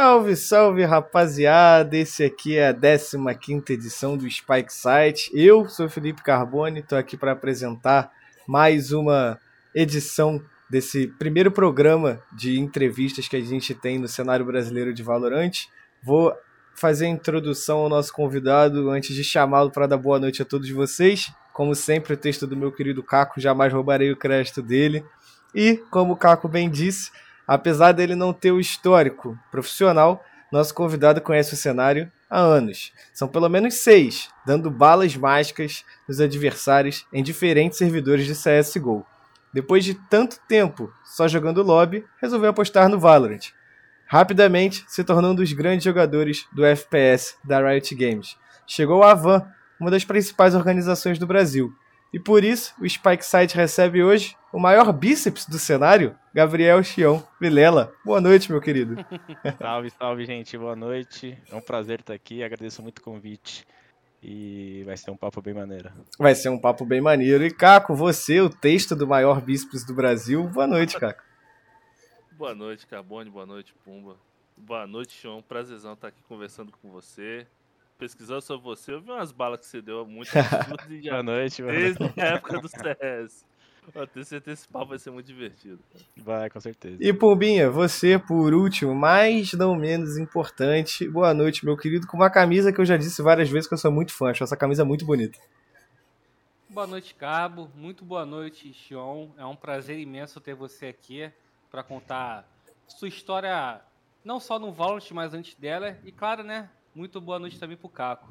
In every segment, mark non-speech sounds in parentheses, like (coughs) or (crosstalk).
Salve, salve rapaziada! Esse aqui é a 15 edição do Spike Site. Eu sou Felipe Carbone, estou aqui para apresentar mais uma edição desse primeiro programa de entrevistas que a gente tem no cenário brasileiro de Valorant. Vou fazer a introdução ao nosso convidado antes de chamá-lo para dar boa noite a todos vocês. Como sempre, o texto do meu querido Caco, jamais roubarei o crédito dele. E, como o Caco bem disse, apesar dele não ter o histórico profissional, nosso convidado conhece o cenário há anos. São pelo menos seis, dando balas mágicas nos adversários em diferentes servidores de CSGO. Depois de tanto tempo só jogando lobby, resolveu apostar no Valorant. Rapidamente se tornou um dos grandes jogadores do FPS da Riot Games. Chegou a Van, uma das principais organizações do Brasil. E por isso, o Spike Site recebe hoje o maior bíceps do cenário, Gabriel Chion Vilela. Boa noite, meu querido. (laughs) salve, salve, gente. Boa noite. É um prazer estar aqui. Agradeço muito o convite. E vai ser um papo bem maneiro. Vai ser um papo bem maneiro. E Caco, você, o texto do maior bíceps do Brasil. Boa noite, Caco. Boa noite, Carbone. Boa noite, Pumba. Boa noite, Chion. Prazerzão estar aqui conversando com você pesquisando sobre você, eu vi umas balas que você deu muito (laughs) Boa noite, mano. Desde a época do CS. Eu tenho certeza que esse papo vai ser muito divertido. Vai, com certeza. E Pombinha, você, por último, mas não menos importante, boa noite, meu querido, com uma camisa que eu já disse várias vezes que eu sou muito fã, acho essa camisa muito bonita. Boa noite, Cabo. Muito boa noite, Xion. É um prazer imenso ter você aqui para contar sua história, não só no Valorant, mas antes dela. E claro, né, muito boa noite também pro Caco.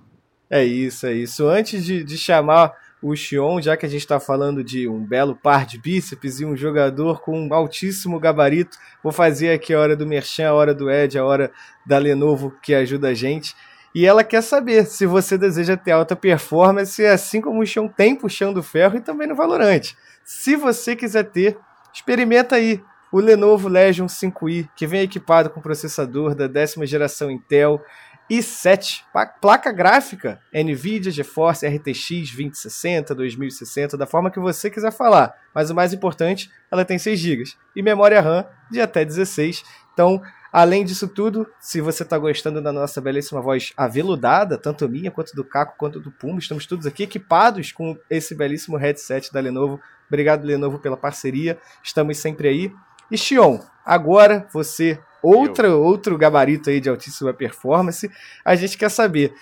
É isso, é isso. Antes de, de chamar o Xion, já que a gente está falando de um belo par de bíceps e um jogador com um altíssimo gabarito, vou fazer aqui a hora do Merchan, a hora do Ed, a hora da Lenovo que ajuda a gente. E ela quer saber se você deseja ter alta performance, assim como o Xion tem puxando ferro e também no Valorante. Se você quiser ter, experimenta aí o Lenovo Legion 5i, que vem equipado com processador da décima geração Intel i7, placa gráfica NVIDIA GeForce RTX 2060, 2060, da forma que você quiser falar. Mas o mais importante, ela tem 6 GB e memória RAM de até 16. Então, além disso tudo, se você está gostando da nossa belíssima voz aveludada, tanto minha quanto do Caco quanto do Puma, estamos todos aqui equipados com esse belíssimo headset da Lenovo. Obrigado, Lenovo, pela parceria. Estamos sempre aí. E Xion, agora você outra, outro gabarito aí de altíssima performance, a gente quer saber,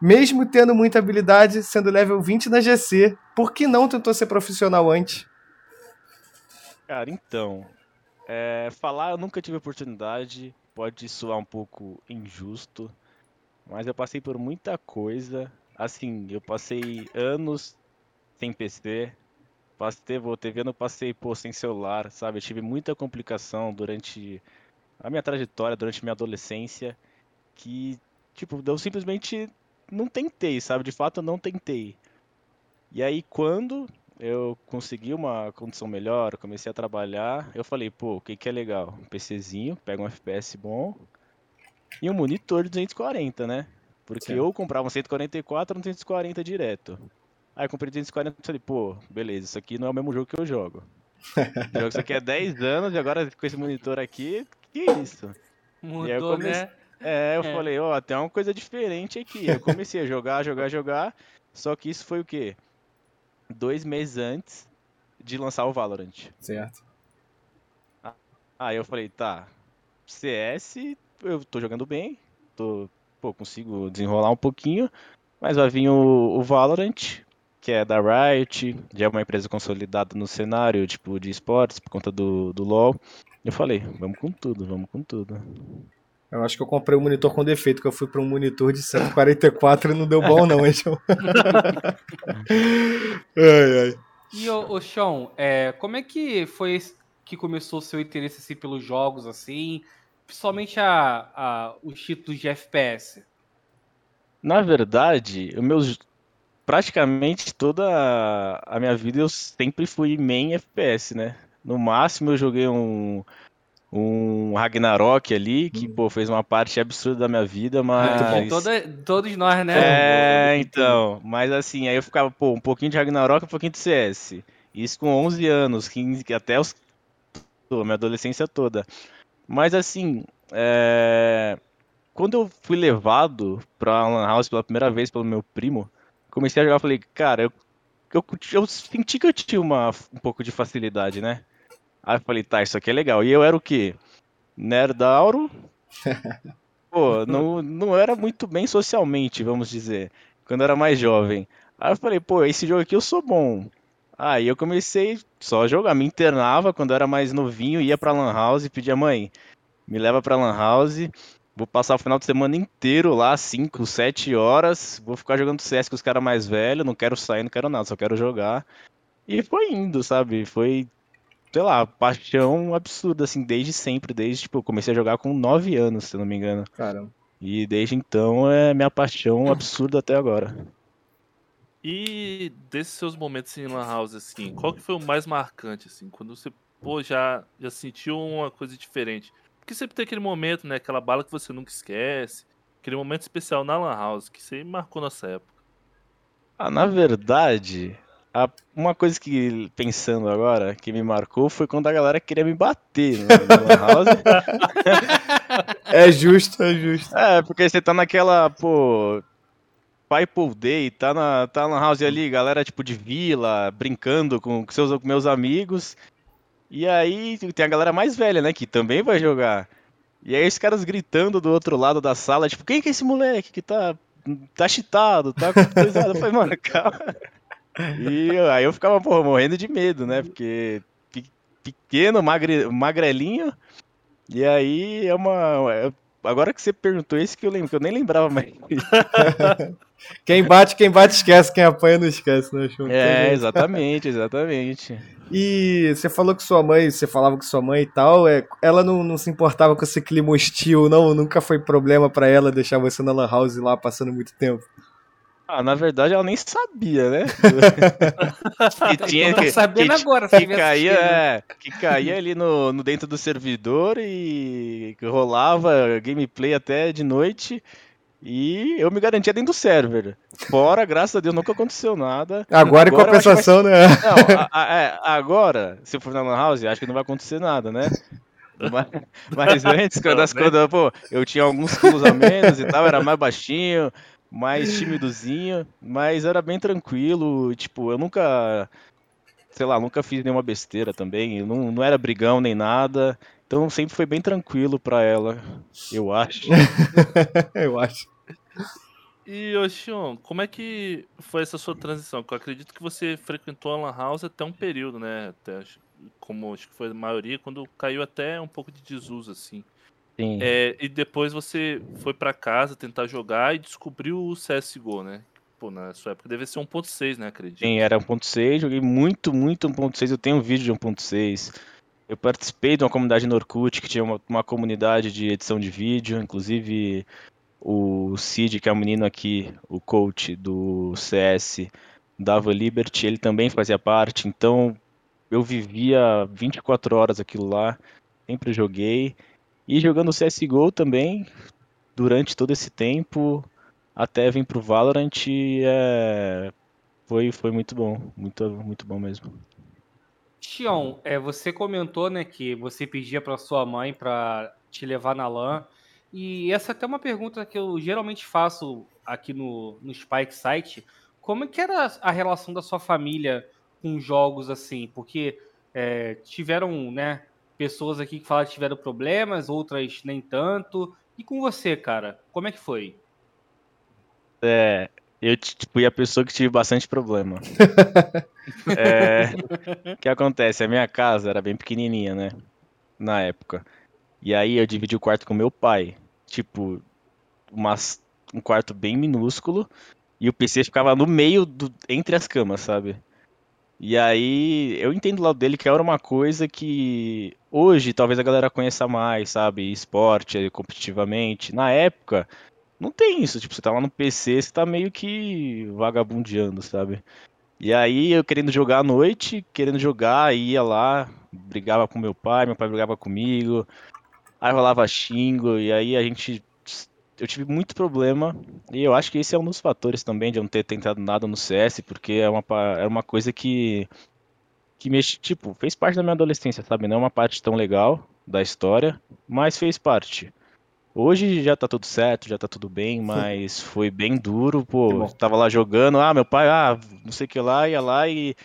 mesmo tendo muita habilidade, sendo level 20 na GC, por que não tentou ser profissional antes? Cara, então, é, falar eu nunca tive oportunidade, pode soar um pouco injusto, mas eu passei por muita coisa. Assim, eu passei anos sem PC, passei, vou TV, não passei pô, sem celular, sabe? Eu tive muita complicação durante a minha trajetória durante minha adolescência que, tipo, eu simplesmente não tentei, sabe? De fato, eu não tentei. E aí, quando eu consegui uma condição melhor, comecei a trabalhar, eu falei, pô, o que, que é legal? Um PCzinho, pega um FPS bom e um monitor de 240, né? Porque eu comprava um 144 um 240 direto. Aí eu comprei 240 e falei, pô, beleza, isso aqui não é o mesmo jogo que eu jogo. (laughs) jogo isso aqui há 10 anos e agora com esse monitor aqui, que isso? Mudou, comece... né? É, eu é. falei, ó, oh, tem uma coisa diferente aqui. Eu comecei a jogar, jogar, jogar. Só que isso foi o quê? Dois meses antes de lançar o Valorant. Certo. Aí eu falei, tá, CS, eu tô jogando bem, tô, pô, consigo desenrolar um pouquinho, mas vai vir o, o Valorant, que é da Riot, já é uma empresa consolidada no cenário, tipo, de esportes, por conta do, do LoL. Eu falei, vamos com tudo, vamos com tudo. Eu acho que eu comprei um monitor com defeito, que eu fui para um monitor de 144 e não deu bom não, então. (laughs) ai, ai. E o, o Sean, é, como é que foi que começou o seu interesse assim, pelos jogos, assim, principalmente a, a, os títulos de FPS? Na verdade, os meus praticamente toda a minha vida eu sempre fui main FPS, né? No máximo eu joguei um, um Ragnarok ali, que pô, fez uma parte absurda da minha vida, mas. Toda, todos nós, né? É, então. Mas assim, aí eu ficava, pô, um pouquinho de Ragnarok um pouquinho de CS. Isso com 11 anos, 15, até os. Pô, minha adolescência toda. Mas assim, é... quando eu fui levado pra Lan House pela primeira vez pelo meu primo, comecei a jogar, falei, cara, eu, eu, eu senti que eu tinha uma, um pouco de facilidade, né? Aí eu falei, tá, isso aqui é legal. E eu era o quê? Nerdauro? (laughs) Pô, não, não era muito bem socialmente, vamos dizer, quando eu era mais jovem. Aí eu falei, pô, esse jogo aqui eu sou bom. Aí eu comecei só a jogar, me internava quando eu era mais novinho, ia pra Lan House e pedia, mãe, me leva pra Lan House, vou passar o final de semana inteiro lá, 5, 7 horas, vou ficar jogando CS com os caras mais velhos, não quero sair, não quero nada, só quero jogar. E foi indo, sabe? Foi, sei lá, paixão absurda, assim, desde sempre, desde, tipo, eu comecei a jogar com 9 anos, se eu não me engano. Caramba. E desde então é minha paixão absurda até agora. E desses seus momentos em Lan House, assim, qual que foi o mais marcante, assim? Quando você, pô, já, já sentiu uma coisa diferente? Porque sempre tem aquele momento, né? Aquela bala que você nunca esquece. Aquele momento especial na Lan House, que você marcou nossa época. Ah, na verdade, a- uma coisa que, pensando agora, que me marcou foi quando a galera queria me bater no, no Lan House. (laughs) É justo, é justo. É, porque você tá naquela, pô. Pipe Day, tá na, tá na house ali, galera tipo de vila, brincando com, com seus com meus amigos. E aí tem a galera mais velha, né, que também vai jogar. E aí os caras gritando do outro lado da sala, tipo, quem que é esse moleque que tá tá cheatado, tá com coisa errada?" Eu falei, mano, calma. E aí eu ficava, porra, morrendo de medo, né? Porque pe- pequeno, magre, magrelinho. E aí é uma. é- Agora que você perguntou isso que eu lembro, que eu nem lembrava mais. (laughs) Quem bate, quem bate esquece, quem apanha não esquece, né, Chum? É, exatamente, exatamente. E você falou que sua mãe, você falava com sua mãe e tal, é, ela não, não se importava com esse clima hostil, não? Nunca foi problema pra ela deixar você na Lan House lá passando muito tempo. Ah, na verdade ela nem sabia, né? (laughs) que tinha Então tá que, sabendo que, agora, que caía, assistindo. é, que caía ali no, no dentro do servidor e rolava gameplay até de noite e eu me garantia dentro do server. Fora, graças a Deus, nunca aconteceu nada. Agora, em Agora que compensação, né? Não, a- a- é, agora, se eu for na Lan House, acho que não vai acontecer nada, né? Mas, mas (laughs) antes, quando, as, né? quando pô, eu tinha alguns quilos a menos e tal, era mais baixinho, mais timidozinho, mas era bem tranquilo. Tipo, eu nunca, sei lá, nunca fiz nenhuma besteira também. eu Não, não era brigão nem nada. Então sempre foi bem tranquilo pra ela, eu acho. (laughs) Eu acho. E, ô Xion, como é que foi essa sua transição? Que eu acredito que você frequentou a Lan House até um período, né? Até, como acho que foi a maioria, quando caiu até um pouco de desuso, assim. É, e depois você foi pra casa tentar jogar e descobriu o CSGO, né? Pô, na sua época devia ser 1.6, né? Acredito. Sim, era 1.6, joguei muito, muito 1.6, eu tenho um vídeo de 1.6. Eu participei de uma comunidade no Orkut, que tinha uma, uma comunidade de edição de vídeo, inclusive o Cid, que é um menino aqui, o coach do CS, dava Liberty, ele também fazia parte, então eu vivia 24 horas aquilo lá, sempre joguei. E jogando CSGO também, durante todo esse tempo, até vir pro Valorant, é, foi, foi muito bom, muito, muito bom mesmo. Xion, é, você comentou, né, que você pedia para sua mãe para te levar na LAN. E essa é até uma pergunta que eu geralmente faço aqui no, no Spike Site. Como é que era a relação da sua família com jogos assim? Porque é, tiveram, né, pessoas aqui que falaram que tiveram problemas, outras nem tanto. E com você, cara, como é que foi? É, eu tipo, fui a pessoa que tive bastante problema. (laughs) É, o que acontece? A minha casa era bem pequenininha, né? Na época. E aí eu dividi o quarto com meu pai. Tipo, umas- um quarto bem minúsculo. E o PC ficava no meio, do, entre as camas, sabe? E aí eu entendo o lado dele que era uma coisa que hoje talvez a galera conheça mais, sabe? Esporte, competitivamente. Na época, não tem isso. Tipo, você tá lá no PC, você tá meio que vagabundeando, sabe? E aí eu querendo jogar à noite, querendo jogar, ia lá, brigava com meu pai, meu pai brigava comigo, aí rolava xingo, e aí a gente. Eu tive muito problema, e eu acho que esse é um dos fatores também de eu não ter tentado nada no CS, porque é uma, é uma coisa que. que mexe, tipo, fez parte da minha adolescência, sabe? Não é uma parte tão legal da história, mas fez parte. Hoje já tá tudo certo, já tá tudo bem, mas foi bem duro, pô. Tava lá jogando, ah, meu pai, ah, não sei o que lá, ia lá e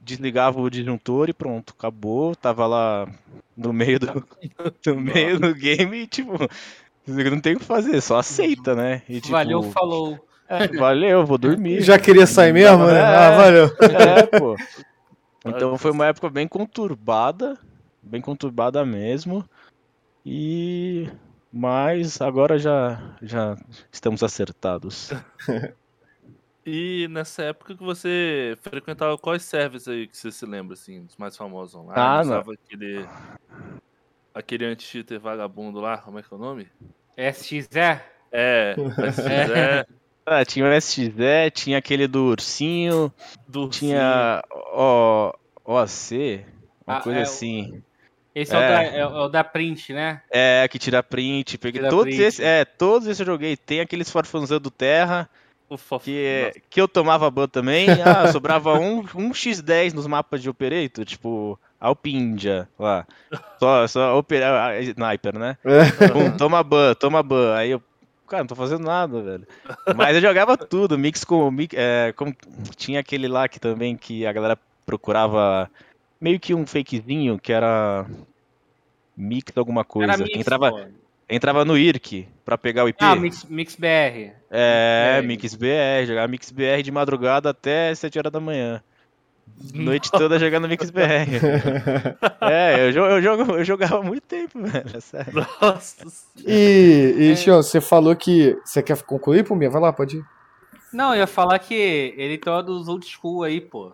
desligava o disjuntor e pronto, acabou. Tava lá no meio do, (laughs) no meio do game e, tipo, não tem o que fazer, só aceita, né? E, tipo, Valeu, falou. é, valeu, vou dormir. Já queria sair mesmo, né? É. Ah, valeu. É, pô. (laughs) Então foi uma época bem conturbada, bem conturbada mesmo. E mas agora já já estamos acertados. (laughs) E nessa época que você frequentava quais servers aí que você se lembra, assim, dos mais famosos online? Ah, não. Usava aquele. Aquele anti-cheater vagabundo lá, como é que é o nome? SXE? É, é, (laughs) Ah, tinha o SXE, tinha aquele do ursinho, do tinha o OAC, uma Ah, coisa é, assim. Esse é, o É. da, é o- é o da print, né? É, que tira print, peguei Tira todos print. esses, é, todos esses eu joguei. Tem aqueles farfanzão do Terra, o fof... que, que eu tomava ban também. Ah, sobrava um, um x10 nos mapas de Operator, tipo Alpindia lá. Só, só opera, ah, sniper, né? É. Toma ban, toma ban. Aí eu, cara, não tô fazendo nada, velho. Mas eu jogava tudo, mix com, é, com- tinha aquele lá que também que a galera procurava meio que um fakezinho que era mix alguma coisa. Era mix, entrava, pô. entrava no IRC pra pegar o IP. Ah, Mix, Mix BR. É, Mix Mix BR, jogava Mix BR de madrugada até 7 horas da manhã. Noite toda jogando Mix BR. (laughs) É, eu, eu, jogo, eu jogava há muito tempo, velho, é sério. Nossa E, e É. Xion, você falou que. Você quer concluir, Puminha? Vai lá, pode ir. Não, eu ia falar que ele tá dos old school aí, pô.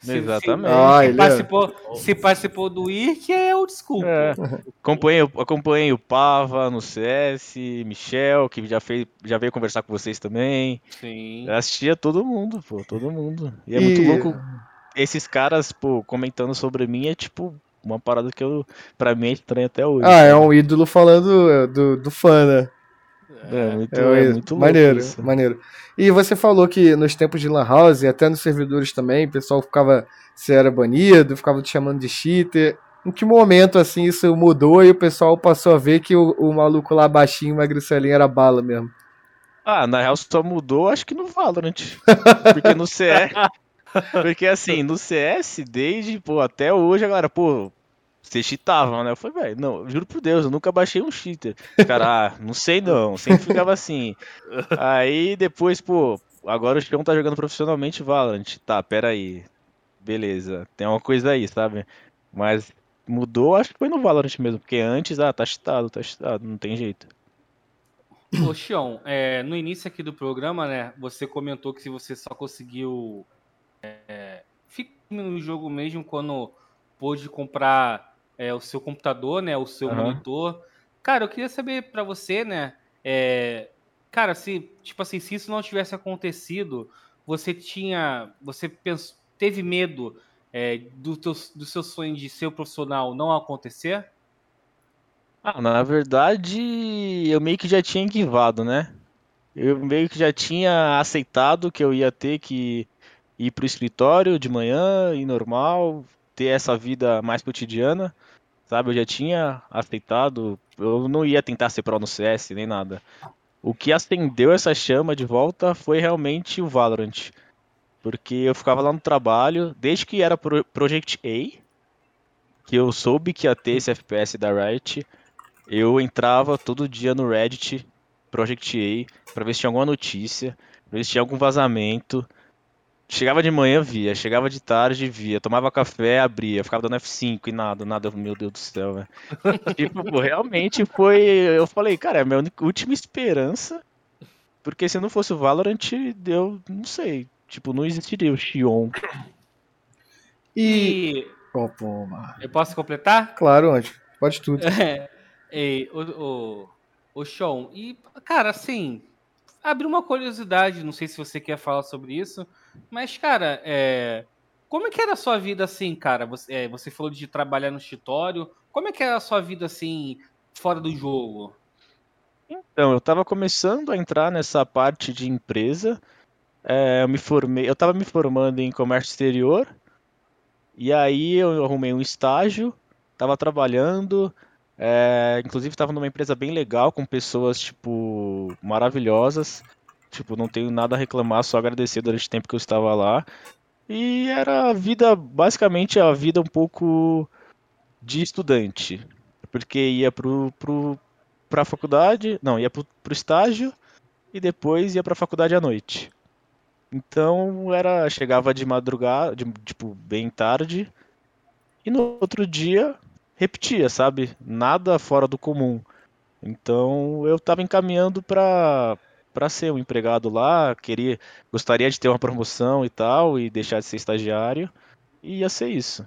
Se- se- Exatamente. Ah, Se, ele é- participou, se participou do IRC, é old school. É, acompanhei, acompanhei o Pava no CS, Michel, que já, fez, já veio conversar com vocês também. Sim. Eu assistia todo mundo, pô, todo mundo. E é E- muito louco esses caras, pô, comentando sobre mim, é tipo uma parada que eu, pra mim é estranha até hoje. Ah, é um ídolo falando é, do, do fã, né? É muito, É, um é ídolo. muito maneiro, isso. maneiro. E você falou que nos tempos de Lan House, e até nos servidores também, o pessoal ficava. Você era banido, ficava te chamando de cheater. Em que momento, assim, isso mudou e o pessoal passou a ver que o, o maluco lá baixinho, magricelinho, era bala mesmo? Ah, na real só mudou, acho que no Valorant. (laughs) Porque no CS. (laughs) Porque assim, no CS, desde, pô, até hoje, a galera, pô, vocês cheatavam, né? Eu falei, velho, não, juro por Deus, eu nunca baixei um cheater. Cara, ah, não sei não, sempre ficava assim. Aí depois, pô, agora o Xion tá jogando profissionalmente Valorant. Tá, pera aí. Beleza, tem uma coisa aí, sabe? Mas mudou, acho que foi no Valorant mesmo, porque antes, ah, tá cheatado, tá cheatado, não tem jeito. Ô, Xion, é, no início aqui do programa, né, você comentou que se você só conseguiu é, ficar no jogo mesmo quando pôde comprar é, o seu computador, né, o seu Aham. monitor. Cara, eu queria saber pra você, né, é, cara, se, tipo assim, se isso não tivesse acontecido, você tinha, você pensou, teve medo é, do, teu, do seu sonho de ser profissional não acontecer? Ah, na verdade, eu meio que já tinha enguivado, né? Eu meio que já tinha aceitado que eu ia ter que ir pro escritório de manhã e normal, ter essa vida mais cotidiana, sabe? Eu já tinha aceitado, eu não ia tentar ser pro no CS nem nada. O que acendeu essa chama de volta foi realmente o Valorant. Porque eu ficava lá no trabalho, desde que era pro Project A, que eu soube que ia ter esse FPS da Riot, eu entrava todo dia no Reddit, Project A, pra ver se tinha alguma notícia, pra ver se tinha algum vazamento. Chegava de manhã, via. Chegava de tarde, via. Tomava café, abria. Ficava dando F5 e nada, nada. Meu Deus do céu, velho. (laughs) tipo, pô, realmente foi. Eu falei, cara, é a minha última esperança. Porque se não fosse o Valorant, eu não sei. Tipo, não existiria o Xion. E. Ó, pô, mano. eu posso completar? Claro, onde? Pode tudo. (laughs) É, e, o, o, o Sean, e, cara, assim, abriu uma curiosidade, não sei se você quer falar sobre isso, mas, cara, é, como é que era a sua vida assim, cara? Você, é, você falou de trabalhar no escritório, como é que era a sua vida assim, fora do jogo? Então, eu tava começando a entrar nessa parte de empresa. É, eu me formei, eu tava me formando em comércio exterior. E aí eu arrumei um estágio, tava trabalhando, É, inclusive estava numa empresa bem legal, com pessoas, tipo, maravilhosas. Tipo, não tenho nada a reclamar, só agradecer durante o tempo que eu estava lá. E era a vida, basicamente a vida um pouco de estudante. Porque ia pro, pro, pra faculdade, não, ia pro, pro estágio e depois ia pra faculdade à noite. Então era, chegava de madrugada, de, tipo, bem tarde, e no outro dia repetia, sabe? Nada fora do comum. Então eu estava encaminhando para para ser um empregado lá, queria, gostaria de ter uma promoção e tal e deixar de ser estagiário, e ia ser isso.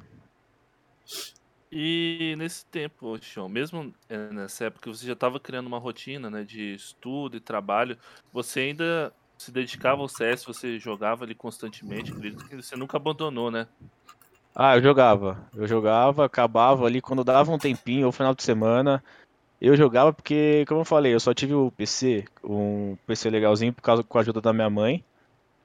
E nesse tempo, Chão, mesmo é, nessa época você já estava criando uma rotina, né, de estudo e trabalho, você ainda se dedicava ao CS, você jogava ali constantemente, acredito que você nunca abandonou, né? Ah, eu jogava. Eu jogava, acabava ali quando dava um tempinho, ou final de semana. Eu jogava porque, como eu falei, eu só tive o PC, um PC legalzinho por causa com a ajuda da minha mãe.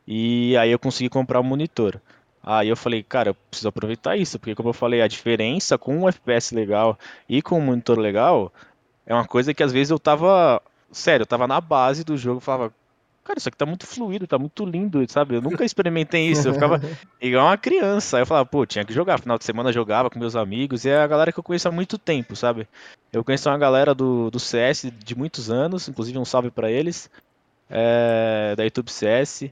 E aí eu consegui comprar um monitor. Aí eu falei, cara, eu preciso aproveitar isso, porque como eu falei, a diferença com um FPS legal e com um monitor legal é uma coisa que às vezes eu tava, sério, eu tava na base do jogo, falava, cara, isso aqui tá muito fluido, tá muito lindo, sabe? Eu nunca experimentei (laughs) isso, eu ficava igual uma criança. Aí eu falava, pô, tinha que jogar. Final de semana eu jogava com meus amigos, e é a galera que eu conheço há muito tempo, sabe? Eu conheço uma galera do, do CS de muitos anos, inclusive um salve para eles, é, da YouTube CS.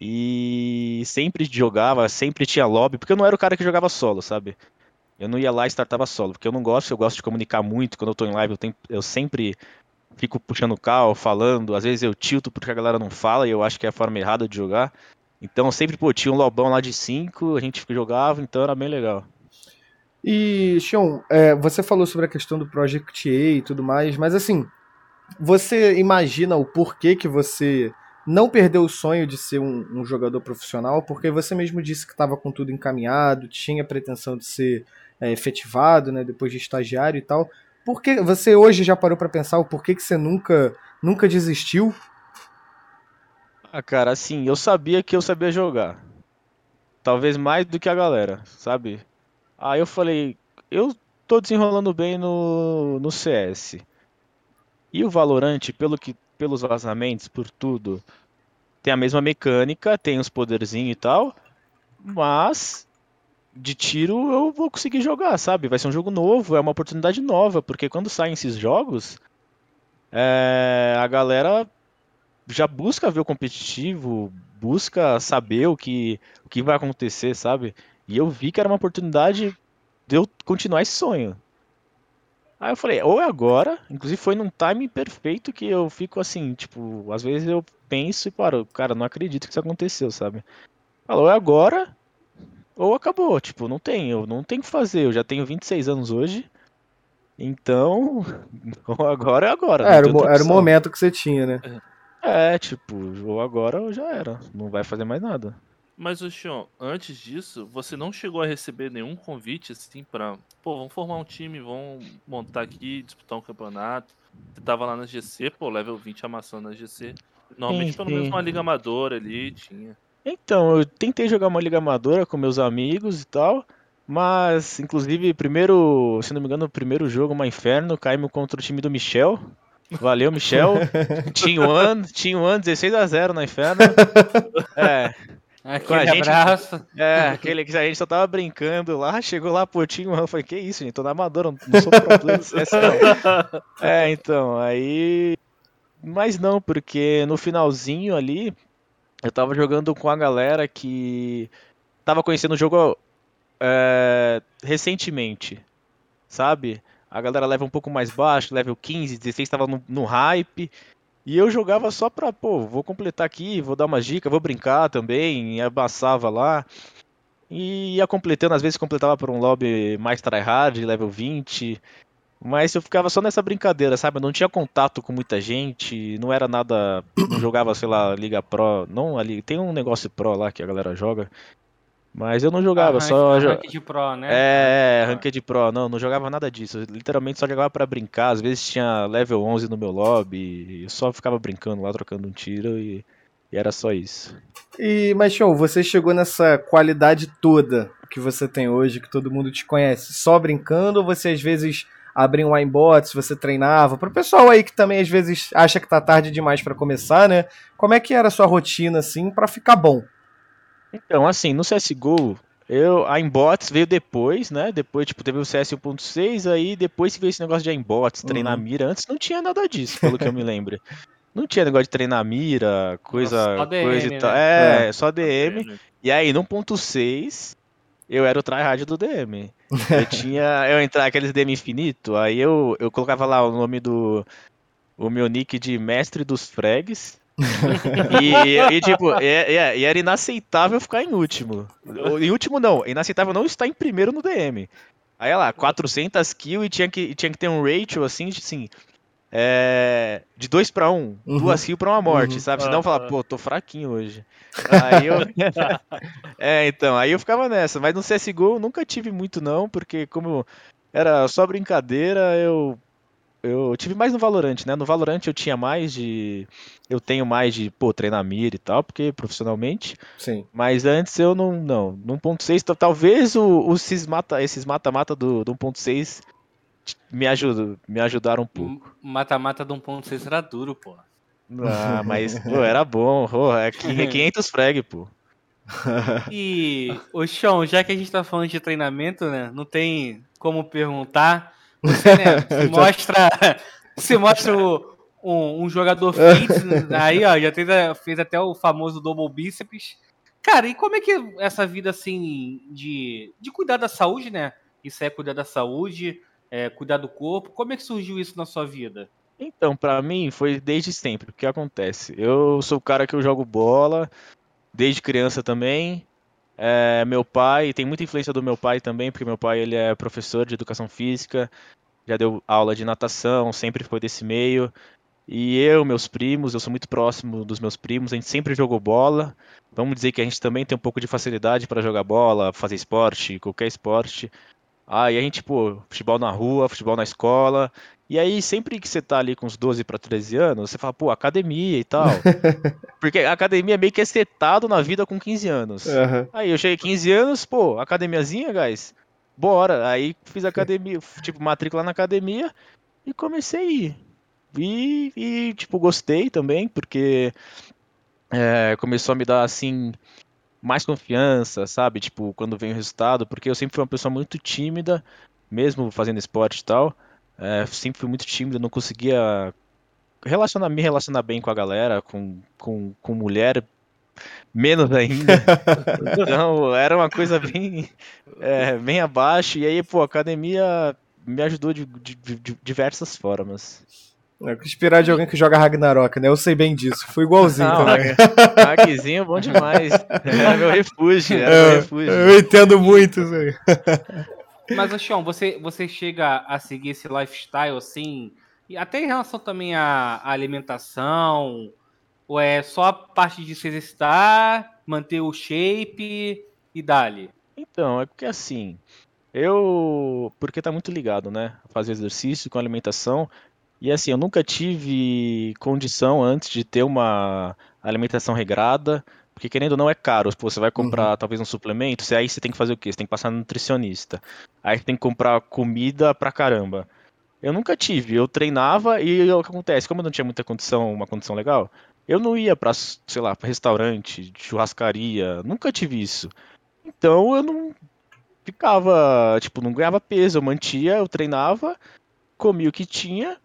E sempre jogava, sempre tinha lobby, porque eu não era o cara que jogava solo, sabe? Eu não ia lá e startava solo, porque eu não gosto, eu gosto de comunicar muito. Quando eu tô em live, eu, tenho, eu sempre fico puxando o carro, falando. Às vezes eu tilto porque a galera não fala e eu acho que é a forma errada de jogar. Então sempre, pô, tinha um lobão lá de 5, a gente jogava, então era bem legal. E, Xion, é, você falou sobre a questão do Project A e tudo mais, mas assim, você imagina o porquê que você não perdeu o sonho de ser um, um jogador profissional? Porque você mesmo disse que estava com tudo encaminhado, tinha pretensão de ser é, efetivado, né, depois de estagiário e tal. Por que você hoje já parou para pensar o porquê que você nunca nunca desistiu? Ah, cara, assim, eu sabia que eu sabia jogar. Talvez mais do que a galera, sabe? Aí eu falei, eu tô desenrolando bem no, no CS. E o Valorant, pelo que, pelos vazamentos, por tudo, tem a mesma mecânica, tem os poderzinhos e tal, mas de tiro eu vou conseguir jogar, sabe? Vai ser um jogo novo, é uma oportunidade nova, porque quando saem esses jogos, é, a galera já busca ver o competitivo, busca saber o que, o que vai acontecer, sabe? E eu vi que era uma oportunidade de eu continuar esse sonho. Aí eu falei, ou é agora, inclusive foi num timing perfeito que eu fico assim, tipo, às vezes eu penso e paro, cara, não acredito que isso aconteceu, sabe? Falou, é agora, ou acabou, tipo, não tem, eu não tenho o que fazer, eu já tenho 26 anos hoje, então, (laughs) agora é agora. É, era, o, era o momento que você tinha, né? É, tipo, ou agora ou já era, não vai fazer mais nada. Mas, o Xion, antes disso, você não chegou a receber nenhum convite, assim, pra, pô, vamos formar um time, vamos montar aqui, disputar um campeonato. Você tava lá na GC, pô, level 20 amassando na GC. Normalmente, sim, pelo menos uma liga amadora ali, tinha. Então, eu tentei jogar uma liga amadora com meus amigos e tal, mas, inclusive, primeiro, se não me engano, o primeiro jogo, uma inferno, caímos contra o time do Michel. Valeu, Michel. ano, tinha um ano 16 a 0 na inferno. (laughs) É. Aquele a gente, abraço. É, aquele que a gente só tava brincando lá, chegou lá, tinha um ano, falei, que isso, gente, tô na amadora, não sou pro player (laughs) É, então, aí... Mas não, porque no finalzinho ali, eu tava jogando com a galera que tava conhecendo o jogo é, recentemente, sabe? A galera leva um pouco mais baixo, level 15, 16 tava no, no hype. E eu jogava só pra, pô, vou completar aqui, vou dar uma dica, vou brincar também, e abaçava lá. E ia completando, às vezes completava por um lobby mais tryhard, level 20. Mas eu ficava só nessa brincadeira, sabe? Eu não tinha contato com muita gente, não era nada. Não jogava, sei lá, Liga Pro. Não ali. Tem um negócio Pro lá que a galera joga. Mas eu não jogava, ah, só. Ranked Pro, né? É, é, Ranked Pro. Não, não jogava nada disso. Eu, literalmente só jogava para brincar. Às vezes tinha level 11 no meu lobby. Eu só ficava brincando lá, trocando um tiro e, e era só isso. E, mas, show, você chegou nessa qualidade toda que você tem hoje, que todo mundo te conhece, só brincando ou você às vezes abrir um aimbot, se você treinava. Pro pessoal aí que também às vezes acha que tá tarde demais para começar, né? Como é que era a sua rotina, assim, para ficar bom? Então, assim, no CSGO, eu, a Inbots veio depois, né? Depois, tipo, teve o CS 1.6, aí depois veio esse negócio de Inbots, treinar Uhum. mira. Antes não tinha nada disso, pelo que eu me lembro. Não tinha negócio de treinar mira, coisa, só DM, coisa e tal. né? É, só DM. E aí, no 1.6, eu era o tryhard do DM. Eu (laughs) tinha. Eu entrava aqueles DM infinito, aí eu, eu colocava lá o nome do. O meu nick de mestre dos frags. (laughs) e, e, tipo, e, e- era inaceitável ficar em último. Em último não, inaceitável não estar em primeiro no DM. Aí lá, 400 kills e tinha que, tinha que ter um ratio assim, assim é, de 2 pra 1, um, Uhum. duas kills pra uma morte, Uhum. sabe? Senão eu Ah, falava, ah. pô, tô fraquinho hoje. Aí eu... (laughs) é, então, aí eu ficava nessa, mas no CSGO eu nunca tive muito não, porque como era só brincadeira, eu eu tive mais no Valorant, né? No Valorant eu tinha mais de eu tenho mais de, pô, treinar mira e tal, porque profissionalmente, Sim. mas antes eu não não, no 1.6 tal- talvez o, os esses mata esses mata-mata do, do 1.6 me ajudam, me ajudaram um pouco. Mata-mata de 1.6 era duro, pô. Ah, mas pô, era bom, pô, é 500 frag, pô. E, ô Sean, já que a gente tá falando de treinamento, né? Não tem como perguntar. Você, né, (laughs) se mostra, se mostra o- um, um jogador fit, né, aí, ó, já fez, fez até o famoso double bíceps. Cara, e como é que é essa vida, assim, de, de cuidar da saúde, né? Isso é cuidar da saúde, é, cuidar do corpo. Como é que surgiu isso na sua vida? Então, pra mim foi desde sempre. O que acontece? Eu sou o cara que eu jogo bola desde criança também. É, meu pai, tem muita influência do meu pai também, porque meu pai ele é professor de educação física, já deu aula de natação, sempre foi desse meio. E eu, meus primos, eu sou muito próximo dos meus primos, a gente sempre jogou bola. Vamos dizer que a gente também tem um pouco de facilidade para jogar bola, fazer esporte, qualquer esporte. E a gente, pô, futebol na rua, futebol na escola. E aí, sempre que você tá ali com uns 12 para 13 anos, você fala, pô, academia e tal. (laughs) Porque a academia é meio que é setado na vida com 15 anos. Aham. Aí eu cheguei 15 anos, pô, academiazinha, guys? Bora. Aí fiz academia, (laughs) tipo, matrícula na academia e comecei a ir. E, e, tipo, gostei também, porque é, começou a me dar, assim, mais confiança, sabe? Tipo, quando vem o resultado, porque eu sempre fui uma pessoa muito tímida, mesmo fazendo esporte e tal. É, sempre fui muito tímido, não conseguia relacionar, me relacionar bem com a galera, com, com, com mulher, menos ainda. (laughs) Então, era uma coisa bem, é, bem abaixo. E aí, pô, a academia me ajudou de, de- de- de diversas formas. É, inspirar de alguém que joga Ragnarok, né? Eu sei bem disso. Fui igualzinho Não, também. Magzinho, bom demais. (laughs) Era meu refúgio, era meu É, refúgio. eu entendo muito isso aí. Mas, Sean, você, você chega a seguir esse lifestyle assim, e até em relação também à, à alimentação, ou é só a parte de se exercitar, manter o shape e dali? Então, é porque assim, eu. Porque tá muito ligado, né? Fazer exercício com alimentação. E assim, eu nunca tive condição antes de ter uma alimentação regrada. Porque querendo ou não é caro. Pô, você vai comprar talvez um suplemento, você, aí você tem que fazer o quê? Você tem que passar no nutricionista. Aí você tem que comprar comida pra caramba. Eu nunca tive, eu treinava e o que acontece? Como eu não tinha muita condição, uma condição legal, eu não ia pra, sei lá, pra restaurante, churrascaria, nunca tive isso. Então eu não ficava, tipo, não ganhava peso, eu mantia, eu treinava, comia o que tinha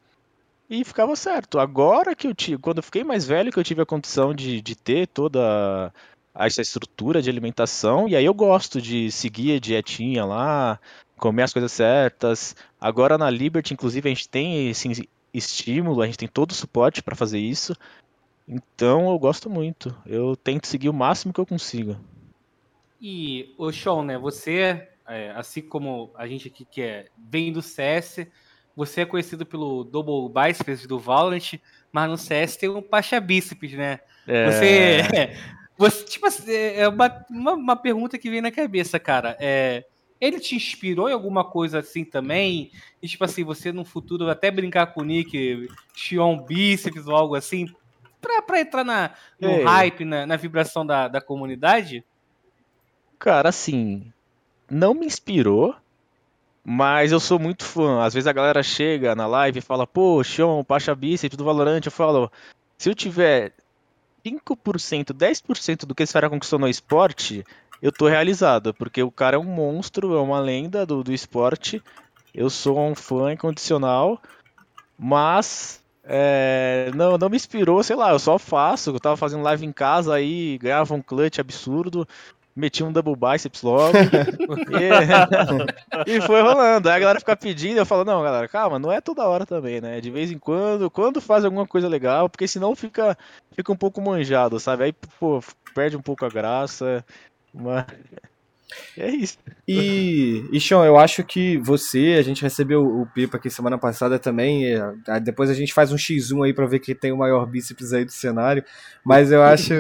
e ficava certo. Agora que eu tive, quando eu fiquei mais velho, que eu tive a condição de, de ter toda essa estrutura de alimentação, e aí eu gosto de seguir a dietinha lá, comer as coisas certas. Agora na Liberty, inclusive, a gente tem esse estímulo, a gente tem todo o suporte para fazer isso. Então eu gosto muito. Eu tento seguir o máximo que eu consigo. E, ô Sean, né, você, é, assim como a gente aqui que é, vem do CS, você é conhecido pelo Double Biceps do Valorant, mas no CS tem um Pacha Bíceps, né? É, Você, (laughs) você tipo assim, é uma, uma, uma pergunta que vem na cabeça, cara. É, ele te inspirou em alguma coisa assim também? E, tipo assim, você no futuro até brincar com o Nick, Xion Bíceps ou algo assim, pra, pra entrar na, no Ei. hype, na, na vibração da, da comunidade? Cara, assim, não me inspirou, Mas eu sou muito fã. Às vezes a galera chega na live e fala, pô, Sean, Pacha Bíceps do Valorant. Eu falo, se eu tiver 5%, 10% do que esse cara conquistou no esporte, eu tô realizado. Porque o cara é um monstro, é uma lenda do, do esporte. Eu sou um fã incondicional. Mas é, não, não me inspirou, sei lá, eu só faço. Eu tava fazendo live em casa aí, ganhava um clutch absurdo meti um double biceps logo. e, (laughs) e, foi rolando. Aí a galera fica pedindo, eu falo, não, galera, calma, não é toda hora também, né? De vez em quando, quando faz alguma coisa legal, porque senão fica, fica um pouco manjado, sabe? Aí, pô, perde um pouco a graça. Mas. É isso. E, e Sean, eu acho que você, a gente recebeu o Pipa aqui semana passada também. depois a gente faz um X1 aí pra ver quem tem o maior bíceps aí do cenário. Mas eu acho.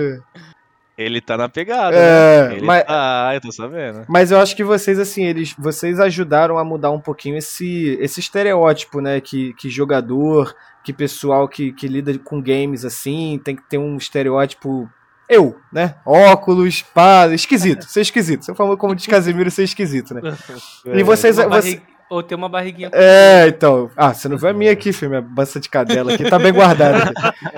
Ele tá na pegada, é, né? Ele mas, tá, eu tô sabendo. Mas eu acho que vocês, assim, eles, vocês ajudaram a mudar um pouquinho esse, esse estereótipo, né? Que, que jogador, que pessoal que, que lida com games, assim, tem que ter um estereótipo eu, né? Óculos, pá, esquisito, (laughs) ser esquisito. Você falou como de Casemiro ser esquisito, né? (laughs) E vocês. Você... Ou ter uma barriguinha. É, então. Ah, você não viu a minha aqui, filho, minha bança de cadela aqui, tá bem guardada.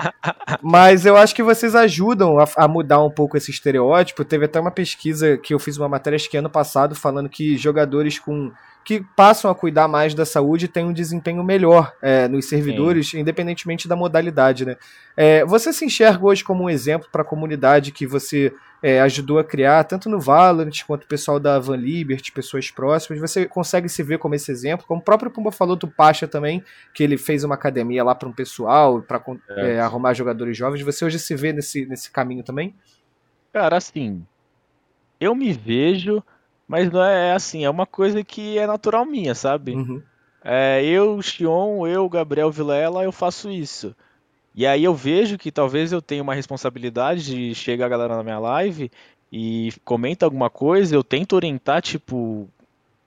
(laughs) Mas eu acho que vocês ajudam a, a, mudar um pouco esse estereótipo. Teve até uma pesquisa que eu fiz uma matéria acho que ano passado falando que jogadores com que passam a cuidar mais da saúde têm um desempenho melhor é, nos servidores, Sim. independentemente da modalidade, né? É, você se enxerga hoje como um exemplo para a comunidade que você é, ajudou a criar, tanto no Valorant quanto o pessoal da Van Liberty, pessoas próximas. Você consegue se ver como esse exemplo, como o próprio Pumba falou do Pacha também, que ele fez uma academia lá para um pessoal, para é. é, arrumar jogadores jovens. Você hoje se vê nesse, nesse caminho também? Cara, assim, eu me vejo mas não é, é assim, é uma coisa que é natural minha, sabe? Uhum. É, eu, Xion, eu, Gabriel Vilela, eu faço isso. E aí eu vejo que talvez eu tenha uma responsabilidade de chegar a galera na minha live e comenta alguma coisa, eu tento orientar, tipo,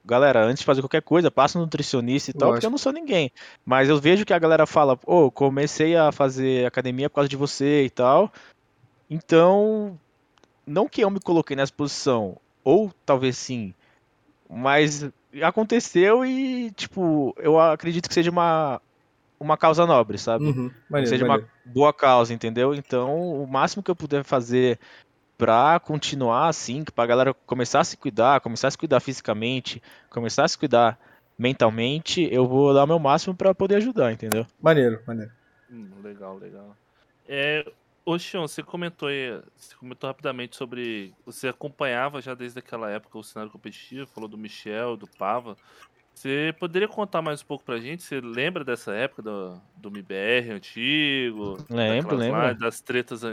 galera, antes de fazer qualquer coisa, passa no nutricionista e tal, porque eu não sou ninguém. Mas eu vejo que a galera fala, ô, oh, comecei a fazer academia por causa de você e tal. Então, não que eu me coloquei nessa posição, ou talvez sim. Mas aconteceu e, tipo, eu acredito que seja uma, uma causa nobre, sabe? Uhum, maneiro, seja maneiro. uma boa causa, entendeu? Então, o máximo que eu puder fazer pra continuar assim, pra galera começar a se cuidar, começar a se cuidar fisicamente, começar a se cuidar mentalmente, eu vou dar o meu máximo para poder ajudar, entendeu? Maneiro, maneiro. Hum, legal, legal. É, Ô, Xion, você comentou aí, você comentou rapidamente sobre. Você acompanhava já desde aquela época o cenário competitivo, falou do Michel, do Pava. Você poderia contar mais um pouco pra gente? Você lembra dessa época do, do MBR antigo? Lembro, lembro. das tretas,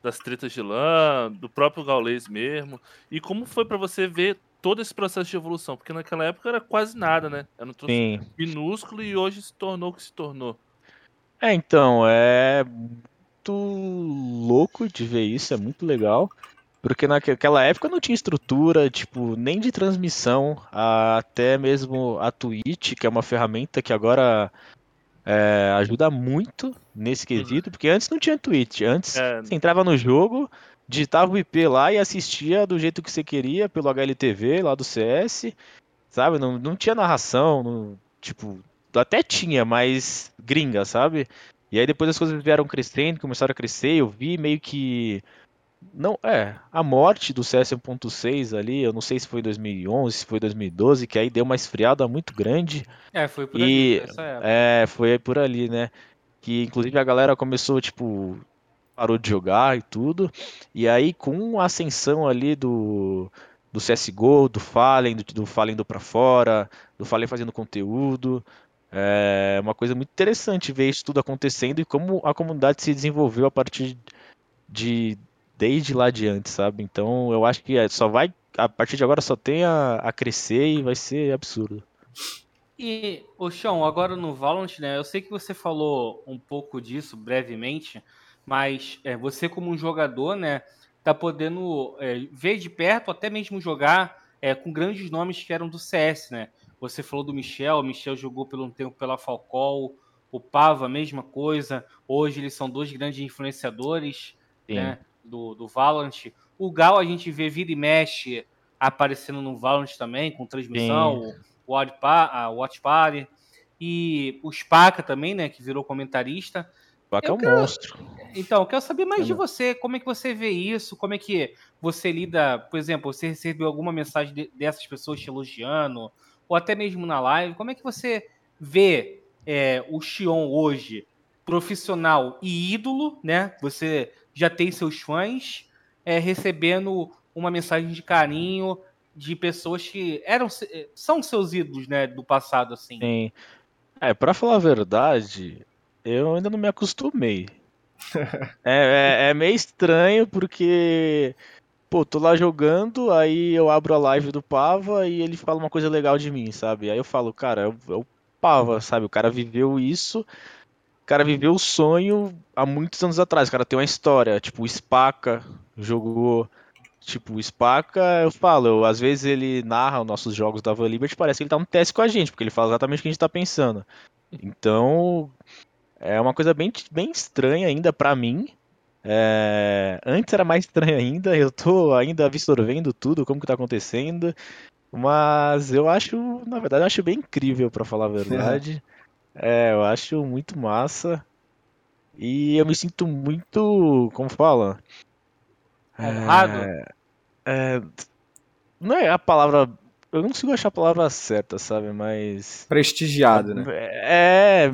das tretas de lã, do próprio Gaulês mesmo. E como foi para você ver todo esse processo de evolução? Porque naquela época era quase nada, né? Era um troço minúsculo e hoje se tornou o que se tornou. É, então, é muito louco de ver isso, é muito legal. Porque naquela época não tinha estrutura, tipo, nem de transmissão, até mesmo a Twitch, que é uma ferramenta que agora é, ajuda muito nesse uhum. quesito, porque antes não tinha Twitch. Antes é... você entrava no jogo, digitava o IP lá e assistia do jeito que você queria, pelo HLTV lá do CS, sabe? Não, não tinha narração, não, tipo, até tinha, mas gringa, sabe? E aí depois as coisas vieram crescendo, começaram a crescer, eu vi meio que não, é, a morte do CS 1.6 ali, eu não sei se foi 2011, se foi 2012, que aí deu uma esfriada muito grande. É, foi por e, ali, É, foi por ali, né? Que inclusive a galera começou, tipo, parou de jogar e tudo. E aí com a ascensão ali do do CSGO, do Fallen, do, do Fallen do pra fora, do Fallen fazendo conteúdo, é uma coisa muito interessante ver isso tudo acontecendo e como a comunidade se desenvolveu a partir de desde lá adiante, sabe? Então eu acho que é, só vai a partir de agora só tem a, a crescer e vai ser absurdo. E, o Chão, agora no Valorant, né? Eu sei que você falou um pouco disso brevemente, mas é, você como um jogador, né, tá podendo é, ver de perto, até mesmo jogar é, com grandes nomes que eram do CS, né? Você falou do Michel, o Michel jogou por um tempo pela Falcol, o Pava, mesma coisa. Hoje eles são dois grandes influenciadores né, do, do Valorant. O Gal a gente vê vira e mexe aparecendo no Valorant também, com transmissão. O, Watch Pa- a Watch Party, e o Spaca também, né, que virou comentarista. Spaca é um quero- monstro. Então, eu quero saber mais Eu de você. Como é que você vê isso? Como é que você lida, por exemplo, você recebeu alguma mensagem de- dessas pessoas te elogiando, ou até mesmo na live? Como é que você vê é, o Xion hoje, profissional e ídolo, né? Você já tem seus fãs, é, recebendo uma mensagem de carinho de pessoas que eram, se- são seus ídolos, né, do passado, assim. Sim. É, pra falar a verdade, eu ainda não me acostumei. (laughs) É, é, é meio estranho porque, pô, tô lá jogando, aí eu abro a live do Pava e ele fala uma coisa legal de mim, sabe? Aí eu falo, cara, é o, Pava, sabe? O cara viveu isso, o cara viveu o sonho há muitos anos atrás, o cara tem uma história, tipo, o Spaca jogou. Tipo, o Spaca, eu falo, eu- às vezes ele narra os nossos jogos da Van Liberty, parece que ele tá no teste com a gente, porque ele fala exatamente o que a gente tá pensando. Então, é uma coisa bem, bem estranha ainda pra mim. É, Antes era mais estranho ainda, eu tô ainda absorvendo tudo, como que tá acontecendo. Mas eu acho, na verdade, eu acho bem incrível, pra falar a verdade. É, eu acho muito massa. E eu me sinto muito, como fala? Honrado? É, não é a palavra. Eu não consigo achar a palavra certa, sabe? Mas. Prestigiado, né? É,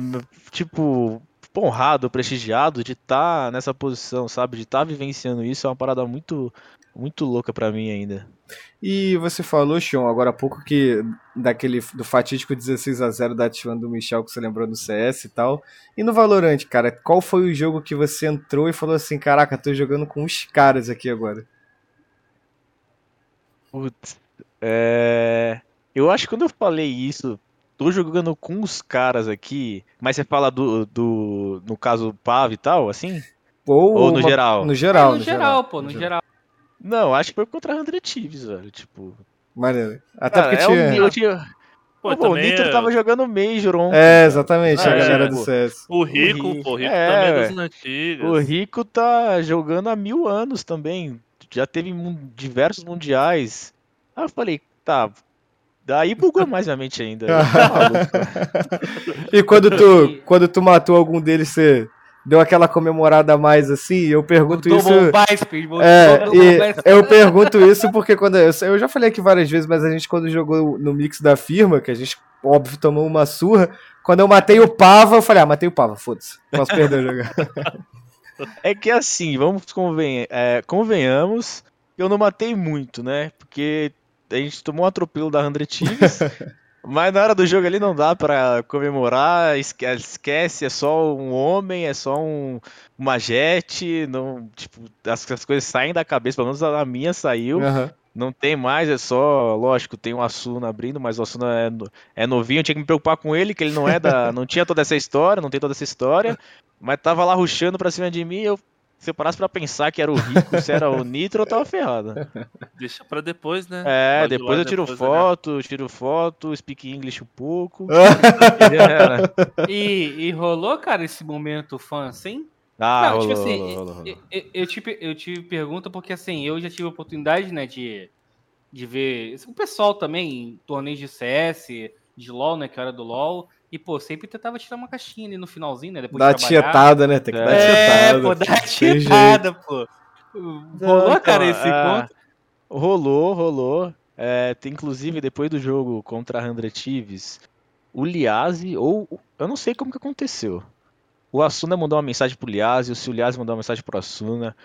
tipo, honrado, prestigiado de estar nessa posição, sabe? De estar vivenciando isso é uma parada muito, muito louca pra mim ainda. E você falou, Xion, agora há pouco que daquele do fatídico 16 a 0 da T1 do Michel que você lembrou no CS e tal. E no Valorant, cara, qual foi o jogo que você entrou e falou assim, caraca, tô jogando com os caras aqui agora? Putz, é... Eu acho que quando eu falei isso, tô jogando com os caras aqui, mas você fala do, do no caso Pav e tal, assim? Ou, Ou no uma- geral? No É, geral, no, geral, pô, no geral. Não, acho que foi contra a 100 Thieves, velho, tipo... Maneiro. Até Ah, porque é tinha... o, eu tinha... Pô, Pô, o Nitro é- tava jogando Major ontem. É, exatamente, a É, galera pô. do CS. O Rico, Rico. pô, o Rico É, também é das antigas. O Rico tá jogando há mil anos também. Já teve diversos mundiais. Aí eu falei, tá. Daí bugou mais minha mente ainda. (laughs) Tô maluco. (laughs) E quando tu, quando tu matou algum deles, você deu aquela comemorada a mais assim? Eu pergunto isso. Botou É, e eu pergunto isso porque quando eu, eu já falei aqui várias vezes, mas a gente quando jogou no mix da firma, que a gente óbvio tomou uma surra, quando eu matei o Pava, eu falei, ah, matei o Pava, foda-se, posso perder o jogo. (laughs) É que assim, vamos conven é, convenhamos, eu não matei muito, né? Porque a gente tomou um atropelo da 100 Thieves. (laughs) Mas na hora do jogo ali não dá pra comemorar, esque- esquece, é só um homem, é só um, uma jet, não, tipo, as, as coisas saem da cabeça, pelo menos a minha saiu, Aham. não tem mais, é só, lógico, tem o Asuna abrindo, mas o Asuna é, no- é novinho, eu tinha que me preocupar com ele, que ele não é da, não tinha toda essa história, não tem toda essa história, (laughs) mas tava lá ruxando pra cima de mim, eu, se eu parasse pra pensar que era o Rico, se era o Nitro, eu tava ferrado. (laughs) Deixa pra depois, né? É, Pode depois eu tiro depois, né? foto, tiro foto, speak English um pouco. e (laughs) era. E, e rolou, cara, esse momento fã assim? Ah, Não, rolou, tipo assim, rolou, rolou, eu, eu te, eu te pergunto porque assim, eu já tive a oportunidade, né, de, de ver o pessoal também em torneios de CS, de LoL, né, que era do LoL, e pô, sempre tentava tirar uma caixinha ali no finalzinho, né, depois Dá de tietada, né? Tem que dar É, tietada. pô, dá tietada, pô. Rolou, Não, cara, então, esse ah, ponto? Rolou, rolou. É, tem, inclusive, depois do jogo contra a 100 Thieves, o Liazzi, ou. Eu não sei como que aconteceu. O Asuna mandou uma mensagem pro Liazzi, o Liazzi mandou uma mensagem pro Asuna.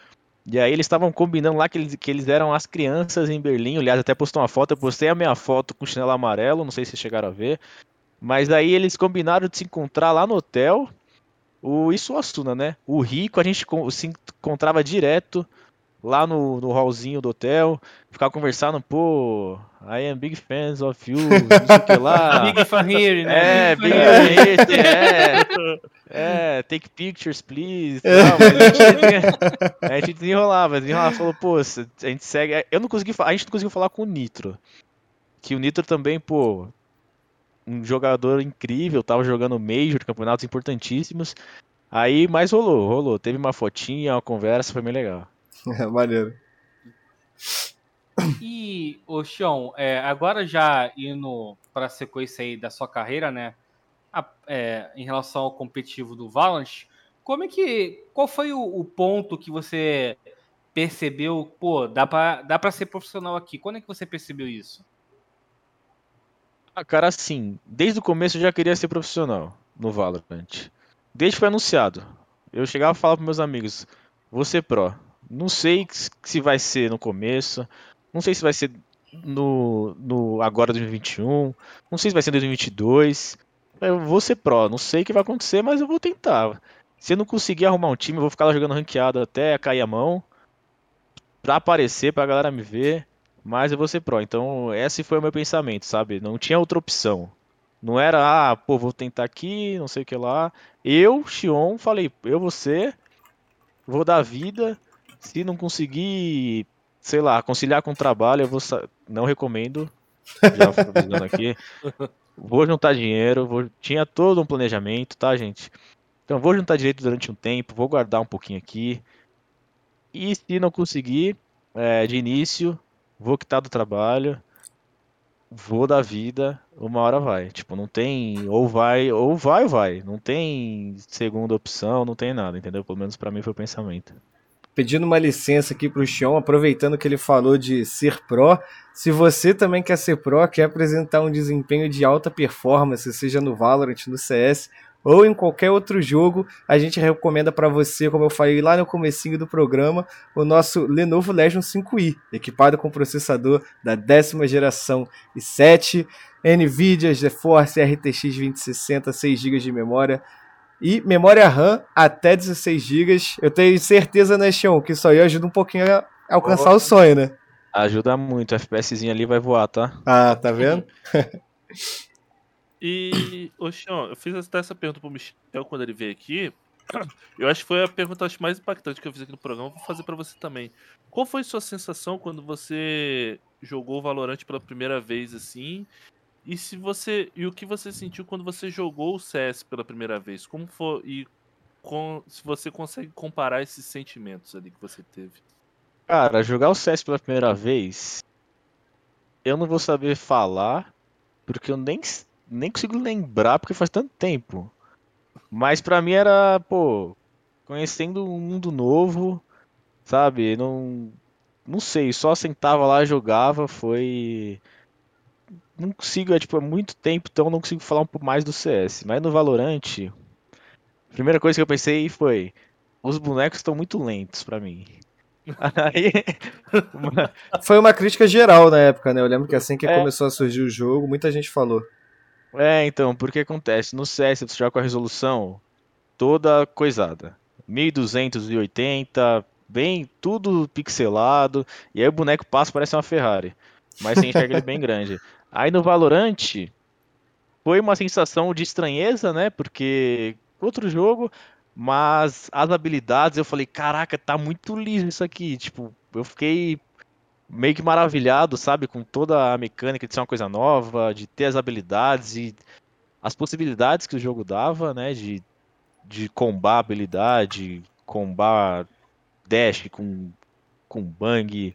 E aí eles estavam combinando lá que eles, que eles eram as crianças em Berlim. O Liazzi até postou uma foto, eu postei a minha foto com o chinelo amarelo, não sei se vocês chegaram a ver. Mas aí eles combinaram de se encontrar lá no hotel. O, Asuna, né? O Rico a gente se encontrava direto lá no, no hallzinho do hotel, ficava conversando, pô, I am big fans of you, não sei o que lá. (laughs) Big fan here, né? É, Big fan here. é, (laughs) é, take pictures, please. Mas a, gente, (laughs) a gente desenrolava, desenrolava, falou, pô, a gente segue. Eu não consegui, a gente não conseguiu falar com o Nitro. Que o Nitro também, pô, um jogador incrível, tava jogando Major, campeonatos importantíssimos. Aí, mas rolou, rolou. Teve uma fotinha, uma conversa, foi bem legal. (laughs) É, maneiro. E ô Xion, é, agora já indo para a sequência aí da sua carreira, né? A, é, em relação ao competitivo do Valorant, como é que. Qual foi o, o ponto que você percebeu, pô, dá pra, dá pra ser profissional aqui? Quando é que você percebeu isso? Ah, cara, assim, desde o começo eu já queria ser profissional no Valorant. Desde que foi anunciado. Eu chegava e falava pros meus amigos, vou ser pro. Não sei se vai ser no começo, não sei se vai ser no, no agora 2021, não sei se vai ser em 2022. Eu vou ser pro, não sei o que vai acontecer, mas eu vou tentar. Se eu não conseguir arrumar um time, eu vou ficar lá jogando ranqueado até cair a mão. Pra aparecer, pra galera me ver. Mas eu vou ser pro. Então, esse foi o meu pensamento, sabe? Não tinha outra opção. Não era, ah, pô, vou tentar aqui, não sei o que lá. Eu, Xion, falei, eu vou ser, vou dar vida. Se não conseguir, sei lá, conciliar com o trabalho, eu vou. Não recomendo. Já avisando aqui. (laughs) Vou juntar dinheiro, vou... tinha todo um planejamento, tá, gente? Então vou juntar direito durante um tempo, vou guardar um pouquinho aqui. E se não conseguir, é, de início, vou quitar do trabalho, vou da vida, uma hora vai. Tipo, não tem ou vai, ou vai ou vai. Não tem segunda opção, não tem nada, entendeu? Pelo menos para mim foi o pensamento. Pedindo uma licença aqui pro Xion, aproveitando que ele falou de ser pró, se você também quer ser pró, quer apresentar um desempenho de alta performance, seja no Valorant, no CS ou em qualquer outro jogo, a gente recomenda para você, como eu falei lá no comecinho do programa, o nosso Lenovo Legion 5i, equipado com processador da décima geração i7, NVIDIA GeForce RTX 2060, 6 GB de memória e memória RAM até 16 GB. Eu tenho certeza, né, Xion, que isso aí ajuda um pouquinho a alcançar oh, o sonho, né? Ajuda muito, o FPSzinho ali vai voar, tá? Ah, tá vendo? (laughs) E, Xion, eu fiz até essa pergunta pro Michel quando ele veio aqui. (clears throat) Eu acho que foi a pergunta acho, mais impactante que eu fiz aqui no programa. Vou fazer para você também. Qual foi sua sensação quando você jogou o Valorant pela primeira vez assim? E se você e o que você sentiu quando você jogou o CS pela primeira vez? Como foi e com, se você consegue comparar esses sentimentos ali que você teve? Cara, jogar o CS pela primeira vez, eu não vou saber falar, porque eu nem nem consigo lembrar porque faz tanto tempo. Mas pra mim era, pô, conhecendo um mundo novo, sabe? Não não sei, só sentava lá, jogava, foi não consigo, é tipo, é muito tempo, então não consigo falar um pouco mais do CS. Mas no Valorant, a primeira coisa que eu pensei foi, os bonecos estão muito lentos para mim. (laughs) Aí... (laughs) Foi uma crítica geral na época, né? Eu lembro que assim que é... começou a surgir o jogo, muita gente falou. É, então, porque acontece? No CS você joga com a resolução toda coisada. 1280, bem tudo pixelado, e aí o boneco passa parece uma Ferrari. Mas você enxerga ele bem (laughs) grande. Aí no Valorant foi uma sensação de estranheza, né? Porque outro jogo, mas as habilidades eu falei, caraca, tá muito liso isso aqui. Tipo, eu fiquei meio que maravilhado, sabe, com toda a mecânica de ser uma coisa nova, de ter as habilidades e as possibilidades que o jogo dava, né, de, de combar habilidade, combar dash com, com bang,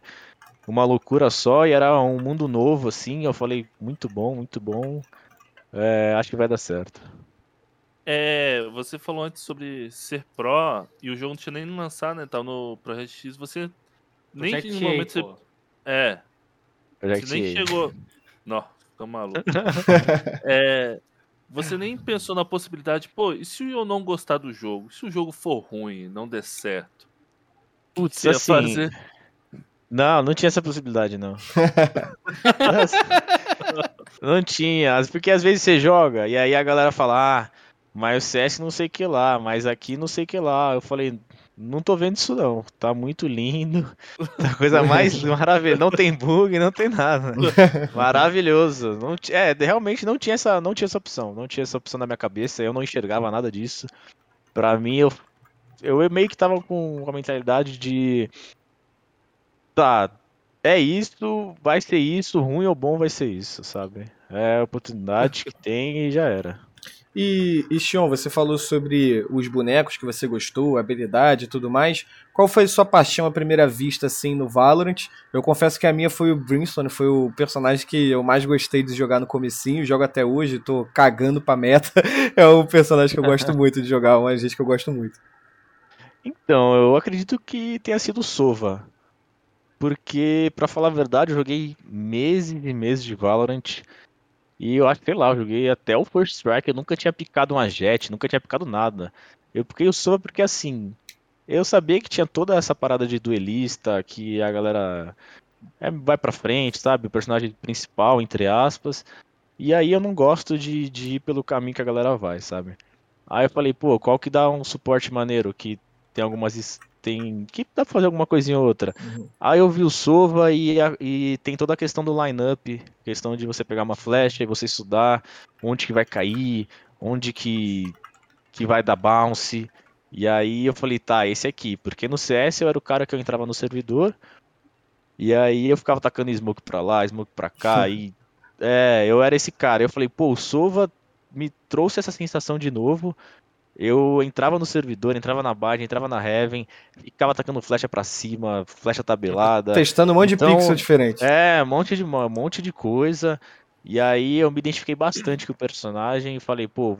uma loucura só, e era um mundo novo, assim, eu falei, muito bom, muito bom, é, acho que vai dar certo. É, você falou antes sobre ser pro, e o jogo não tinha nem lançado, né, tá no Project X, você nem no momento você é. Você nem chegou. Não, tô maluco. (laughs) é, você nem pensou na possibilidade, pô, e se eu não gostar do jogo? Se o jogo for ruim, não der certo? Putz, assim. Fazer... Não, não tinha essa possibilidade, não. (laughs) não tinha, porque às vezes você joga e aí a galera fala, ah, mas o CS não sei o que lá, mas aqui não sei o que lá. Eu falei, não tô vendo isso não. Tá muito lindo. (laughs) Tá coisa mais maravilhosa. Não tem bug, não tem nada. (laughs) Maravilhoso. Não, é, realmente não tinha essa, não tinha essa opção. Não tinha essa opção na minha cabeça. Eu não enxergava nada disso. Pra mim, eu, eu meio que tava com a mentalidade de. Tá, é isso, vai ser isso, ruim ou bom vai ser isso, sabe? É a oportunidade que tem e já era. E, e Xion, você falou sobre os bonecos que você gostou, habilidade e tudo mais. Qual foi sua paixão à primeira vista, assim, no Valorant? Eu confesso que a minha foi o Brimstone, foi o personagem que eu mais gostei de jogar no comecinho, jogo até hoje, tô cagando pra meta. (laughs) é o personagem que eu gosto muito de jogar, uma gente que eu gosto muito. Então, eu acredito que tenha sido Sova. Porque, para falar a verdade, eu joguei meses e meses de Valorant. E eu acho, sei lá, eu joguei até o First Strike, eu nunca tinha picado uma jet, nunca tinha picado nada. Eu piquei o Sova porque assim, eu sabia que tinha toda essa parada de duelista, que a galera é, vai pra frente, sabe? O personagem principal, entre aspas. E aí eu não gosto de, de ir pelo caminho que a galera vai, sabe? Aí eu falei, pô, qual que dá um suporte maneiro? Que tem algumas tem que dá pra fazer alguma coisinha ou outra. Uhum. Aí eu vi o Sova e, e tem toda a questão do line-up, questão de você pegar uma flecha e você estudar onde que vai cair, onde que, que vai dar bounce. E aí eu falei, tá, esse aqui, porque no CS eu era o cara que eu entrava no servidor e aí eu ficava tacando smoke pra lá, smoke pra cá e é, eu era esse cara. Eu falei, pô, o Sova me trouxe essa sensação de novo eu entrava no servidor, entrava na base, entrava na Heaven, ficava atacando flecha para cima, flecha tabelada. Testando um monte então, de pixel diferente. É, um monte de, um monte de coisa. E aí eu me identifiquei bastante com o personagem e falei, pô,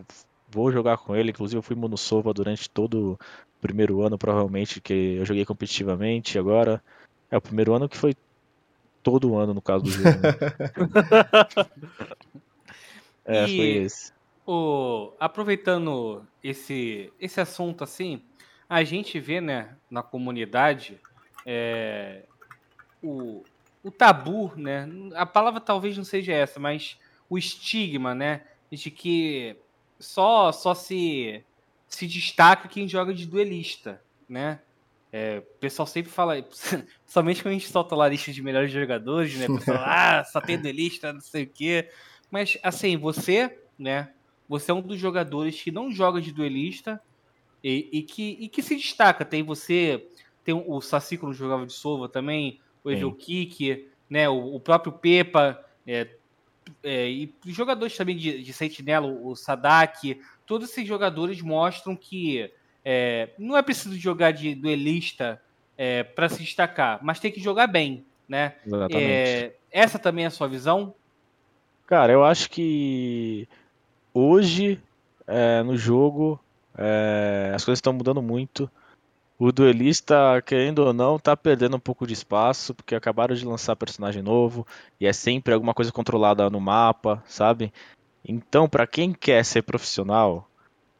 vou jogar com ele. Inclusive eu fui Monosova durante todo o primeiro ano, provavelmente, que eu joguei competitivamente. Agora é o primeiro ano que foi todo ano, no caso do jogo. Né? (laughs) é, e... foi esse. O, aproveitando esse, esse assunto assim, a gente vê né, na comunidade é, o, o tabu, né? A palavra talvez não seja essa, mas o estigma, né? De que só só se se destaca quem joga de duelista, né? É, o pessoal sempre fala, (laughs) somente quando a gente solta lá a lista de melhores jogadores, né? O pessoal, (laughs) ah, só tem duelista, não sei o quê. Mas, assim, você, né? Você é um dos jogadores que não joga de duelista e, e que, e que se destaca. Tem você, tem o Saci que não jogava de Sova também, o Evil Kick, né, o, o, próprio Pepa, é, é, e jogadores também de, de Sentinela, o Sadak, todos esses jogadores mostram que é, não é preciso jogar de duelista é, para se destacar, mas tem que jogar bem, né? Exatamente. É, essa também é a sua visão? Cara, eu acho que hoje é, no jogo é, as coisas estão mudando muito. O duelista, querendo ou não, tá perdendo um pouco de espaço, porque acabaram de lançar personagem novo e é sempre alguma coisa controlada no mapa, sabe? Então, para quem quer ser profissional,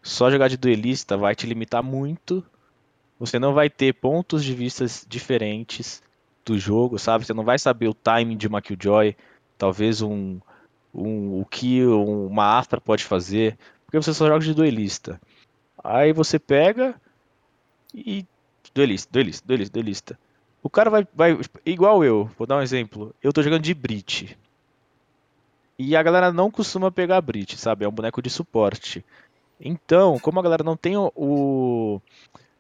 só jogar de duelista vai te limitar muito. Você não vai ter pontos de vista diferentes do jogo, sabe? Você não vai saber o timing de uma Killjoy, talvez um, um, o que uma Astra pode fazer, porque você só joga de duelista. Aí você pega e. Duelista, duelista, duelista, duelista. O cara vai, vai. Igual eu, vou dar um exemplo. Eu tô jogando de Brit. E a galera não costuma pegar Brit, sabe? É um boneco de suporte. Então, como a galera não tem o.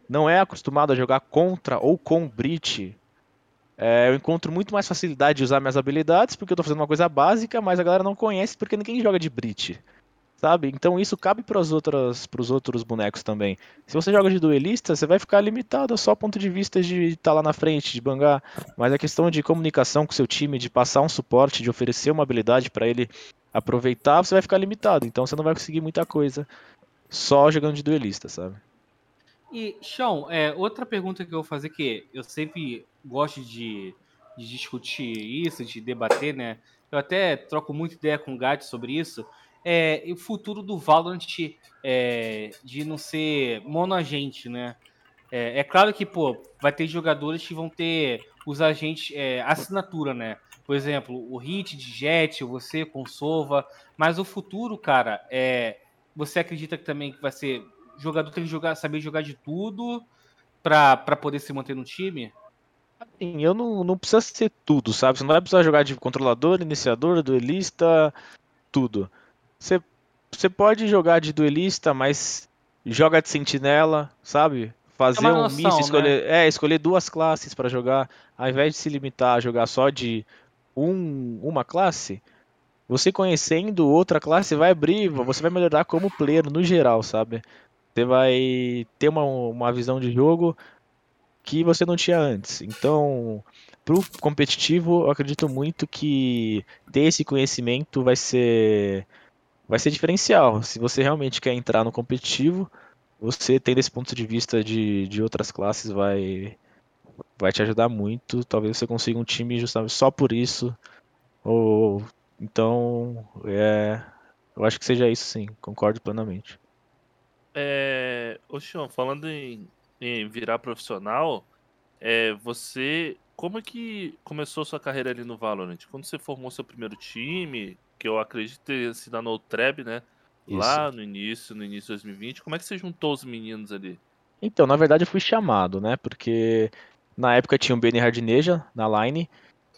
não é acostumado a jogar contra ou com Brit, é, eu encontro muito mais facilidade de usar minhas habilidades porque eu tô fazendo uma coisa básica, mas a galera não conhece porque ninguém joga de Brit. Sabe? Então isso cabe para os outros, bonecos também. Se você joga de duelista, você vai ficar limitado só ao ponto de vista de estar tá lá na frente, de bangar. Mas a questão de comunicação com seu time, de passar um suporte, de oferecer uma habilidade para ele aproveitar, você vai ficar limitado. Então você não vai conseguir muita coisa só jogando de duelista, sabe? E, Sean, é, outra pergunta que eu vou fazer, que eu sempre gosto de, de discutir isso, de debater, né? Eu até troco muita ideia com o Gat sobre isso. É o futuro do Valorant é, de não ser monoagente, né? É, é, claro que, pô, vai ter jogadores que vão ter os agentes é, assinatura, né? Por exemplo, o Hit de Jet, você com Sova. Mas o futuro, cara, é. Você acredita que também vai ser jogador tem que jogar, saber jogar de tudo para poder se manter no time? Assim, eu não, não precisa ser tudo, sabe? Você não vai precisar jogar de controlador, iniciador, duelista, tudo. Você, você pode jogar de duelista, mas joga de sentinela, sabe? Fazer é um misto, escolher, né? é, escolher duas classes para jogar, ao invés de se limitar a jogar só de um, uma classe, você conhecendo outra classe vai abrir, você vai melhorar como player no geral, sabe? Você vai ter uma, uma visão de jogo que você não tinha antes. Então, pro competitivo, eu acredito muito que ter esse conhecimento vai ser vai ser diferencial. Se você realmente quer entrar no competitivo, você tendo esse ponto de vista de, de outras classes vai vai te ajudar muito. Talvez você consiga um time justamente só por isso. Ou então, é, eu acho que seja isso sim, concordo plenamente. É, Xion, falando em, em, virar profissional, é, você como é que começou sua carreira ali no Valorant? Quando você formou seu primeiro time, que eu acredito ter sido na Notreb, né? Isso. Lá no início, no início de 2020, como é que você juntou os meninos ali? Então, na verdade eu fui chamado, né? Porque na época tinha o Benny Hardneja na line,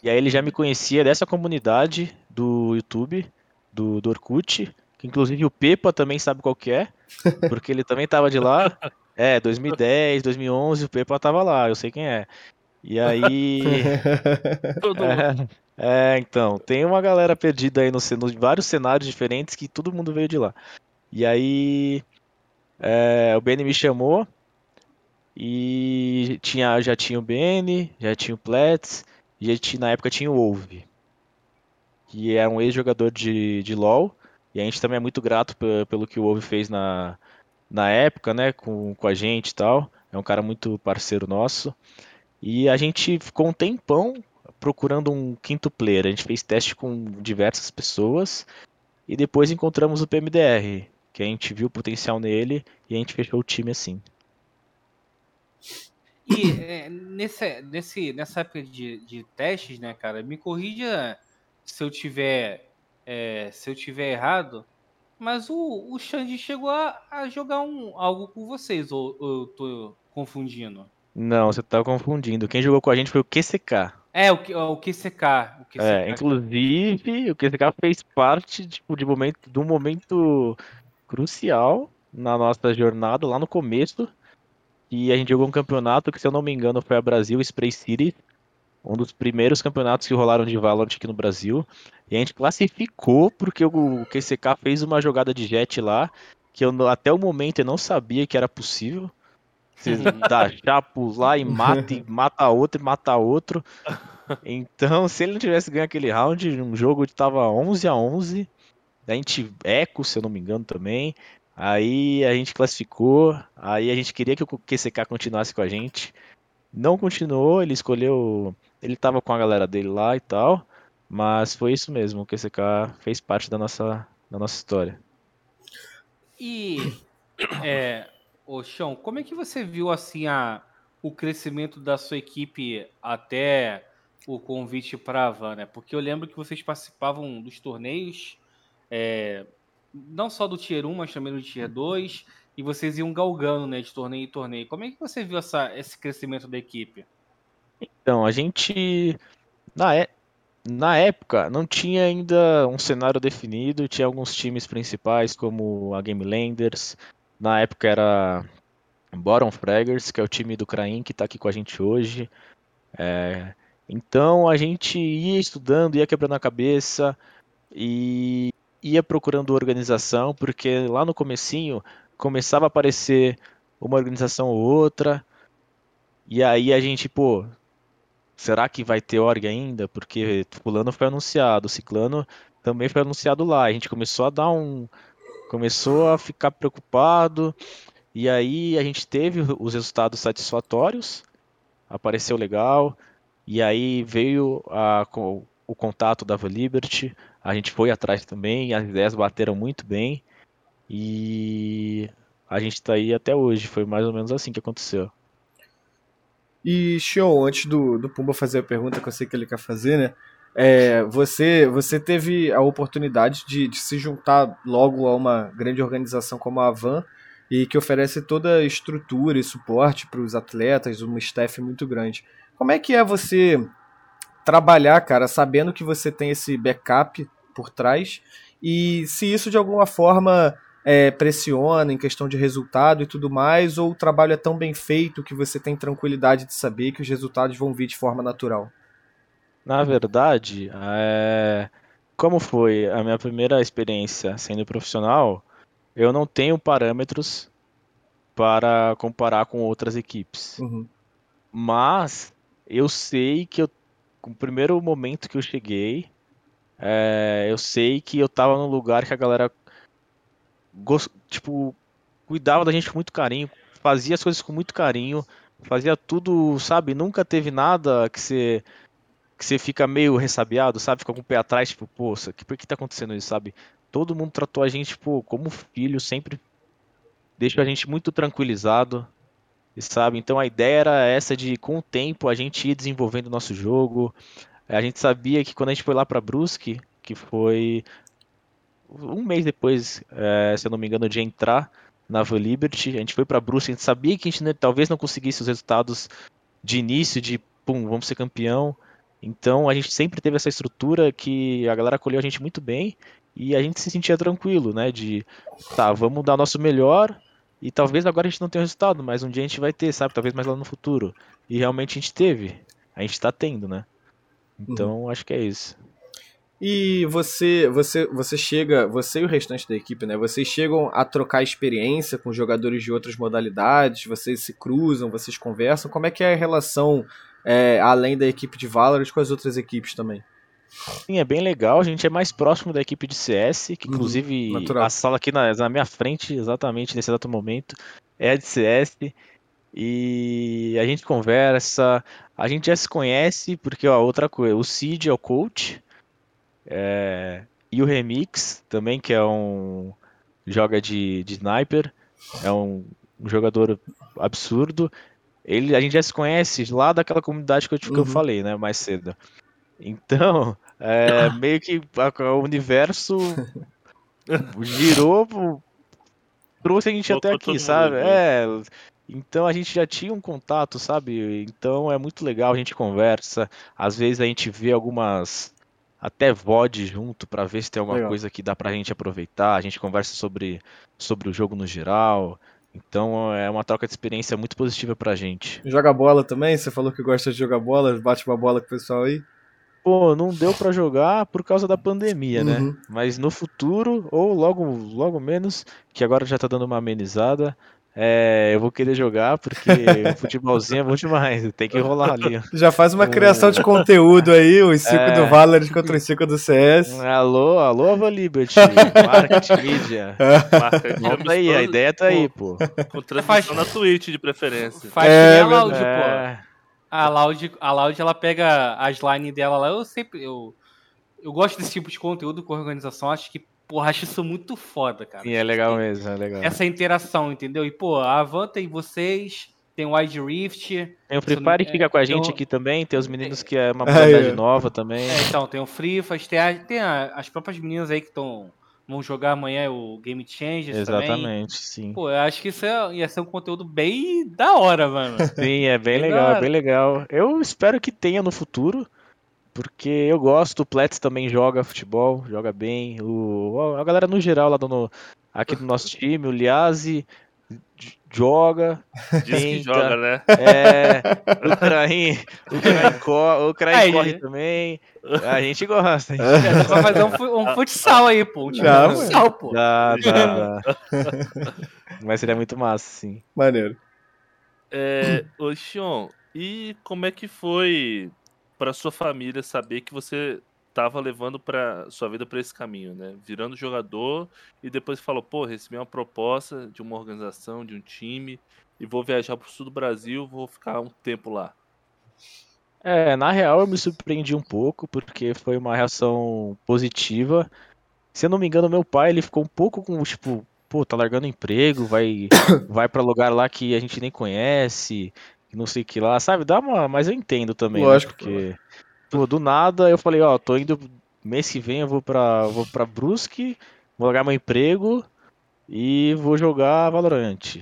e aí ele já me conhecia dessa comunidade do YouTube, do, do Orkut, que inclusive o Pepa também sabe qual que é, (laughs) porque ele também tava de lá. É, 2010, 2011, o Pepa tava lá, eu sei quem é. E aí. (laughs) é, (laughs) é, então, tem uma galera perdida aí no, no vários cenários diferentes que todo mundo veio de lá. E aí. É, o Benny me chamou e tinha, já tinha o Benny, já tinha o Plets, e tinha, na época tinha o Wolve, que era um ex-jogador de, de LoL, e a gente também é muito grato pelo que o Wolve fez na, na época, né, com, com a gente e tal. É um cara muito parceiro nosso. E a gente ficou um tempão procurando um quinto player. A gente fez teste com diversas pessoas e depois encontramos o PMDR, que a gente viu o potencial nele e a gente fechou o time assim. E é, nesse, nesse, nessa época de, de testes, né, cara, me corrija se eu tiver é, se eu tiver errado, mas o, o Xande chegou a, a jogar um, algo com vocês, ou, ou eu tô confundindo? Não, você tá confundindo. Quem jogou com a gente foi o QCK. É, o, o QCK. O QCK. É, inclusive, o QCK fez parte tipo, de, momento, de um momento crucial na nossa jornada, lá no começo. E a gente jogou um campeonato que, se eu não me engano, foi a Brasil Spray City. Um dos primeiros campeonatos que rolaram de Valorant aqui no Brasil. E a gente classificou porque o QCK fez uma jogada de jet lá. Que eu, até o momento eu não sabia que era possível. Você (laughs) dá chapos lá e mata, e mata outro e mata outro. Então, se ele não tivesse ganho aquele round, um jogo tava 11 a 11 a gente eco, se eu não me engano também. Aí a gente classificou, aí a gente queria que o QCK continuasse com a gente. Não continuou, ele escolheu, ele tava com a galera dele lá e tal, mas foi isso mesmo, o QCK fez parte da nossa da nossa história. E (coughs) é, Chão, como é que você viu assim a, o crescimento da sua equipe até o convite para a Havana? Né? Porque eu lembro que vocês participavam dos torneios, é, não só do Tier 1, mas também do Tier 2, e vocês iam galgando né, de torneio em torneio. Como é que você viu essa, esse crescimento da equipe? Então, a gente. Na, é, na época, não tinha ainda um cenário definido, tinha alguns times principais, como a Game Landers, na época era Bottom Fraggers, que é o time do Krain que está aqui com a gente hoje. É, então a gente ia estudando, ia quebrando a cabeça e ia procurando organização, porque lá no comecinho começava a aparecer uma organização ou outra, e aí a gente, pô, será que vai ter org ainda? Porque fulano foi anunciado, ciclano também foi anunciado lá. A gente começou a dar um, começou a ficar preocupado. E aí a gente teve os resultados satisfatórios, apareceu legal. E aí veio a, o contato da Liberty, a gente foi atrás também, as ideias bateram muito bem. E a gente está aí até hoje, foi mais ou menos assim que aconteceu. E, Xion, antes do, do Pumba fazer a pergunta que eu sei que ele quer fazer, né? É, você, você teve a oportunidade de, de, se juntar logo a uma grande organização como a Avan e que oferece toda a estrutura e suporte para os atletas, uma staff muito grande. Como é que é você trabalhar, cara, sabendo que você tem esse backup por trás e se isso de alguma forma é, pressiona em questão de resultado e tudo mais, ou o trabalho é tão bem feito que você tem tranquilidade de saber que os resultados vão vir de forma natural? Na verdade, é... como foi a minha primeira experiência sendo profissional, eu não tenho parâmetros para comparar com outras equipes. Uhum. Mas eu sei que eu, com o primeiro momento que eu cheguei, é, eu sei que eu tava num lugar que a galera gost, tipo, cuidava da gente com muito carinho, fazia as coisas com muito carinho, fazia tudo, sabe? Nunca teve nada que você que você fica meio ressabiado, sabe? Fica com o pé atrás, tipo, poxa, que, por que tá acontecendo isso, sabe? Todo mundo tratou a gente, pô, como filho, sempre deixou a gente muito tranquilizado, sabe? Então a ideia era essa de, com o tempo, a gente ir desenvolvendo o nosso jogo. A gente sabia que quando a gente foi lá para Brusque, que foi um mês depois, é, se eu não me engano, de entrar na Ava Liberty, a gente foi para Brusque, a gente sabia que a gente talvez não conseguisse os resultados de início, de pum, vamos ser campeão. Então a gente sempre teve essa estrutura que a galera acolheu a gente muito bem e a gente se sentia tranquilo, né? De tá, vamos dar nosso melhor e talvez agora a gente não tenha resultado, mas um dia a gente vai ter, sabe? Talvez mais lá no futuro. E realmente a gente teve. A gente tá tendo, né? Então uhum. acho que é isso. E você, você, você chega, você e o restante da equipe, né? Vocês chegam a trocar experiência com jogadores de outras modalidades, vocês se cruzam, vocês conversam. Como é que é a relação é, além da equipe de Valorant com as outras equipes também? Sim, é bem legal. A gente é mais próximo da equipe de CS, que uhum, inclusive uhum, a sala aqui na, na, minha frente, exatamente nesse exato momento, é a de CS. E a gente conversa, a gente já se conhece, porque ó, outra coisa, o Cid é o coach, é, e o Remix também, que é um joga de, de sniper, é um, um jogador absurdo. Ele, a gente já se conhece lá daquela comunidade que eu, que eu uhum. falei, né, mais cedo. Então, é, (laughs) meio que o universo (laughs) girou, trouxe a gente até aqui, sabe? É, então a gente já tinha um contato, sabe? Então é muito legal, a gente conversa. Às vezes a gente vê algumas até VOD junto para ver se tem alguma legal. coisa que dá pra gente aproveitar. A gente conversa sobre, sobre o jogo no geral. Então é uma troca de experiência muito positiva pra gente. Joga bola também? Você falou que gosta de jogar bola, bate uma bola com o pessoal aí? Pô, não deu para jogar por causa da pandemia, né? uhum. né? Mas no futuro, ou logo, logo menos, que agora já tá dando uma amenizada, é, eu vou querer jogar porque o (laughs) futebolzinho é bom demais, tem que rolar ali. Já faz uma criação de conteúdo aí, os 5 é... do Valorant contra os 5 do CS. Alô, alô, Ava Liberty, Market Media. (laughs) Volta aí, a ideia tá aí, pô. Com transmissão na Twitch de preferência. Faz é, a Loud, é... pô. A Loud, a Loud, ela pega as lines dela lá, eu sempre... Eu, eu gosto desse tipo de conteúdo com organização, acho que Porra, acho isso muito foda, cara. E é legal mesmo, é legal. Essa interação, entendeu? E, pô, a Avan tem vocês, tem o Wide Rift. Tem o Free Fire que fica com a gente aqui também, tem os meninos que é uma (laughs) modalidade é. nova também. É, então, tem o Free Fire, tem, a, tem a, as próprias meninas aí que estão vão jogar amanhã o Game Changers Exatamente, também. sim. Pô, eu acho que isso é, ia ser um conteúdo bem da hora, mano. Sim, é bem, bem legal, é bem legal. Eu espero que tenha no futuro. Porque eu gosto, o Plets também joga futebol, joga bem. O, a galera no geral lá do, aqui do nosso time, o Liazzi joga. (laughs) Diz que joga, né? É, o Krain, o Krain, (laughs) co o Krain corre também. A gente gosta. A gente... É, vai fazer um, um, futsal aí, pô. Um time dá, futsal, pô. Dá, dá, dá. (laughs) Mas seria muito massa, sim. Maneiro. É, ô, Xion, e como é que foi para sua família saber que você estava levando para sua vida para esse caminho, né? Virando jogador e depois falou, pô, recebi uma proposta de uma organização, de um time e vou viajar para o sul do Brasil, vou ficar um tempo lá. É, na real eu me surpreendi um pouco porque foi uma reação positiva. Se eu não me engano, meu pai ele ficou um pouco com tipo, pô, tá largando emprego, vai (coughs) vai para lugar lá que a gente nem conhece, não sei o que lá, sabe? Dá uma. Mas eu entendo também. Né? Lógico. Né? Porque, pô, do nada eu falei, ó, tô indo. Mês que vem eu vou pra, vou pra Brusque, vou largar meu emprego e vou jogar Valorant.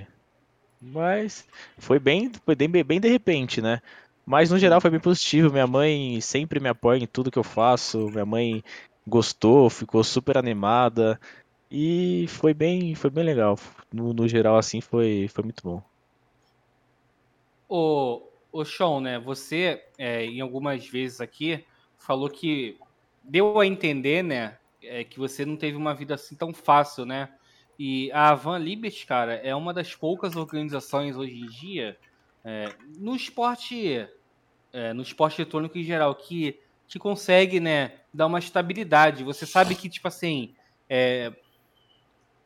Mas foi bem, foi bem, bem de repente, né? Mas no geral foi bem positivo. Minha mãe sempre me apoia em tudo que eu faço. Minha mãe gostou, ficou super animada. E foi bem, foi bem legal. No, no geral, assim, foi, foi muito bom. O, o Sean, né? Você, é, em algumas vezes aqui, falou que deu a entender, né, é, que você não teve uma vida assim tão fácil, né? E a Van Liberty, cara, é uma das poucas organizações hoje em dia é, no esporte, é, no esporte eletrônico em geral, que, que consegue, né, dar uma estabilidade. Você sabe que, tipo assim, é,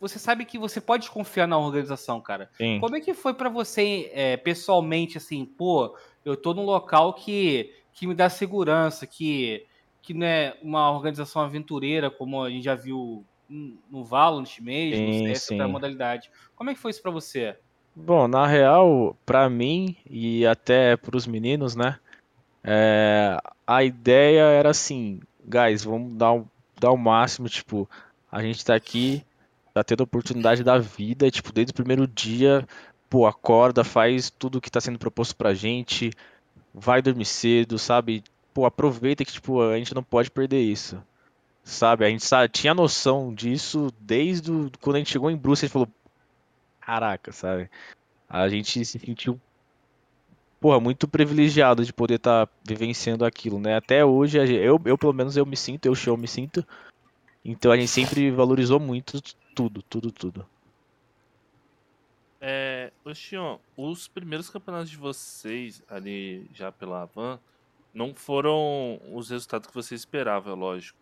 você sabe que você pode confiar na organização, cara. Sim. Como é que foi para você, é, pessoalmente, assim, pô, eu tô num local que, que me dá segurança, que, que não é uma organização aventureira, como a gente já viu no Valorant mesmo, Sim, outra sim. modalidade. Como é que foi isso para você? Bom, na real, pra mim e até pros meninos, né? é, a ideia era assim, guys, vamos dar o, dar o máximo, tipo, a gente tá aqui, tá tendo a oportunidade da vida, tipo, desde o primeiro dia, pô, acorda, faz tudo que tá sendo proposto pra gente, vai dormir cedo, sabe? Pô, aproveita que, tipo, a gente não pode perder isso. Sabe, a gente sa- tinha noção disso desde o- quando a gente chegou em Bruxa, a gente falou, caraca, sabe? A gente se sentiu, porra, muito privilegiado de poder estar vivenciando aquilo, né? Até hoje, eu, eu pelo menos eu me sinto, eu show me sinto. Então a gente sempre valorizou muito tudo, tudo, tudo. É, ô Xion, os primeiros campeonatos de vocês ali já pela Havan não foram os resultados que você esperava, é lógico.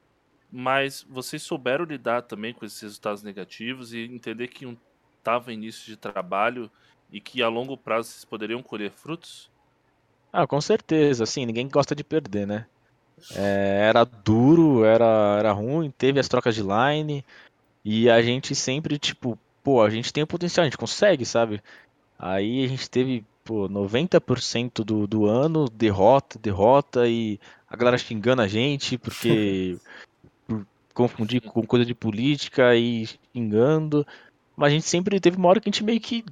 Mas vocês souberam lidar também com esses resultados negativos e entender que um estava em início de trabalho e que a longo prazo vocês poderiam colher frutos? Ah, com certeza, assim, ninguém gosta de perder, né? É, era duro, era, era ruim, teve as trocas de line e a gente sempre, tipo, pô, a gente tem o potencial, a gente consegue, sabe? Aí a gente teve, pô, 90% do, do ano derrota, derrota e a galera xingando a gente porque (laughs) por confundir com coisa de política e xingando. Mas a gente sempre teve uma hora que a gente meio que,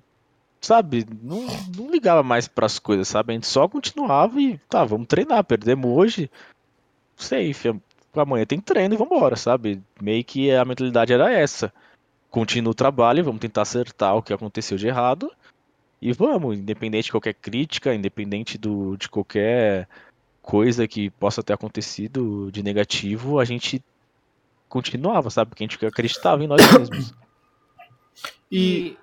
sabe, não, não ligava mais pras coisas, sabe? A gente só continuava e, tá, vamos treinar, perdemos hoje, safe, amanhã tem treino e vambora, sabe? Meio que a mentalidade era essa. Continua o trabalho, vamos tentar acertar o que aconteceu de errado e vamos, independente de qualquer crítica, independente do, de qualquer coisa que possa ter acontecido de negativo, a gente continuava, sabe? Porque a gente acreditava em nós (coughs) mesmos. E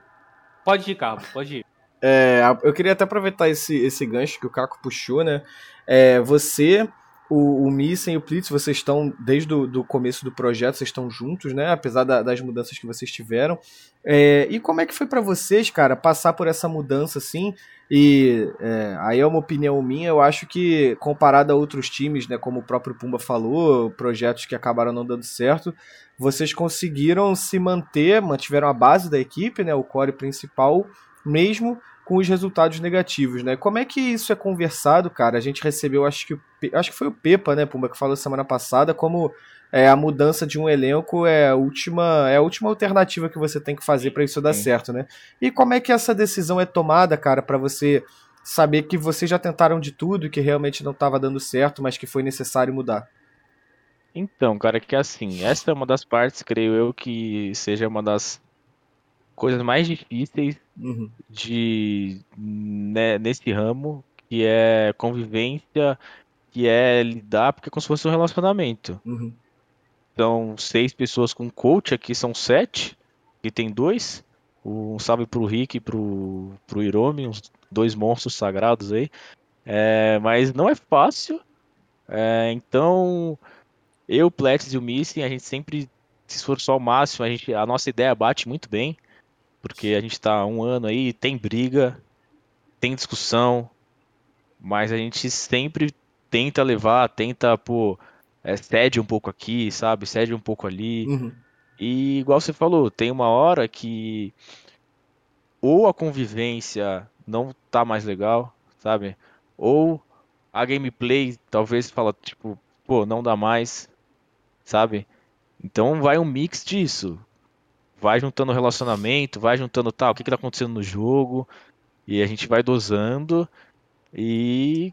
pode ir, Carlos, pode ir. é, eu queria até aproveitar esse, esse gancho que o Caco puxou, né? É, você, o, o Missen e o Plitz, vocês estão, desde o começo do projeto, vocês estão juntos, né? Apesar da- das mudanças que vocês tiveram. É, e como é que foi pra vocês, cara, passar por essa mudança assim? E é, aí é uma opinião minha, eu acho que comparado a outros times, né, como o próprio Pumba falou, projetos que acabaram não dando certo, vocês conseguiram se manter, mantiveram a base da equipe, né, o core principal, mesmo com os resultados negativos, né? Como é que isso é conversado, cara? A gente recebeu, acho que, acho que foi o Pepa, né, Pumba, que falou semana passada, como é, a mudança de um elenco é a última, é a última alternativa que você tem que fazer para isso dar Sim. certo, né? E como é que essa decisão é tomada, cara, para você saber que vocês já tentaram de tudo e que realmente não estava dando certo, mas que foi necessário mudar? Então, cara, que assim, essa é uma das partes, creio eu, que seja uma das coisas mais difíceis Uhum. de né, nesse ramo, que é convivência, que é lidar, porque é como se fosse um relacionamento. Uhum. Então, seis pessoas com coach, aqui são sete, que tem dois. Um salve pro Rick e pro, pro Hiromi, uns dois monstros sagrados aí. É, mas não é fácil. É, então, eu, o Pletis e o Missing, a gente sempre se esforçou ao máximo. A, gente, a nossa ideia bate muito bem, porque a gente tá há um ano aí, tem briga, tem discussão, mas a gente sempre tenta levar, tenta, pô, é, cede um pouco aqui, sabe? Cede um pouco ali. Uhum. E igual você falou, tem uma hora que ou a convivência não tá mais legal, sabe? Ou a gameplay talvez fala, tipo, pô, não dá mais, sabe? Então vai um mix disso. Vai juntando relacionamento, vai juntando tal, o que que tá acontecendo no jogo, e a gente vai dosando e,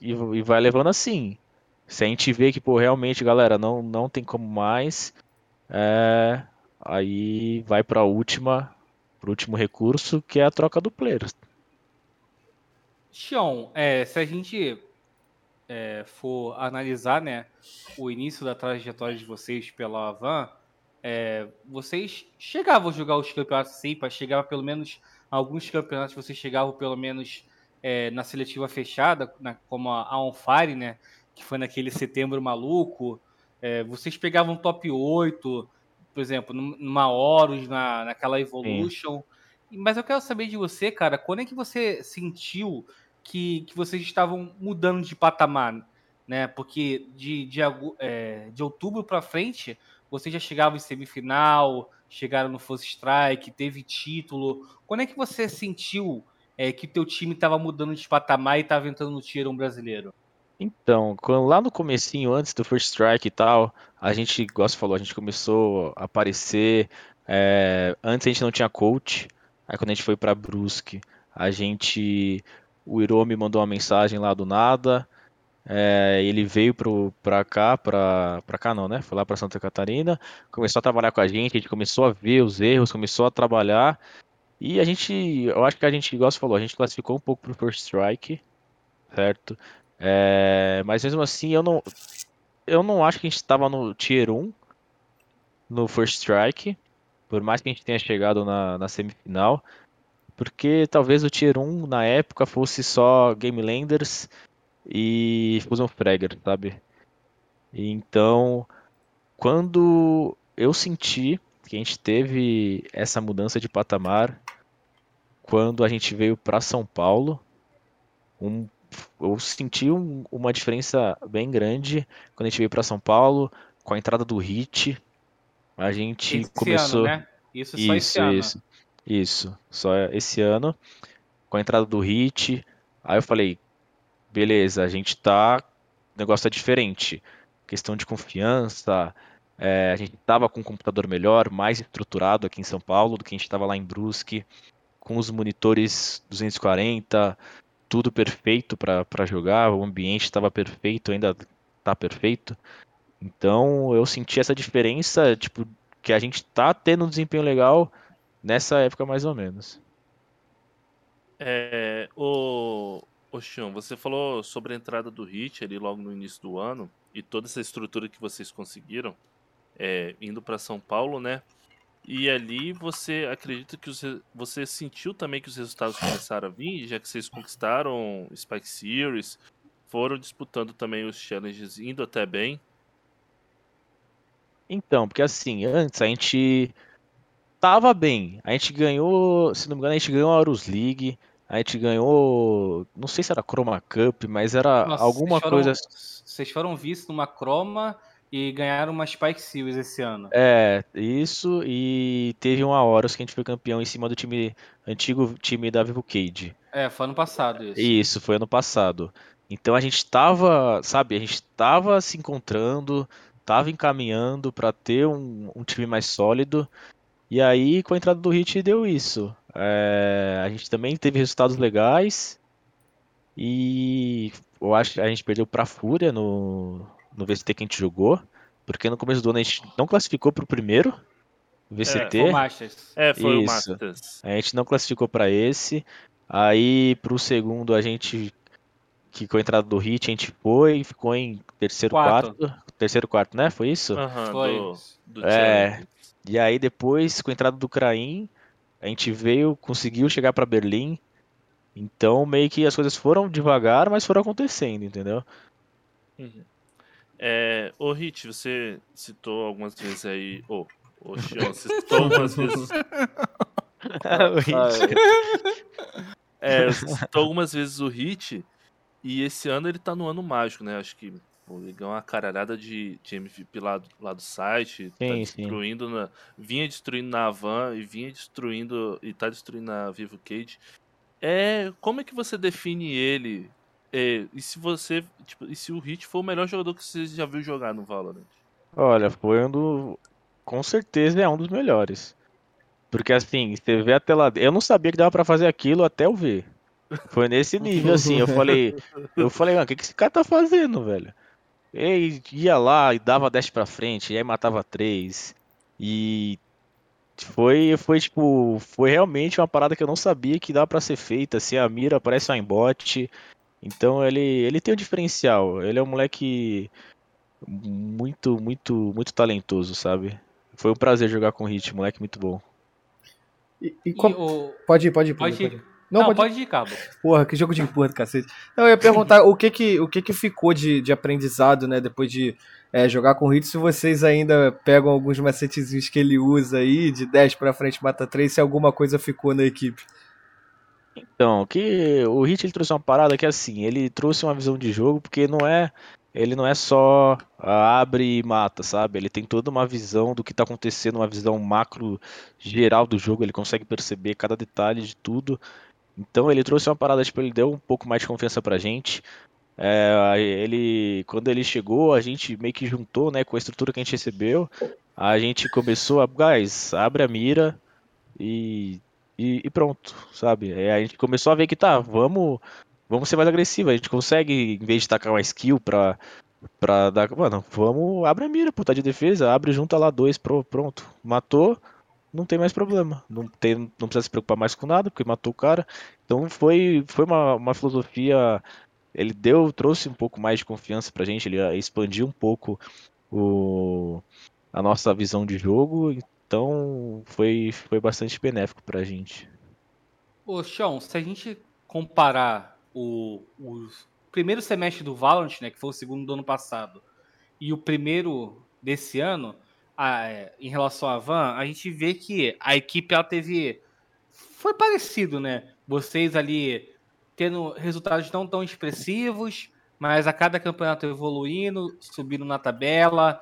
e, e vai levando assim. Se a gente vê que, pô, realmente, galera, não, não tem como mais, é, aí vai pra última, pro último recurso, que é a troca do player. Xion, é, se a gente é, for analisar né, o início da trajetória de vocês pela Avan, é, vocês chegavam a jogar os campeonatos sim, chegava pelo menos alguns campeonatos vocês chegavam pelo menos é, na seletiva fechada, na, como a, a On Fire, né? Que foi naquele setembro maluco. É, vocês pegavam top 8, por exemplo, numa Horus, na, naquela Evolution. Sim. Mas eu quero saber de você, cara, quando é que você sentiu que, que vocês estavam mudando de patamar? Né? Porque de, de, é, de outubro para frente, vocês já chegavam em semifinal, chegaram no Force Strike, teve título. Quando é que você sentiu é, que teu time estava mudando de patamar e estava entrando no Tier 1 brasileiro? Então, quando, lá no comecinho, antes do First Strike e tal, a gente, igual você falou, a gente começou a aparecer. É, antes a gente não tinha coach, aí quando a gente foi pra Brusque, a gente. O Hiro me mandou uma mensagem lá do nada. É, ele veio pro, pra cá, pra cá não, né? Foi lá pra Santa Catarina, começou a trabalhar com a gente, a gente começou a ver os erros, começou a trabalhar. E a gente, eu acho que a gente, igual você falou, a gente classificou um pouco pro First Strike, certo? É, mas mesmo assim, eu não, eu não acho que a gente estava no Tier 1 no First Strike, por mais que a gente tenha chegado na, na semifinal, porque talvez o Tier 1 na época fosse só Game Landers e Fusion Fragger, sabe? Então, quando eu senti que a gente teve essa mudança de patamar, quando a gente veio para São Paulo, um, eu senti um, uma diferença bem grande quando a gente veio para São Paulo, com a entrada do Hit. A gente esse começou. Ano, né? Isso só isso, esse ano. Isso, isso, só esse ano. Com a entrada do Hit. Aí eu falei, beleza, a gente tá. O negócio é diferente. Questão de confiança. É, a gente tava com um computador melhor, mais estruturado aqui em São Paulo do que a gente estava lá em Brusque com os monitores 240, tudo perfeito para jogar, o ambiente estava perfeito, ainda está perfeito. Então eu senti essa diferença, tipo, que a gente tá tendo um desempenho legal nessa época mais ou menos. É, o, o Xion, você falou sobre a entrada do Hit ali logo no início do ano e toda essa estrutura que vocês conseguiram é, indo para São Paulo, né? E ali você acredita que você sentiu também que os resultados começaram a vir, já que vocês conquistaram Spike Series, foram disputando também os challenges, indo até bem? Então, porque assim, antes a gente tava bem. A gente ganhou, se não me engano, a gente ganhou a Horus League, a gente ganhou, não sei se era Chroma Cup, mas era Nossa, alguma vocês foram, coisa. Vocês foram vistos numa Chroma e ganharam uma Spike Seals esse ano. É, isso, e teve uma Horus que a gente foi campeão em cima do time, antigo time da Vivo Cage. É, foi ano passado isso. Isso, foi ano passado. Então a gente tava, sabe, a gente tava se encontrando, tava encaminhando para ter um, um, time mais sólido. E aí, com a entrada do Hit, deu isso. É, a gente também teve resultados legais. E eu acho que a gente perdeu pra Fúria no, no VCT que a gente jogou, porque no começo do ano a gente não classificou para o primeiro VCT. É, foi o Masters. É, foi Isso. o Masters. A gente não classificou para esse. Aí para o segundo a gente que com a entrada do Hit a gente foi, ficou em terceiro quarto, quarto terceiro quarto, né? Foi isso? Uhum, foi. Do, do é. E aí depois com a entrada do Krain, a gente veio, conseguiu chegar para Berlim. Então meio que as coisas foram devagar, mas foram acontecendo, entendeu? Uhum. É, ô Hit, você citou algumas vezes aí. Ô, oh, ô Xion, você citou algumas (laughs) vezes. (laughs) o Hit. É, você citou algumas vezes o Hit. E esse ano ele tá no ano mágico, né? Acho que o Ligão uma caralhada de, de MVP lá, lá do site. Tá sim, tá destruindo sim. na. Vinha destruindo na Van e vinha destruindo. E tá destruindo na Vivo Cage. É, como é que você define ele é, e se você. Tipo, e se o Hit foi o melhor jogador que você já viu jogar no Valorant? Olha, foi um do. Com certeza é um dos melhores. Porque assim, você vê a tela. Eu não sabia que dava para fazer aquilo até eu ver. Foi nesse nível, assim. Eu (laughs) falei. Eu falei, mano, o que, que esse cara tá fazendo, velho? Ele ia lá e dava dash pra frente, e aí matava três. E foi, foi tipo, foi realmente uma parada que eu não sabia que dava para ser feita, assim, a mira parece um aimbot, Então ele, ele tem um diferencial. Ele é um moleque muito, muito, muito talentoso, sabe? Foi um prazer jogar com o Hit, moleque muito bom. E, e com... o... Pode ir, pode ir. Pode, pode ir. Não, Não, pode... pode ir, Cabo. Porra, que jogo de empurra do cacete. Não, eu ia perguntar o que que, o que, que ficou de, de aprendizado, né, depois de é, jogar com o Hit, se vocês ainda pegam alguns macetezinhos que ele usa aí, de 10 pra frente mata 3, se alguma coisa ficou na equipe. Então, que o Hit ele trouxe uma parada que assim, ele trouxe uma visão de jogo, porque não é ele não é só ah, abre e mata, sabe? Ele tem toda uma visão do que está acontecendo, uma visão macro geral do jogo, ele consegue perceber cada detalhe de tudo. Então ele trouxe uma parada, tipo, ele deu um pouco mais de confiança pra gente. É, ele, quando ele chegou, a gente meio que juntou, né, com a estrutura que a gente recebeu. A gente começou a, guys, abre a mira e, e, e pronto, sabe? É, a gente começou a ver que tá, vamos vamos ser mais agressivos. A gente consegue, em vez de tacar uma skill pra, pra dar. Mano, vamos. Abre a mira, pô, tá de defesa, abre junta lá dois, pronto. Matou, não tem mais problema. Não, tem, não precisa se preocupar mais com nada, porque matou o cara. Então foi, foi uma, uma filosofia. Ele deu, trouxe um pouco mais de confiança pra gente, ele expandiu um pouco o, a nossa visão de jogo. Então foi, foi bastante benéfico pra gente. Ô, Sean, se a gente comparar o, o primeiro semestre do Valorant, né, que foi o segundo do ano passado, e o primeiro desse ano, a, é, em relação à Van, a gente vê que a equipe ela teve. Foi parecido, né? Vocês ali tendo resultados não tão expressivos, mas a cada campeonato evoluindo, subindo na tabela,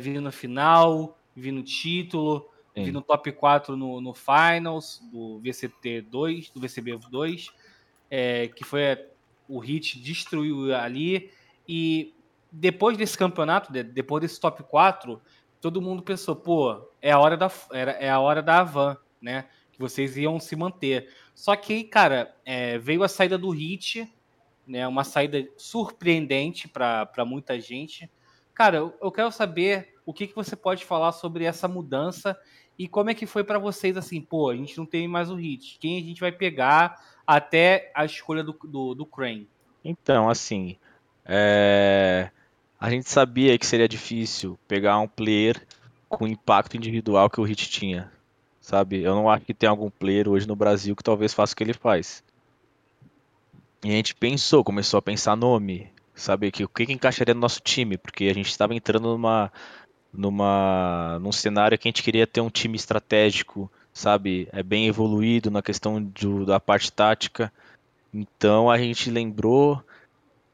vindo no final, vindo título, Sim. vindo top 4 no, no Finals do VCT 2, do VCB 2 é, que foi o Hit destruiu ali. E depois desse campeonato, depois desse top 4, todo mundo pensou, pô, é a hora da, é a hora da Avan, né? Que vocês iam se manter. Só que, cara, é, veio a saída do Hit, né? Uma saída surpreendente para muita gente. Cara, eu, eu quero saber o que, que você pode falar sobre essa mudança e como é que foi para vocês assim, pô, a gente não tem mais o Hit, quem a gente vai pegar? até a escolha do, do, do Crane? Então, assim, é... a gente sabia que seria difícil pegar um player com impacto individual que o Hit tinha, sabe? Eu não acho que tem algum player hoje no Brasil que talvez faça o que ele faz. E a gente pensou, começou a pensar nome, sabe? Que, o que, que encaixaria no nosso time, porque a gente estava entrando numa, numa, num cenário que a gente queria ter um time estratégico, sabe, é bem evoluído na questão do, da parte tática. Então a gente lembrou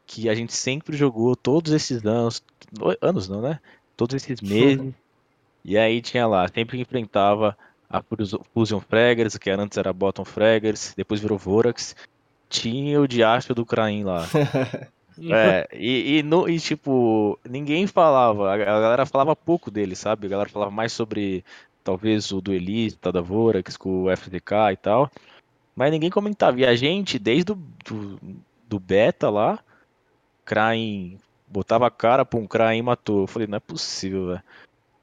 que a gente sempre jogou todos esses anos, anos não, né? Todos esses meses. e aí tinha lá, sempre enfrentava a Fusion Fraggers, que antes era Bottom Fraggers, depois virou Vorax. Tinha o diastro do Krain lá. (laughs) é, e, e, no, e, tipo, ninguém falava, a galera falava pouco dele, sabe? A galera falava mais sobre talvez o duelista da Vorax com o FDK e tal. Mas ninguém comentava. E a gente, desde o do, do beta lá, Krain botava a cara, pum, Krain matou. Eu falei, não é possível, velho.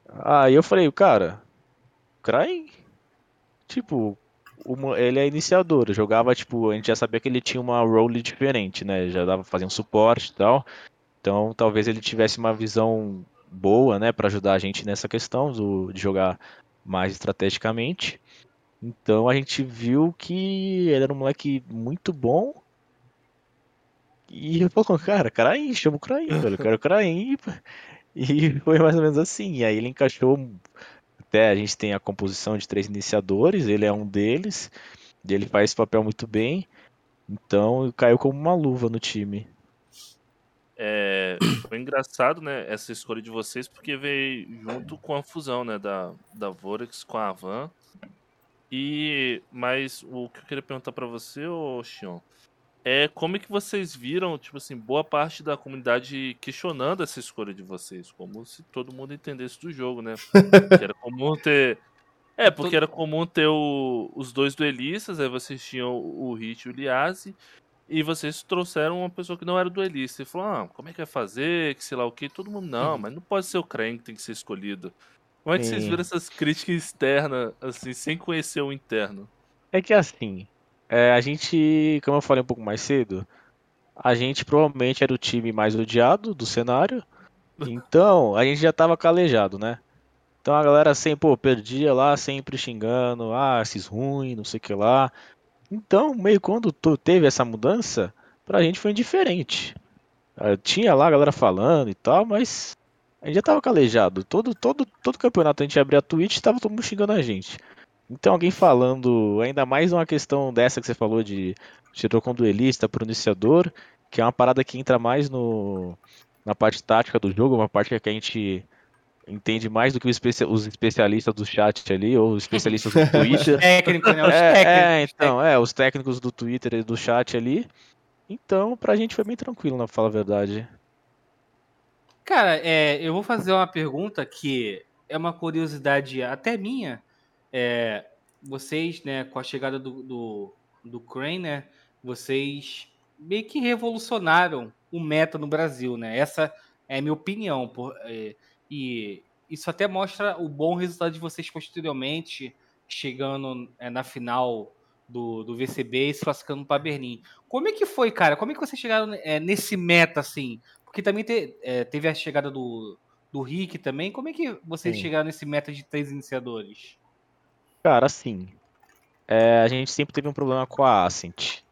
Aí eu falei, cara, Krain, tipo, uma, ele é iniciador. Jogava, tipo, a gente já sabia que ele tinha uma role diferente, né? Já dava fazendo suporte e tal. Então talvez ele tivesse uma visão boa, né, para ajudar a gente nessa questão do, de jogar mais estrategicamente. Então a gente viu que ele era um moleque muito bom. E ele falou, cara, Craim, chama o Craim, velho, eu quero o Craim. (laughs) E foi mais ou menos assim. E aí ele encaixou. Até a gente tem a composição de três iniciadores, ele é um deles. E ele faz esse papel muito bem. Então caiu como uma luva no time. É, foi engraçado, né, essa escolha de vocês, porque veio junto com a fusão, né, da, da Vorex com a Avan. E, mas o que eu queria perguntar para você, ô Xion, é como é que vocês viram, tipo assim, boa parte da comunidade questionando essa escolha de vocês, como se todo mundo entendesse do jogo, né? Que era comum ter é, (laughs) porque era comum ter o, os dois duelistas, aí vocês tinham o Hit e o Liase, e vocês trouxeram uma pessoa que não era duelista. E falou, ah, como é que vai fazer, que sei lá o que. Todo mundo, não, uhum. mas não pode ser o Krang que tem que ser escolhido. Como é que Sim. vocês viram essas críticas externas, assim, sem conhecer o interno? É que assim, é, a gente, como eu falei um pouco mais cedo, a gente provavelmente era o time mais odiado do cenário. (laughs) Então, a gente já tava calejado, né? Então a galera sempre, pô, perdia lá, sempre xingando, ah, esses ruins, não sei o que lá. Então, meio quando teve essa mudança, pra gente foi indiferente. Ah, tinha lá a galera falando e tal, mas a gente já tava calejado. Todo, todo, todo campeonato a gente abria a Twitch e tava todo mundo xingando a gente. Então alguém falando, ainda mais uma questão dessa que você falou de tirou com duelista pro iniciador, que é uma parada que entra mais no, na parte tática do jogo, uma parte que a gente entende mais do que os especialistas do chat ali, ou os especialistas do (laughs) Twitter. Técnico, né? Os é, técnicos. é, então, é, os técnicos do Twitter e do chat ali. Então, pra gente foi bem tranquilo, na falar a verdade. Cara, é, eu vou fazer uma pergunta que é uma curiosidade até minha. É, vocês, né, com a chegada do, do, do Crane, né, vocês meio que revolucionaram o meta no Brasil, né? Essa é a minha opinião. Por, é, e isso até mostra o bom resultado de vocês posteriormente, chegando é, na final do, do VCB e se classificando para Berlim. Como é que foi, cara? Como é que vocês chegaram é, nesse meta, assim? Porque também te, é, teve a chegada do, do Rick também. Como é que vocês Sim. chegaram nesse meta de três iniciadores? Cara, assim, é, a gente sempre teve um problema com a Ascent.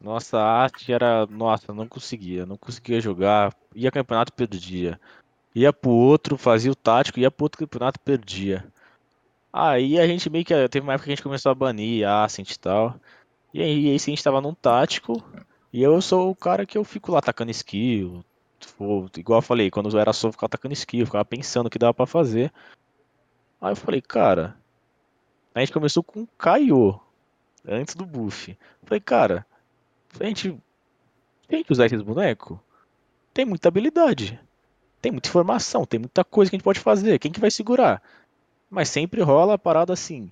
Nossa arte era. Nossa, não conseguia. Não conseguia jogar. Ia campeonato, perdia. Ia pro outro, fazia o tático, ia pro outro campeonato, perdia. Aí a gente meio que. Teve uma época que a gente começou a banir a Ascent e tal. E aí, aí a gente tava num tático. E eu sou o cara que eu fico lá atacando skill. igual eu falei, quando eu era só, eu ficava atacando skill, ficava pensando o que dava pra fazer. Aí eu falei, cara. A gente começou com Kaio. Antes do buff. falei, cara a gente tem que usar esses bonecos? Tem muita habilidade. Tem muita informação, tem muita coisa que a gente pode fazer. Quem que vai segurar? Mas sempre rola a parada assim.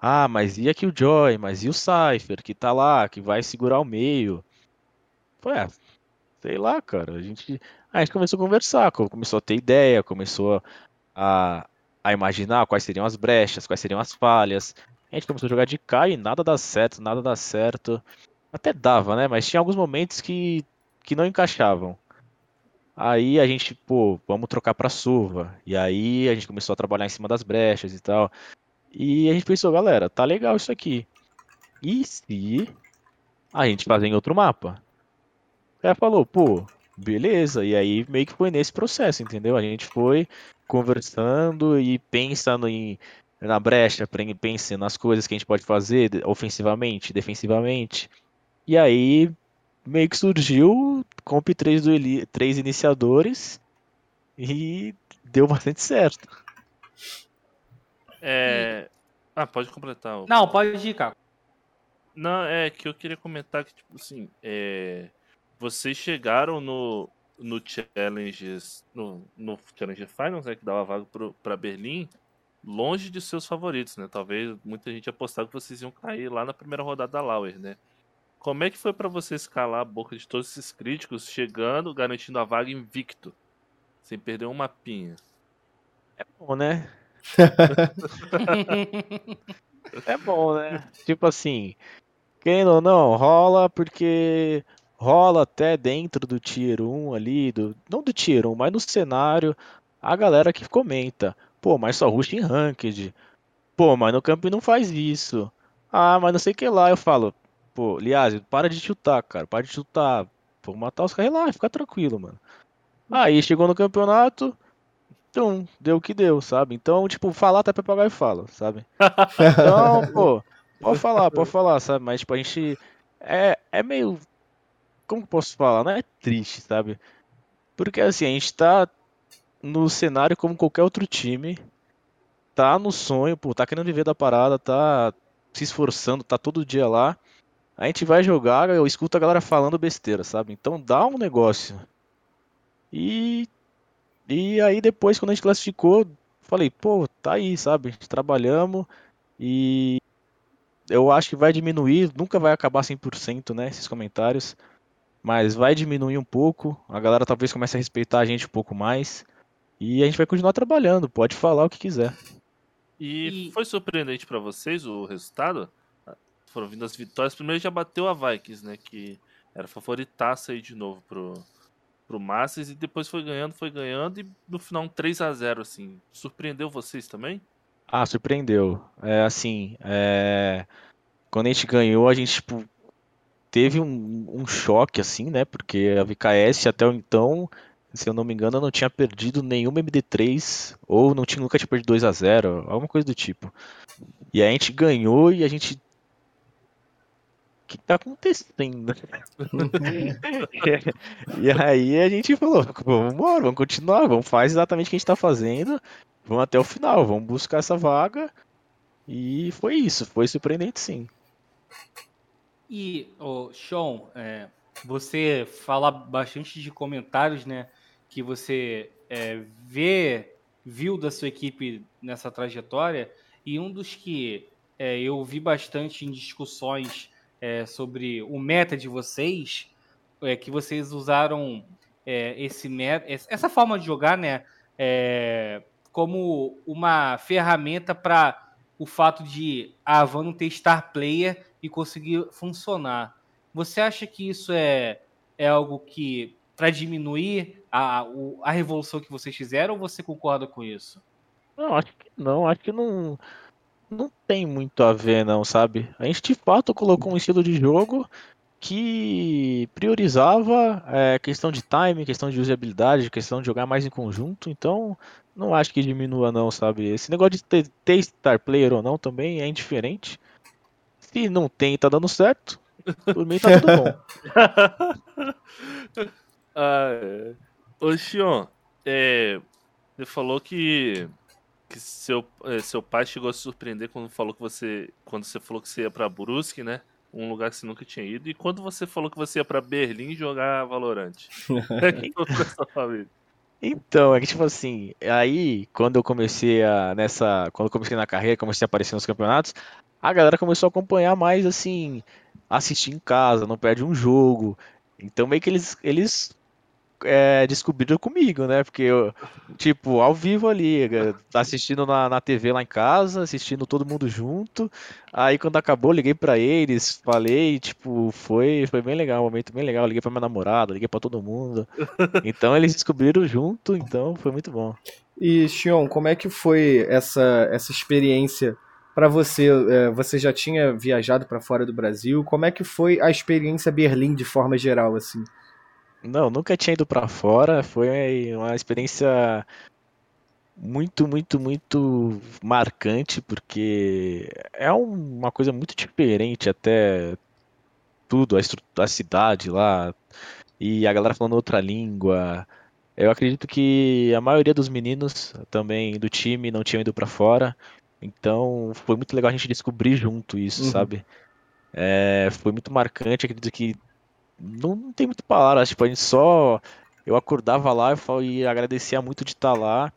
Ah, mas e aqui o Joy? Mas e o Cypher que tá lá, que vai segurar o meio? Ué, sei lá, cara. A gente, a gente começou a conversar, começou a ter ideia, começou a, a imaginar quais seriam as brechas, quais seriam as falhas. A gente começou a jogar de cá e nada dá certo, nada dá certo. Até dava, né? Mas tinha alguns momentos que, que não encaixavam. Aí a gente, pô, vamos trocar pra Suva. E aí a gente começou a trabalhar em cima das brechas e tal. E a gente pensou, galera, tá legal isso aqui. E se a gente fazer em outro mapa? O falou, pô, beleza. E aí meio que foi nesse processo, entendeu? A gente foi conversando e pensando em na brecha, pensando nas coisas que a gente pode fazer ofensivamente, defensivamente. E aí meio que surgiu Comp 3 do Eli 3 iniciadores e deu bastante certo. É. Ah, pode completar. Não, pode ir, cara. Não, é que eu queria comentar que, tipo assim, é... vocês chegaram no, no Challenges, no, no Challenger Finals, né, que dava vaga para Berlim, longe de seus favoritos, né? Talvez muita gente apostava que vocês iam cair lá na primeira rodada da Lauer, né? Como é que foi para você escalar a boca de todos esses críticos, chegando, garantindo a vaga invicto, sem perder um mapinha? É bom, né? (laughs) é bom, né? Tipo assim, quem ou não, rola porque rola até dentro do Tier 1 ali, do, não do Tier 1, mas no cenário, a galera que comenta, pô, mas só rush em Ranked, pô, mas no campo não faz isso, ah, mas não sei o que lá, eu falo, Pô, aliás, para de chutar, cara. Para de chutar. Vou matar os caras. Relaxa, fica tranquilo, mano. Aí chegou no campeonato. Então, deu o que deu, sabe? Então, tipo, falar até papagaio fala, sabe? (laughs) Então, pô, pode falar, pode falar, sabe? Mas, tipo, a gente. É, é meio. Como posso falar? Não é triste, sabe? Porque, assim, a gente tá no cenário como qualquer outro time. Tá no sonho, pô, tá querendo viver da parada, tá se esforçando, tá todo dia lá a gente vai jogar, eu escuto a galera falando besteira, sabe? Então dá um negócio. E e aí depois quando a gente classificou, falei, pô, tá aí, sabe? Trabalhamos e eu acho que vai diminuir, nunca vai acabar 100%, né, esses comentários, mas vai diminuir um pouco, a galera talvez comece a respeitar a gente um pouco mais e a gente vai continuar trabalhando, pode falar o que quiser. E, e... foi surpreendente para vocês o resultado? foram vindo as vitórias. Primeiro já bateu a Vikings, né? Que Era favoritaça aí de novo pro, pro Masters e depois foi ganhando, foi ganhando e no final um 3 a 0 assim. Surpreendeu vocês também? Ah, surpreendeu. É assim, é... quando a gente ganhou, a gente tipo, teve um, um choque assim, né? Porque a VKS até então, se eu não me engano, não tinha perdido nenhuma MD3 ou não tinha nunca tinha perdido 2 a 0, alguma coisa do tipo. E a gente ganhou e a gente o que tá acontecendo? (laughs) e aí a gente falou, vamos embora, vamos continuar, vamos fazer exatamente o que a gente tá fazendo, vamos até o final, vamos buscar essa vaga. E foi isso, foi surpreendente sim. E, oh, Sean, é, você fala bastante de comentários, né? Que você é, vê, viu da sua equipe nessa trajetória, e um dos que é, eu vi bastante em discussões é, sobre o meta de vocês, é que vocês usaram é, esse meta, essa forma de jogar, né, é, como uma ferramenta para o fato de a Avan não ter star player e conseguir funcionar. Você acha que isso é, é algo que para diminuir a, a revolução que vocês fizeram ou você concorda com isso? Não, acho que não, acho que não não tem muito a ver, não, sabe? A gente de fato colocou um estilo de jogo que priorizava é, questão de time, questão de usabilidade, questão de jogar mais em conjunto, então não acho que diminua não, sabe? Esse negócio de ter, ter star player ou não também é indiferente. Se não tem e tá dando certo, por mim tá tudo bom. (laughs) ah, é. Ô Xion, é, você falou que que seu, é, seu pai chegou a se surpreender quando falou que você. Quando você falou que você ia pra Brusque, né? Um lugar que você nunca tinha ido. E quando você falou que você ia pra Berlim jogar Valorant. (laughs) (laughs) Quem sua família? Então, é que tipo assim, aí quando eu comecei a. nessa. Quando eu comecei na carreira, comecei a aparecer nos campeonatos, a galera começou a acompanhar mais assim, assistir em casa, não perde um jogo. Então meio que eles, eles é, descobriram comigo, né? Porque eu, tipo, ao vivo ali, é, assistindo na, na TV lá em casa, assistindo todo mundo junto. Aí quando acabou, liguei para eles, falei, tipo, foi, foi bem legal, um momento bem legal. Liguei pra minha namorada, liguei para todo mundo. (laughs) Então eles descobriram junto, então foi muito bom. E, Xion, como é que foi essa, essa experiência para você? É, você já tinha viajado para fora do Brasil? Como é que foi a experiência Berlim de forma geral, assim? Não, nunca tinha ido para fora. Foi uma experiência muito, muito, muito marcante, porque é uma coisa muito diferente até tudo, a, a cidade lá, e a galera falando outra língua. Eu acredito que a maioria dos meninos também do time não tinham ido para fora, então foi muito legal a gente descobrir junto isso, uhum. sabe? É, foi muito marcante, acredito que não, não tem muito palavras, tipo, a gente só. Eu acordava lá e agradecia muito de estar lá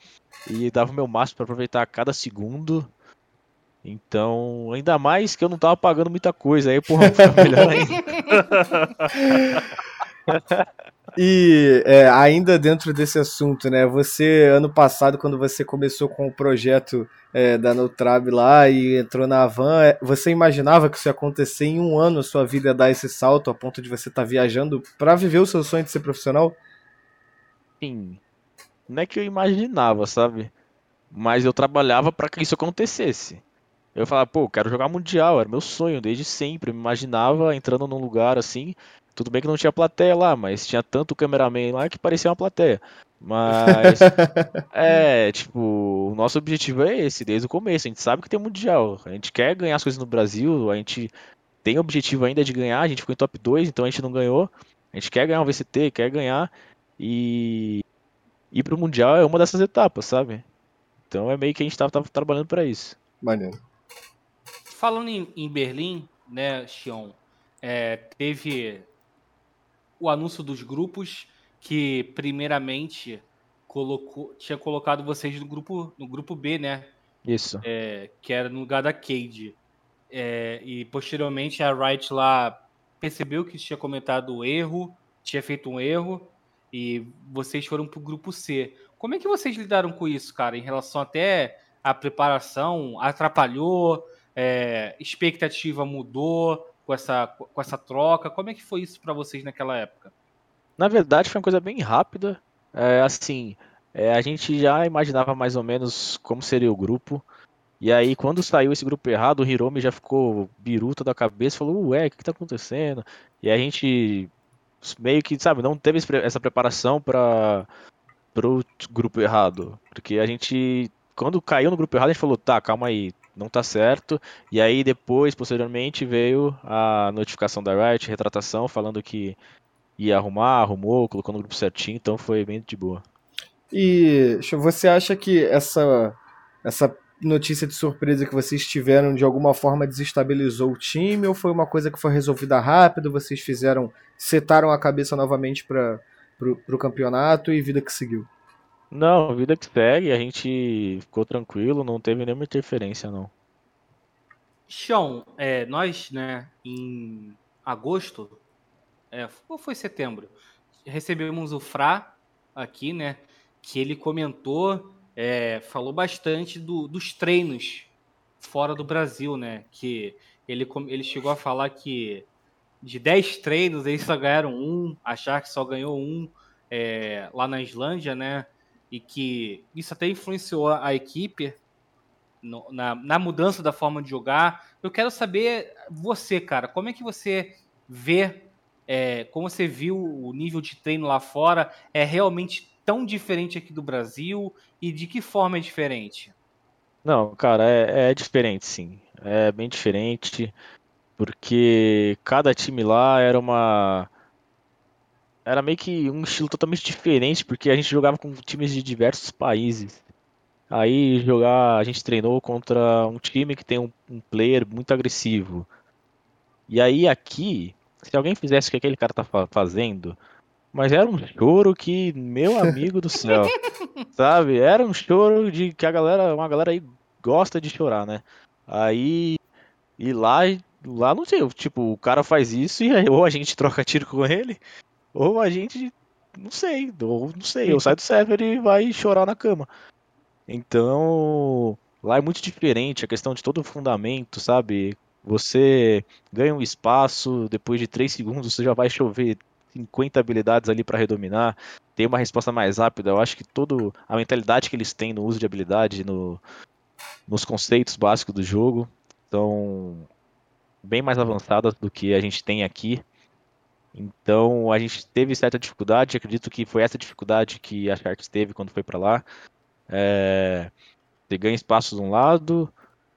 e dava o meu máximo para aproveitar cada segundo. Então, ainda mais que eu não tava pagando muita coisa, aí, porra, foi melhor ainda. (laughs) (laughs) E é, ainda dentro desse assunto, né? Você, ano passado, quando você começou com o projeto é, da Nutrab lá e entrou na Avan, é, você imaginava que isso ia acontecer em um ano, a sua vida dar esse salto a ponto de você estar tá viajando para viver o seu sonho de ser profissional? Sim. Não é que eu imaginava, sabe? Mas eu trabalhava para que isso acontecesse. Eu falava, pô, quero jogar mundial, era meu sonho desde sempre. Eu me imaginava entrando num lugar assim, tudo bem que não tinha plateia lá, mas tinha tanto cameraman lá que parecia uma plateia. Mas (laughs) é, tipo, o nosso objetivo é esse desde o começo. A gente sabe que tem mundial. A gente quer ganhar as coisas no Brasil, a gente tem objetivo ainda de ganhar, a gente ficou em top 2, então a gente não ganhou. A gente quer ganhar um VCT, quer ganhar e ir pro mundial é uma dessas etapas, sabe? Então é meio que a gente tava, tava trabalhando para isso. Maneiro. Falando em, em Berlim, né, Xion, é, teve o anúncio dos grupos, que primeiramente colocou, tinha colocado vocês no grupo, no grupo B, né? Isso. É, que era no lugar da Cade. É, e posteriormente a Wright lá percebeu que tinha comentado o erro, tinha feito um erro, e vocês foram pro grupo C. Como é que vocês lidaram com isso, cara? Em relação até a preparação, atrapalhou, é, expectativa mudou? Com essa, com essa troca? Como é que foi isso para vocês naquela época? Na verdade, foi uma coisa bem rápida. É, assim, é, a gente já imaginava mais ou menos como seria o grupo. E aí, quando saiu esse grupo errado, o Hiromi já ficou biruta da cabeça, falou, ué, o que, que tá acontecendo? E a gente meio que, sabe, não teve essa preparação para pro grupo errado. Porque a gente, quando caiu no grupo errado, a gente falou, tá, calma aí, não tá certo. E aí depois, posteriormente, veio a notificação da Riot, retratação, falando que ia arrumar, arrumou, colocou no grupo certinho, então foi bem de boa. E você acha que essa, essa notícia de surpresa que vocês tiveram de alguma forma desestabilizou o time ou foi uma coisa que foi resolvida rápido? Vocês fizeram, setaram a cabeça novamente para o campeonato e vida que seguiu? Não, vida que segue, a gente ficou tranquilo, não teve nenhuma interferência não. Sean, é, nós, né, em agosto, é, ou foi setembro, recebemos o Fra aqui, né, que ele comentou é, falou bastante do, dos treinos fora do Brasil, né? Que ele, ele chegou a falar que de 10 treinos eles só ganharam um, achar que só ganhou um é, lá na Islândia, né? E que isso até influenciou a equipe no, na, na mudança da forma de jogar. Eu quero saber, você, cara, como é que você vê, é, como você viu o nível de treino lá fora? É realmente tão diferente aqui do Brasil e de que forma é diferente? Não, cara, é, é diferente sim. É bem diferente, porque cada time lá era uma. Era meio que um estilo totalmente diferente, porque a gente jogava com times de diversos países. Aí jogar, a gente treinou contra um time que tem um, um player muito agressivo. E aí aqui, se alguém fizesse o que aquele cara tá fazendo, mas era um choro que, meu amigo do céu, (laughs) sabe? Era um choro de que a galera, uma galera aí gosta de chorar, né? Aí, e lá, lá não sei, tipo, o cara faz isso e ou a gente troca tiro com ele, ou a gente, não sei, ou não sei, eu saio do server e vai chorar na cama. Então, lá é muito diferente a questão de todo o fundamento, sabe? Você ganha um espaço, depois de 3 segundos você já vai chover 50 habilidades ali para redominar, tem uma resposta mais rápida. Eu acho que toda a mentalidade que eles têm no uso de habilidade, no, nos conceitos básicos do jogo, são bem mais avançadas do que a gente tem aqui. Então a gente teve certa dificuldade, acredito que foi essa dificuldade que a Sharks teve quando foi para lá. É, você ganha espaço de um lado,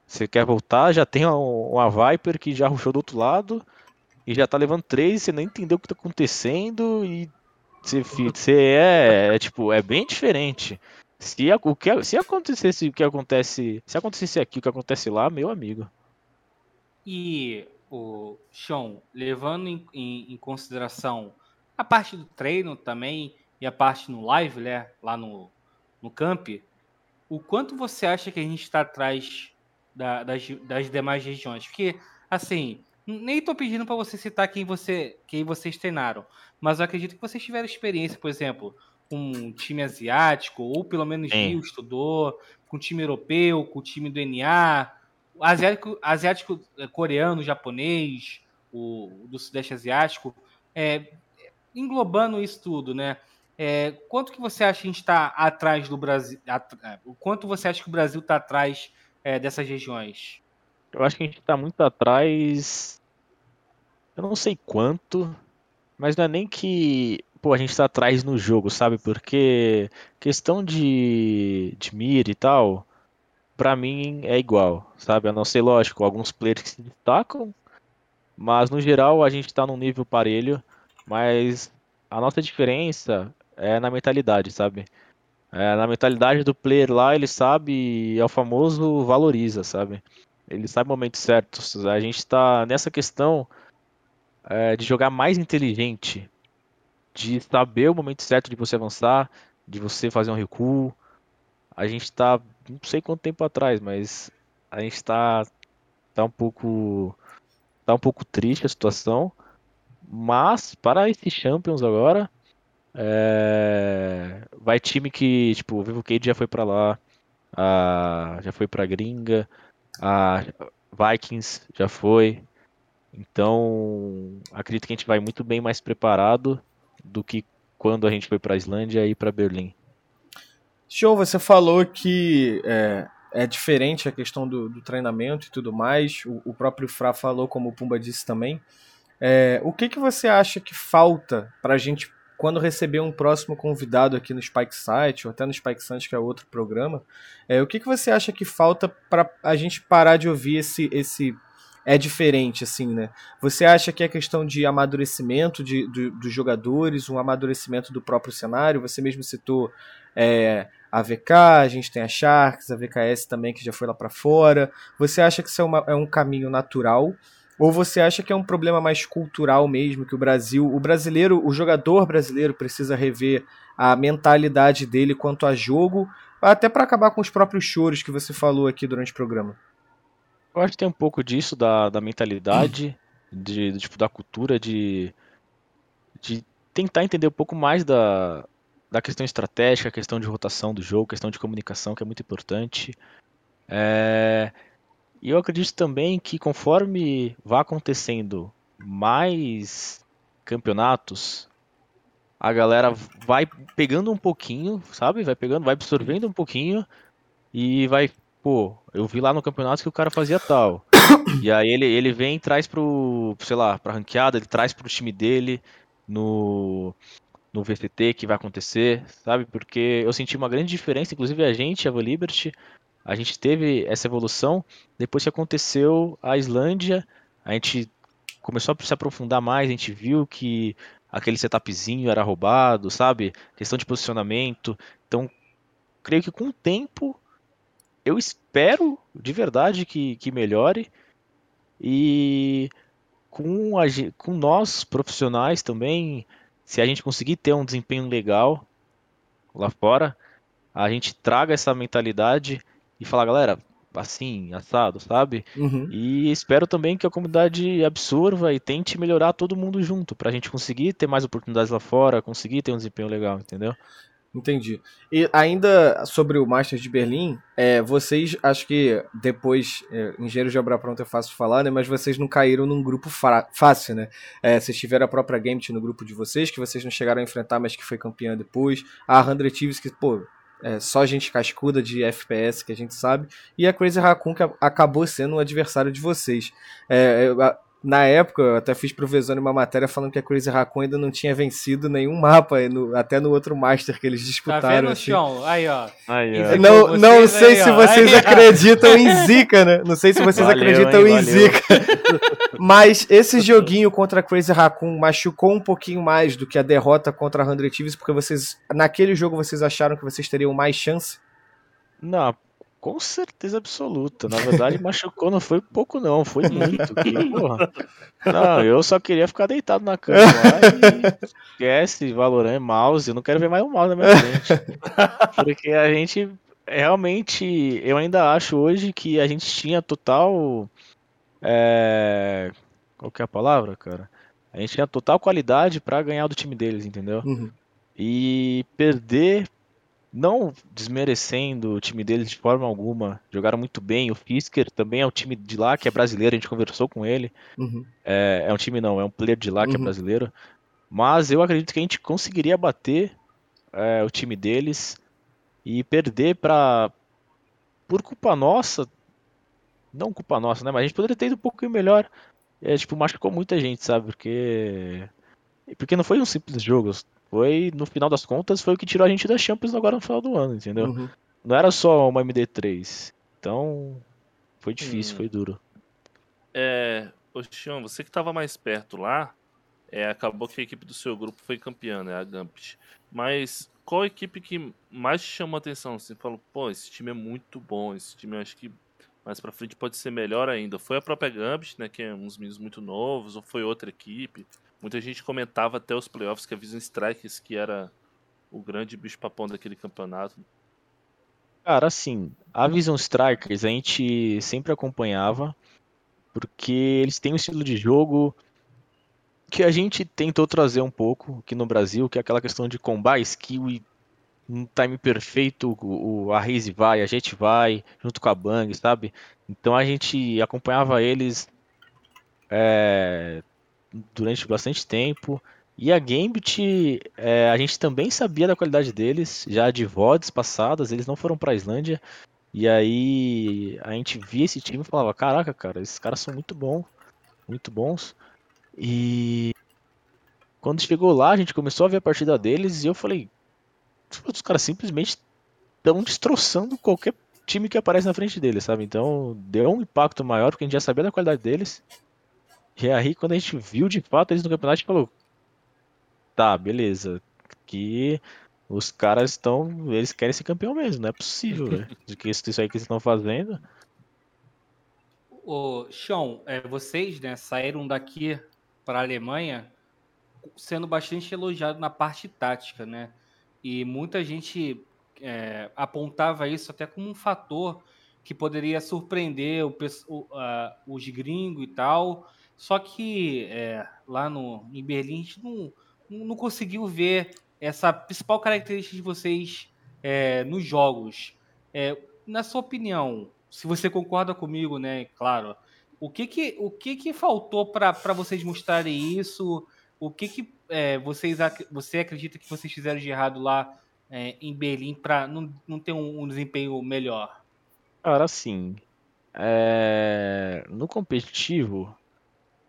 você quer voltar, já tem uma Viper que já rushou do outro lado, e já tá levando três, você nem entendeu o que tá acontecendo e você, você é, é, tipo, é bem diferente. Se, o que, se acontecesse o que acontece, se acontecesse aqui o que acontece lá, meu amigo. E o Sean, levando em, em, em, consideração a parte do treino também e a parte no live, né, lá no, no camp, o quanto você acha que a gente está atrás da, das, das demais regiões? Porque, assim, nem estou pedindo para você citar quem, você, quem vocês treinaram, mas eu acredito que vocês tiveram experiência, por exemplo, com um time asiático, ou pelo menos Rio estudou, com um time europeu, com o time do NA, asiático, asiático eh, coreano, japonês, o do Sudeste Asiático, é, englobando isso tudo, né? É, quanto que você acha que a gente está atrás do Brasil? É, o quanto você acha que o Brasil está atrás é, dessas regiões? Eu acho que a gente tá muito atrás. Eu não sei quanto, mas não é nem que pô, a gente tá atrás no jogo, sabe? Porque questão de, de mira e tal, pra mim é igual, sabe? A não ser, lógico, alguns players que se destacam, mas no geral a gente tá num nível parelho, mas a nossa diferença é na mentalidade, sabe? É, na mentalidade do player lá, ele sabe, é o famoso valoriza, sabe? Ele sabe o momento certo. A gente está nessa questão é, de jogar mais inteligente, de saber o momento certo de você avançar, de você fazer um recuo. A gente está, não sei quanto tempo atrás, mas a gente está tá um pouco tá um pouco triste a situação. Mas para esses Champions agora, é... vai time que, tipo, o Vivo Cade já foi para lá, a... já foi para Gringa, a Vikings já foi. Então, acredito que a gente vai muito bem mais preparado do que quando a gente foi para Islândia e para Berlim. Show, você falou que é, é diferente a questão do, do, treinamento e tudo mais. O, o, próprio Fra falou, como o Pumba disse também. É, o que, que você acha que falta para a gente, quando receber um próximo convidado aqui no Spike Site, ou até no Spike Site, que é outro programa, é, o que, que você acha que falta para a gente parar de ouvir esse, esse é diferente, assim, né? Você acha que é questão de amadurecimento de, de, dos jogadores, um amadurecimento do próprio cenário? Você mesmo citou é, a VK, a gente tem a Sharks, a VKS também que já foi lá para fora. Você acha que isso é, uma, é um caminho natural? Ou você acha que é um problema mais cultural mesmo, que o Brasil, o brasileiro, o jogador brasileiro precisa rever a mentalidade dele quanto a jogo, até para acabar com os próprios choros que você falou aqui durante o programa? Eu acho que tem um pouco disso, da, da mentalidade, de, tipo, da cultura, de, de tentar entender um pouco mais da, da questão estratégica, questão de rotação do jogo, questão de comunicação, que é muito importante. É... E eu acredito também que conforme vá acontecendo mais campeonatos, a galera vai pegando um pouquinho, sabe? Vai pegando, vai absorvendo um pouquinho e vai pô, eu vi lá no campeonato que o cara fazia tal. e aí ele, ele vem e traz pro, sei lá, pra ranqueada, ele traz pro time dele no, no VTT que vai acontecer, sabe? Porque eu senti uma grande diferença, inclusive a gente, a Liberty, a gente teve essa evolução depois que aconteceu a Islândia, a gente começou a se aprofundar mais, a gente viu que aquele setupzinho era roubado, sabe? Questão de posicionamento. Então, creio que com o tempo eu espero de verdade que, que melhore. E com, a, com nós profissionais também, se a gente conseguir ter um desempenho legal lá fora, a gente traga essa mentalidade e falar, galera, assim, assado, sabe? Uhum. E espero também que a comunidade absorva e tente melhorar todo mundo junto, pra gente conseguir ter mais oportunidades lá fora, conseguir ter um desempenho legal, entendeu? Entendi. E ainda sobre o Masters de Berlim, é, vocês, acho que depois, é, engenheiro de obra pronta é fácil falar, né? Mas vocês não caíram num grupo fácil, né? É, vocês tiveram a própria Gambit no grupo de vocês, que vocês não chegaram a enfrentar, mas que foi campeã depois. A 100 Thieves, que, pô, é só gente cascuda de FPS que a gente sabe. E a Crazy Raccoon, que acabou sendo um adversário de vocês. É, na época, eu até fiz pro Vezone uma matéria falando que a Crazy Raccoon ainda não tinha vencido nenhum mapa, no, até no outro Master que eles disputaram. Tá vendo, assim. Aí, ó. Aí, ó. Não, não sei aí, se vocês aí, acreditam em Zika, né? Não sei se vocês valeu, acreditam hein, em valeu. Zika. (laughs) Mas esse joguinho contra a Crazy Raccoon machucou um pouquinho mais do que a derrota contra a 100 Thieves, porque vocês, naquele jogo, vocês acharam que vocês teriam mais chance? Não, com certeza absoluta. Na verdade, (laughs) machucou não foi pouco, não, foi muito. Que, (laughs) porra. Não, eu só queria ficar deitado na cama lá e esquece Valorant, mouse. Eu não quero ver mais o mouse na minha frente. (laughs) Porque a gente realmente, eu ainda acho hoje que a gente tinha total. É... Qual que é a palavra, cara? A gente tinha total qualidade para ganhar do time deles, entendeu? Uhum. E perder não desmerecendo o time deles de forma alguma, jogaram muito bem. O Fisker também é um time de lá que é brasileiro, a gente conversou com ele. Uhum. É, é, um time não, é um player de lá que é uhum. é brasileiro. Mas eu acredito que a gente conseguiria bater é, o time deles e perder para por culpa nossa, não culpa nossa, né? Mas a gente poderia ter ido um pouquinho melhor. É, tipo, machucou muita gente, sabe? Porque porque não foi um simples jogo foi, no final das contas, foi o que tirou a gente da Champions agora no final do ano, entendeu? Uhum. Não era só uma MD3. Então, foi difícil, hum. foi duro. É, Oxion, você que estava mais perto lá, é, acabou que a equipe do seu grupo foi campeã, né, a Gambit. Mas qual a equipe que mais te chamou a atenção? Você falou, pô, esse time é muito bom, esse time eu acho que mais pra frente pode ser melhor ainda. Foi a própria Gambit, né, que é uns meninos muito novos, ou foi outra equipe? Muita gente comentava até os playoffs que a Vision Strikers que era o grande bicho papão daquele campeonato. Cara, assim, a Vision Strikers a gente sempre acompanhava, porque eles têm um estilo de jogo que a gente tentou trazer um pouco aqui no Brasil, que é aquela questão de combar skill e um time perfeito, o, a Raze vai, a gente vai, junto com a Bang, sabe? Então a gente acompanhava eles é, durante bastante tempo. E a Gambit, é, a gente também sabia da qualidade deles, já de VODs passadas, eles não foram pra Islândia. E aí a gente via esse time e falava, caraca, cara, esses caras são muito bons, muito bons. E quando chegou lá, a gente começou a ver a partida deles e eu falei, os caras simplesmente estão destroçando qualquer time que aparece na frente deles, sabe? Então deu um impacto maior porque a gente já sabia da qualidade deles. E aí quando a gente viu de fato eles no campeonato, a gente falou, tá, beleza, que os caras estão, eles querem ser campeão mesmo, não é possível, velho, (laughs) de que isso, isso aí que eles estão fazendo. Ô, Sean, é, vocês, né, saíram daqui para a Alemanha sendo bastante elogiado na parte tática, né? E muita gente é, apontava isso até como um fator que poderia surpreender o, o, uh, os gringos e tal. Só que é, lá no, em Berlim a gente não, não conseguiu ver essa principal característica de vocês é, nos jogos. É, na sua opinião, se você concorda comigo, né? Claro. O que que, o que, que faltou para vocês mostrarem isso? O que que é, vocês, você acredita que vocês fizeram de errado lá é, em Berlim para não, não ter um, um, desempenho melhor? Cara, assim, é... no competitivo,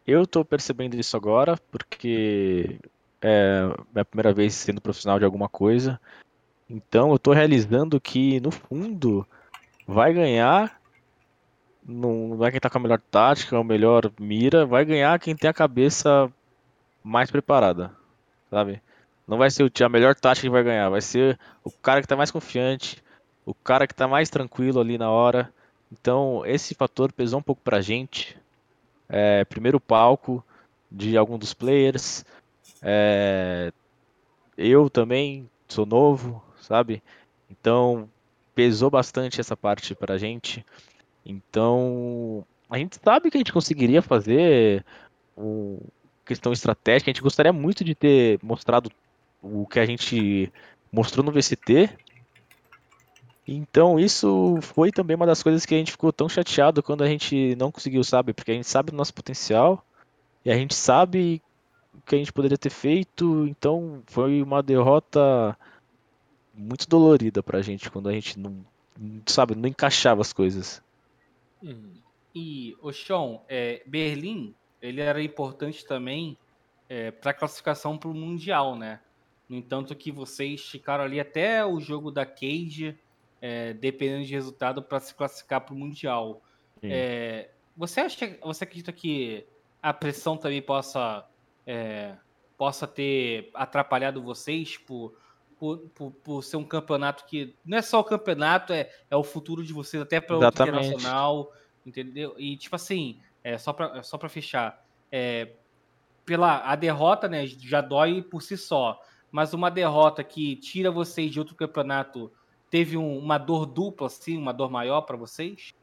eu tô percebendo isso agora, porque é minha primeira vez sendo profissional de alguma coisa. Então eu tô realizando que, no fundo, vai ganhar. Não é quem tá com a melhor tática, a melhor mira, vai ganhar quem tem a cabeça mais preparada, sabe? Não vai ser a melhor tática que vai ganhar, vai ser o cara que tá mais confiante, o cara que tá mais tranquilo ali na hora. Então, esse fator pesou um pouco pra gente. É, primeiro palco de algum dos players. É, eu também sou novo, sabe? Então, pesou bastante essa parte pra gente. Então, a gente sabe que a gente conseguiria fazer um, questão estratégica. A gente gostaria muito de ter mostrado o que a gente mostrou no VCT. Então isso foi também uma das coisas que a gente ficou tão chateado quando a gente não conseguiu, sabe? Porque a gente sabe do nosso potencial e a gente sabe o que a gente poderia ter feito. Então foi uma derrota muito dolorida pra gente quando a gente não, sabe, não encaixava as coisas. Hum. E, o é, Berlim ele era importante também é, para classificação para o Mundial, né? No entanto que vocês ficaram ali até o jogo da Cage, é, dependendo de resultado, para se classificar para o Mundial. É, você acha, você acredita que a pressão também possa é, possa ter atrapalhado vocês por, por, por, por, ser um campeonato que não é só o campeonato, é, é o futuro de vocês até para o internacional, entendeu? E tipo assim, é, só para só fechar, é, pela a derrota, né, já dói por si só, mas uma derrota que tira vocês de outro campeonato teve um, uma dor dupla, assim, uma dor maior para vocês?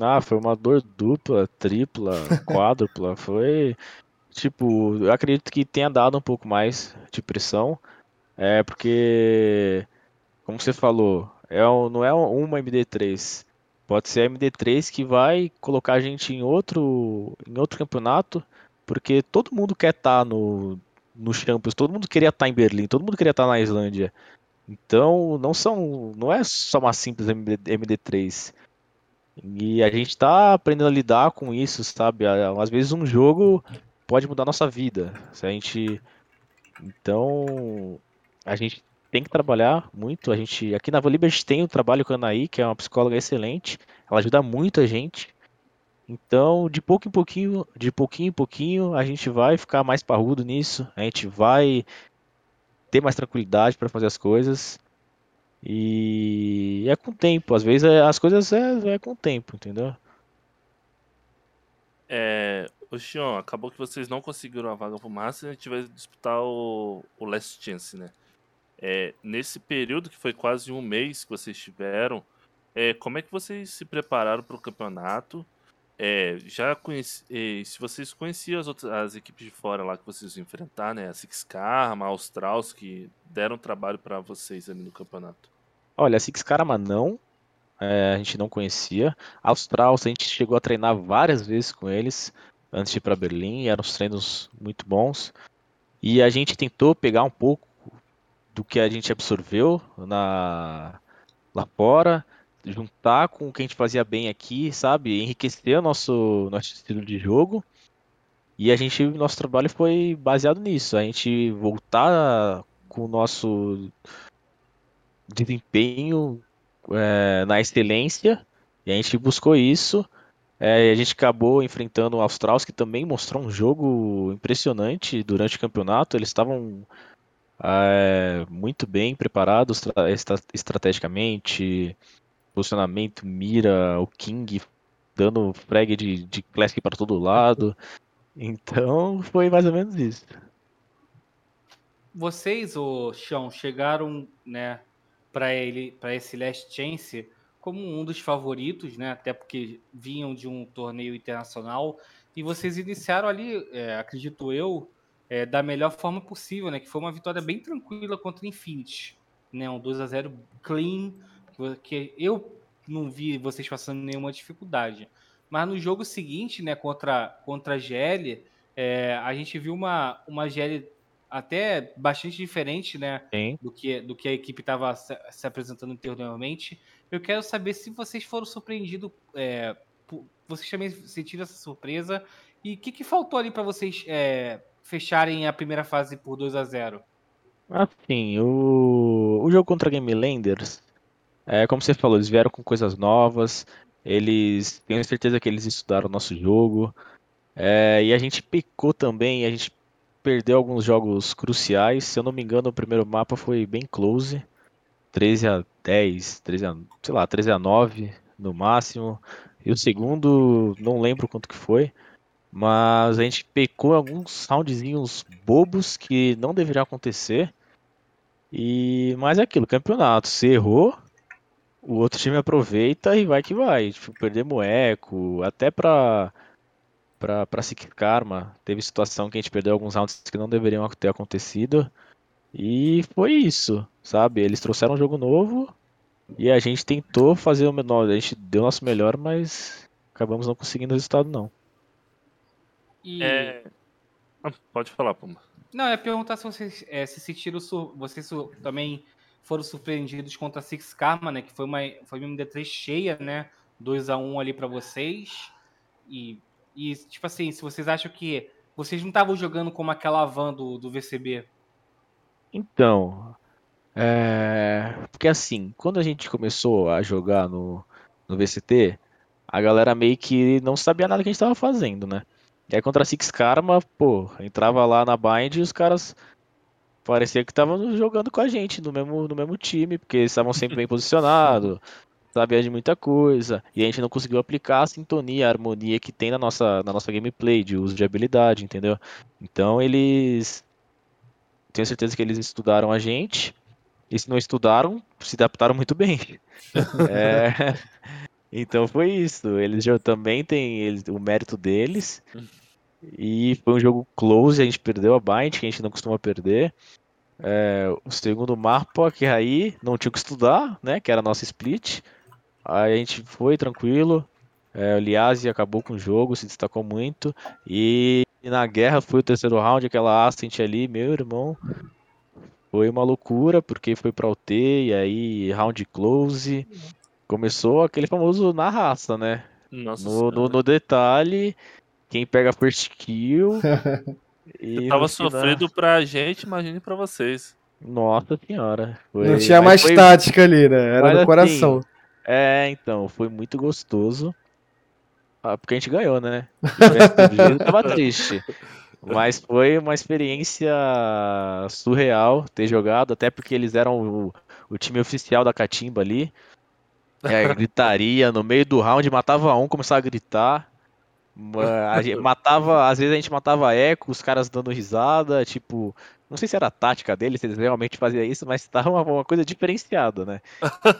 Ah, foi uma dor dupla, tripla, (laughs) quádrupla, foi tipo, eu acredito que tenha dado um pouco mais de pressão, é porque, como você falou, é, não é uma MD3, Pode ser a MD3 que vai colocar a gente em outro, em outro campeonato, porque todo mundo quer estar tá no, no Champions, todo mundo queria estar tá em Berlim, todo mundo queria estar tá na Islândia. Então não são, não é só uma simples MD, MD3. E a gente está aprendendo a lidar com isso, sabe? Às vezes um jogo pode mudar a nossa vida. Se a gente então a gente tem que trabalhar muito. A gente aqui na Voliba a gente tem o trabalho com a Anaí, que é uma psicóloga excelente. Ela ajuda muito a gente. Então, de pouco em pouquinho, de pouquinho em pouquinho, a gente vai ficar mais parrudo nisso. A gente vai ter mais tranquilidade para fazer as coisas. E é com o tempo. Às vezes é, as coisas é, é com o tempo, entendeu? É, o Xion, acabou que vocês não conseguiram a vaga pro Master e a gente vai disputar o, o Last Chance, né? É, nesse período que foi quase um mês que vocês tiveram, é, como é que vocês se prepararam para o campeonato? É, já conheci, é, se vocês conheciam as outras as equipes de fora lá que vocês iam enfrentar, né? A Six Karma, a Australs, que deram trabalho para vocês ali no campeonato. Olha, a Six Karma não, é, a gente não conhecia. A Australs, a gente chegou a treinar várias vezes com eles. antes de ir para Berlim, eram os treinos muito bons. E a gente tentou pegar um pouco do que a gente absorveu na lá fora, juntar com o que a gente fazia bem aqui, sabe? Enriquecer o nosso, nosso estilo de jogo. E a gente, nosso trabalho foi baseado nisso, a gente voltar com o nosso desempenho é, na excelência, e a gente buscou isso. É, a gente acabou enfrentando o Australs, que também mostrou um jogo impressionante durante o campeonato. Eles estavam é, muito bem preparados estra estrategicamente, posicionamento, mira, o King dando frag de, de classic para todo lado. Então foi mais ou menos isso. Vocês, o Chão, chegaram, né, para ele, para esse Last Chance como um dos favoritos, né? Até porque vinham de um torneio internacional e vocês iniciaram ali, é, acredito eu, é, da melhor forma possível, né? Que foi uma vitória bem tranquila contra o Infinity, né? Um 2 a 0 clean, que eu não vi vocês passando nenhuma dificuldade. Mas no jogo seguinte, né, contra, contra a GL, é, a gente viu uma, uma GL até bastante diferente, né, do que, do que a equipe estava se, se, apresentando anteriormente. Eu quero saber se vocês foram surpreendidos, é, por, vocês também sentiram essa surpresa e o que, que faltou ali para vocês é, fecharem a primeira fase por 2 a 0 Assim, o, o jogo contra Game Landers, é, como você falou, eles vieram com coisas novas, eles tenho certeza que eles estudaram o nosso jogo. É, e a gente pecou também, a gente perdeu alguns jogos cruciais. Se eu não me engano, o primeiro mapa foi bem close. 13 a 10, 13 a, sei lá, 13 a 9 no máximo. E o segundo, não lembro quanto que foi. Mas a gente pecou alguns roundzinhos bobos que não deveriam acontecer. E mas é aquilo, campeonato. Você errou, o outro time aproveita e vai que vai. Tipo, perdemos eco, até pra, pra, pra Six Karma, teve situação que a gente perdeu alguns rounds que não deveriam ter acontecido. E foi isso, sabe? Eles trouxeram um jogo novo e a gente tentou fazer o menor. A gente deu o nosso melhor, mas acabamos não conseguindo o resultado, não. E... É... Ah, pode falar, Puma. Não, é perguntar se vocês é, se sentiram. Vocês também foram surpreendidos contra a Six Karma, né? Que foi uma, foi uma MD3 cheia, né? 2 a 1 ali para vocês. E, e, tipo assim, se vocês acham que vocês não estavam jogando como aquela van do, do VCB. Então, é... porque assim, quando a gente começou a jogar no, no VCT, a galera meio que não sabia nada que a gente estava fazendo, né? E aí contra a Six Karma, pô, entrava lá na Bind e os caras parecia que estavam jogando com a gente no mesmo, no mesmo time, porque eles estavam sempre bem posicionados, (laughs) sabia de muita coisa, e a gente não conseguiu aplicar a sintonia, a harmonia que tem na nossa, na nossa gameplay, de uso de habilidade, entendeu? Então eles. Tenho certeza que eles estudaram a gente, e se não estudaram, se adaptaram muito bem. (laughs) é... (laughs) Então foi isso. Eles já também têm eles, o mérito deles. E foi um jogo close, a gente perdeu a Bind, que a gente não costuma perder. É, o segundo mapa, que aí não tinha que estudar, né? Que era a nossa split. Aí a gente foi tranquilo. É, o Liazzi acabou com o jogo, se destacou muito. E, e na guerra foi o terceiro round, aquela Ascent ali, meu irmão. Foi uma loucura, porque foi pra UT, e aí round close. Começou aquele famoso na raça, né? Nossa no, no, no detalhe. Quem pega first kill. (laughs) e tava sofrendo pra gente, imagine pra vocês. Nossa senhora. Foi... Não tinha mais foi... tática ali, né? Era Mas, no assim, coração. é, então, foi muito gostoso. Ah, porque a gente ganhou, né? (laughs) Se tava triste. Mas foi uma experiência surreal ter jogado, até porque eles eram o, o time oficial da Catimba ali. É, gritaria no meio do round, matava um, começava a gritar. Gente matava, às vezes a gente matava eco, os caras dando risada, tipo, não sei se era a tática deles, se eles realmente faziam isso, mas estava uma, uma, coisa diferenciada, né?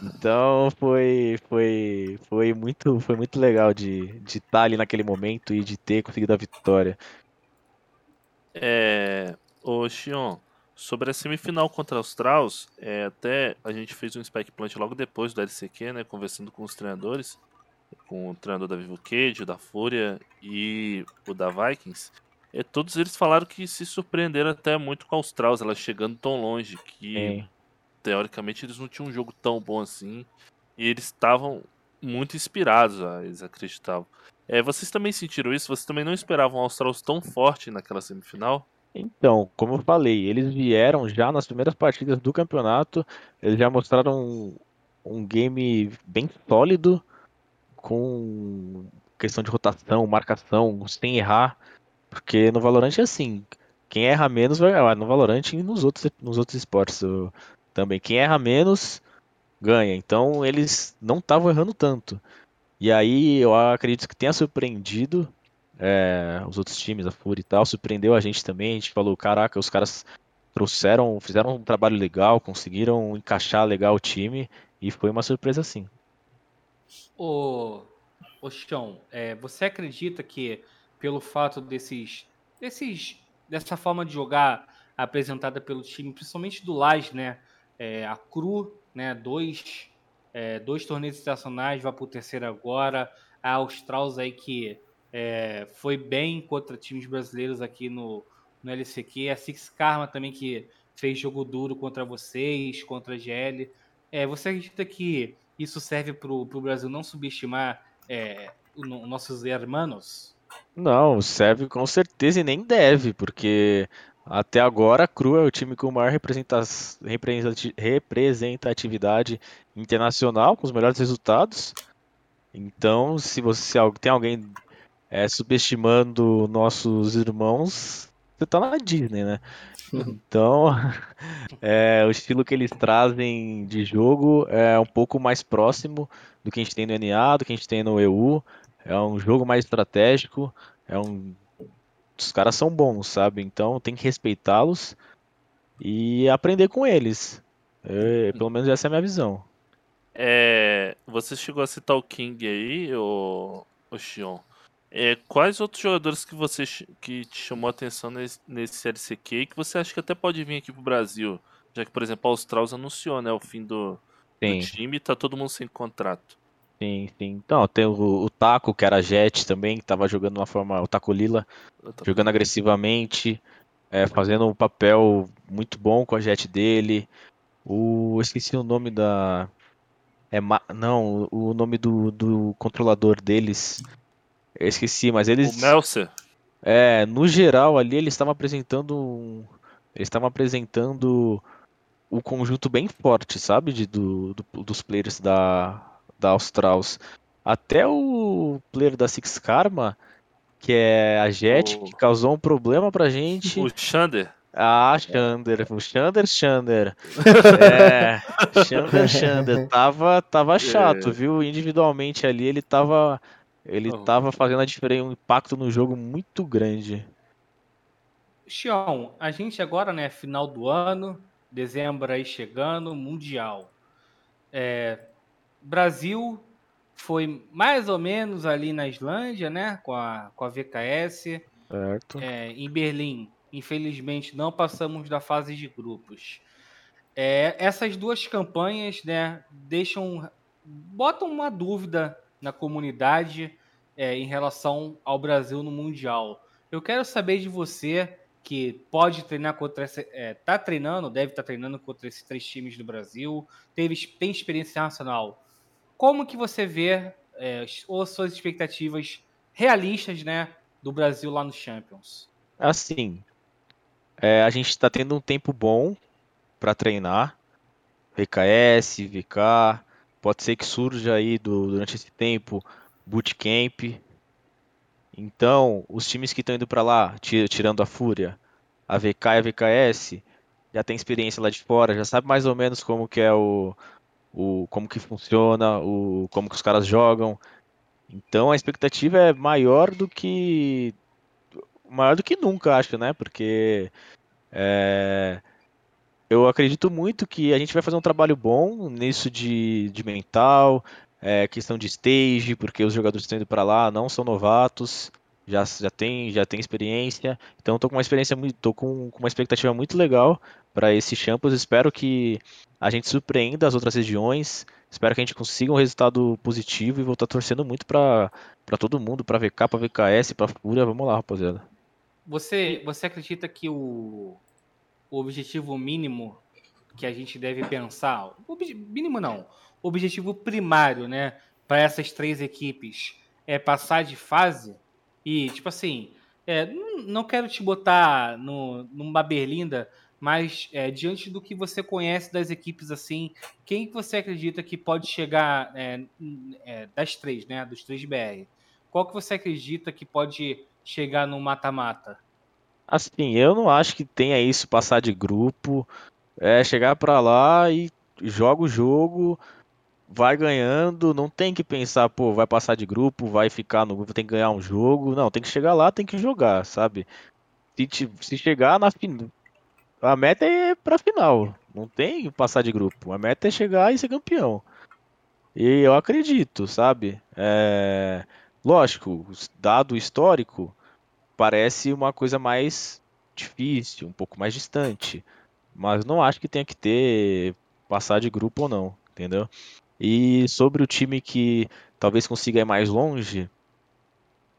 Então foi foi foi muito foi muito legal de de estar tá ali naquele momento e de ter conseguido a vitória. É, ô Xion, sobre a semifinal contra os Traus, é, até a gente fez um spike plant logo depois do LCQ, né, conversando com os treinadores. Com o treinador da Vivo Cage, o da Fúria e o da Vikings, é, todos eles falaram que se surpreenderam até muito com a Australia, ela chegando tão longe, que Sim. teoricamente eles não tinham um jogo tão bom assim, e eles estavam muito inspirados, ah, eles acreditavam. É, vocês também sentiram isso? Vocês também não esperavam a Australia tão forte naquela semifinal? Então, como eu falei, eles vieram já nas primeiras partidas do campeonato, eles já mostraram um, um game bem sólido, com questão de rotação, marcação, sem errar, porque no Valorant é assim, quem erra menos vai ah, no Valorant e nos outros, nos outros esportes também, quem erra menos ganha, então eles não estavam errando tanto. E aí eu acredito que tenha surpreendido é, os outros times, a Fúria e tal, surpreendeu a gente também. A gente falou, caraca, os caras trouxeram, fizeram um trabalho legal, conseguiram encaixar legal o time e foi uma surpresa sim. Ô, ô Chão, é, você acredita que pelo fato desses, desses, dessa forma de jogar apresentada pelo time, principalmente do Lage, né, é, a Cru, né, dois, é, dois torneios internacionais, vai pro terceiro agora, a Australs aí que é, foi bem contra times brasileiros aqui no, no LCQ, a Six Karma também que fez jogo duro contra vocês, contra a GL. É, você acredita que isso serve para o Brasil não subestimar é, o no- nossos hermanos? Não, serve com certeza e nem deve, porque até agora a Cru é o time com maior representa- representati- representatividade internacional, com os melhores resultados. Então, se você tem alguém é, subestimando nossos irmãos, você tá na Disney, né? Então, (laughs) é, o estilo que eles trazem de jogo é um pouco mais próximo do que a gente tem no NA, do que a gente tem no EU. É um jogo mais estratégico, é um os caras são bons, sabe? Então tem que respeitá-los e aprender com eles. É, pelo menos essa é a minha visão. É, você chegou a citar o King aí, o, o Xion. É, quais outros jogadores que você que te chamou a atenção nesse, nesse LCQ e que você acha que até pode vir aqui pro Brasil? Já que, por exemplo, a Australs anunciou, né, o fim do, do time e tá todo mundo sem contrato. sim, sim. Então, tem o, o Taco, que era Jet também, que tava jogando uma forma. O Taco Lila, jogando agressivamente, é, fazendo um papel muito bom com a Jet dele. O. Esqueci o nome da. É, não, o nome do, do controlador deles. Eu esqueci, mas eles. O Melser, É, no geral ali eles estavam apresentando um, eles estavam apresentando o conjunto bem forte, sabe, de, do, do- dos players da da Australs. Até o player da Six Karma, que é a Jet, O- que causou um problema pra gente. o Xander. Ah, Xander, o Xander, Xander. (laughs) É, Xander, Xander. Tava, tava chato, É. viu? Individualmente ali ele tava, ele Oh. tava fazendo a diferença, um impacto no jogo muito grande. Xion, a gente agora, né, final do ano, dezembro aí chegando, Mundial. É, Brasil foi mais ou menos ali na Islândia, né, com a, com a VKS. Certo. É, em Berlim, infelizmente, não passamos da fase de grupos. É, essas duas campanhas, né, deixam, botam uma dúvida na comunidade é, em relação ao Brasil no mundial. Eu quero saber de você que pode treinar contra essa, é, tá treinando, deve estar treinando contra esses três times do Brasil, teve tem experiência nacional. Como que você vê é, ou suas expectativas realistas, né, do Brasil lá no Champions? Assim, é, a gente tá tendo um tempo bom pra treinar. VKS, VK, pode ser que surja aí do- durante esse tempo bootcamp. Então, os times que estão indo pra lá, ti- tirando a Fúria, a VK e a VKS, já tem experiência lá de fora, já sabe mais ou menos como que é o, o como que funciona, o como que os caras jogam. Então, a expectativa é maior do que maior do que nunca, acho, né? Porque é, eu acredito muito que a gente vai fazer um trabalho bom nisso de, de mental, é, questão de stage, porque os jogadores que estão indo para lá não são novatos, já, já tem, já tem experiência. Então tô com uma experiência muito, tô com, com uma expectativa muito legal para esse Champions. Espero que a gente surpreenda as outras regiões, Espero que a gente consiga um resultado positivo e vou estar torcendo muito pra todo mundo, pra VK, pra VKS, pra Fúria. Vamos lá, rapaziada. Você, você acredita que o, o objetivo mínimo que a gente deve pensar, mínimo não, o objetivo primário, né, para essas três equipes é passar de fase? E, tipo assim, é, não- quero te botar no, numa berlinda, mas é, diante do que você conhece das equipes assim, quem que você acredita que pode chegar é, é, das três, né, dos três BR? Qual que você acredita que pode chegar no mata-mata? Assim, eu não acho que tenha isso, passar de grupo, é chegar pra lá e joga o jogo, vai ganhando, não tem que pensar, pô, vai passar de grupo, vai ficar no grupo, tem que ganhar um jogo. Não, tem que chegar lá, tem que jogar, sabe? Se, te- se chegar na final, a meta é pra final, não tem que passar de grupo, a meta é chegar e ser campeão. E eu acredito, sabe? É, Lógico, dado histórico, parece uma coisa mais difícil, um pouco mais distante. Mas não acho que tenha que ter passar de grupo ou não, entendeu? E sobre o time que talvez consiga ir mais longe,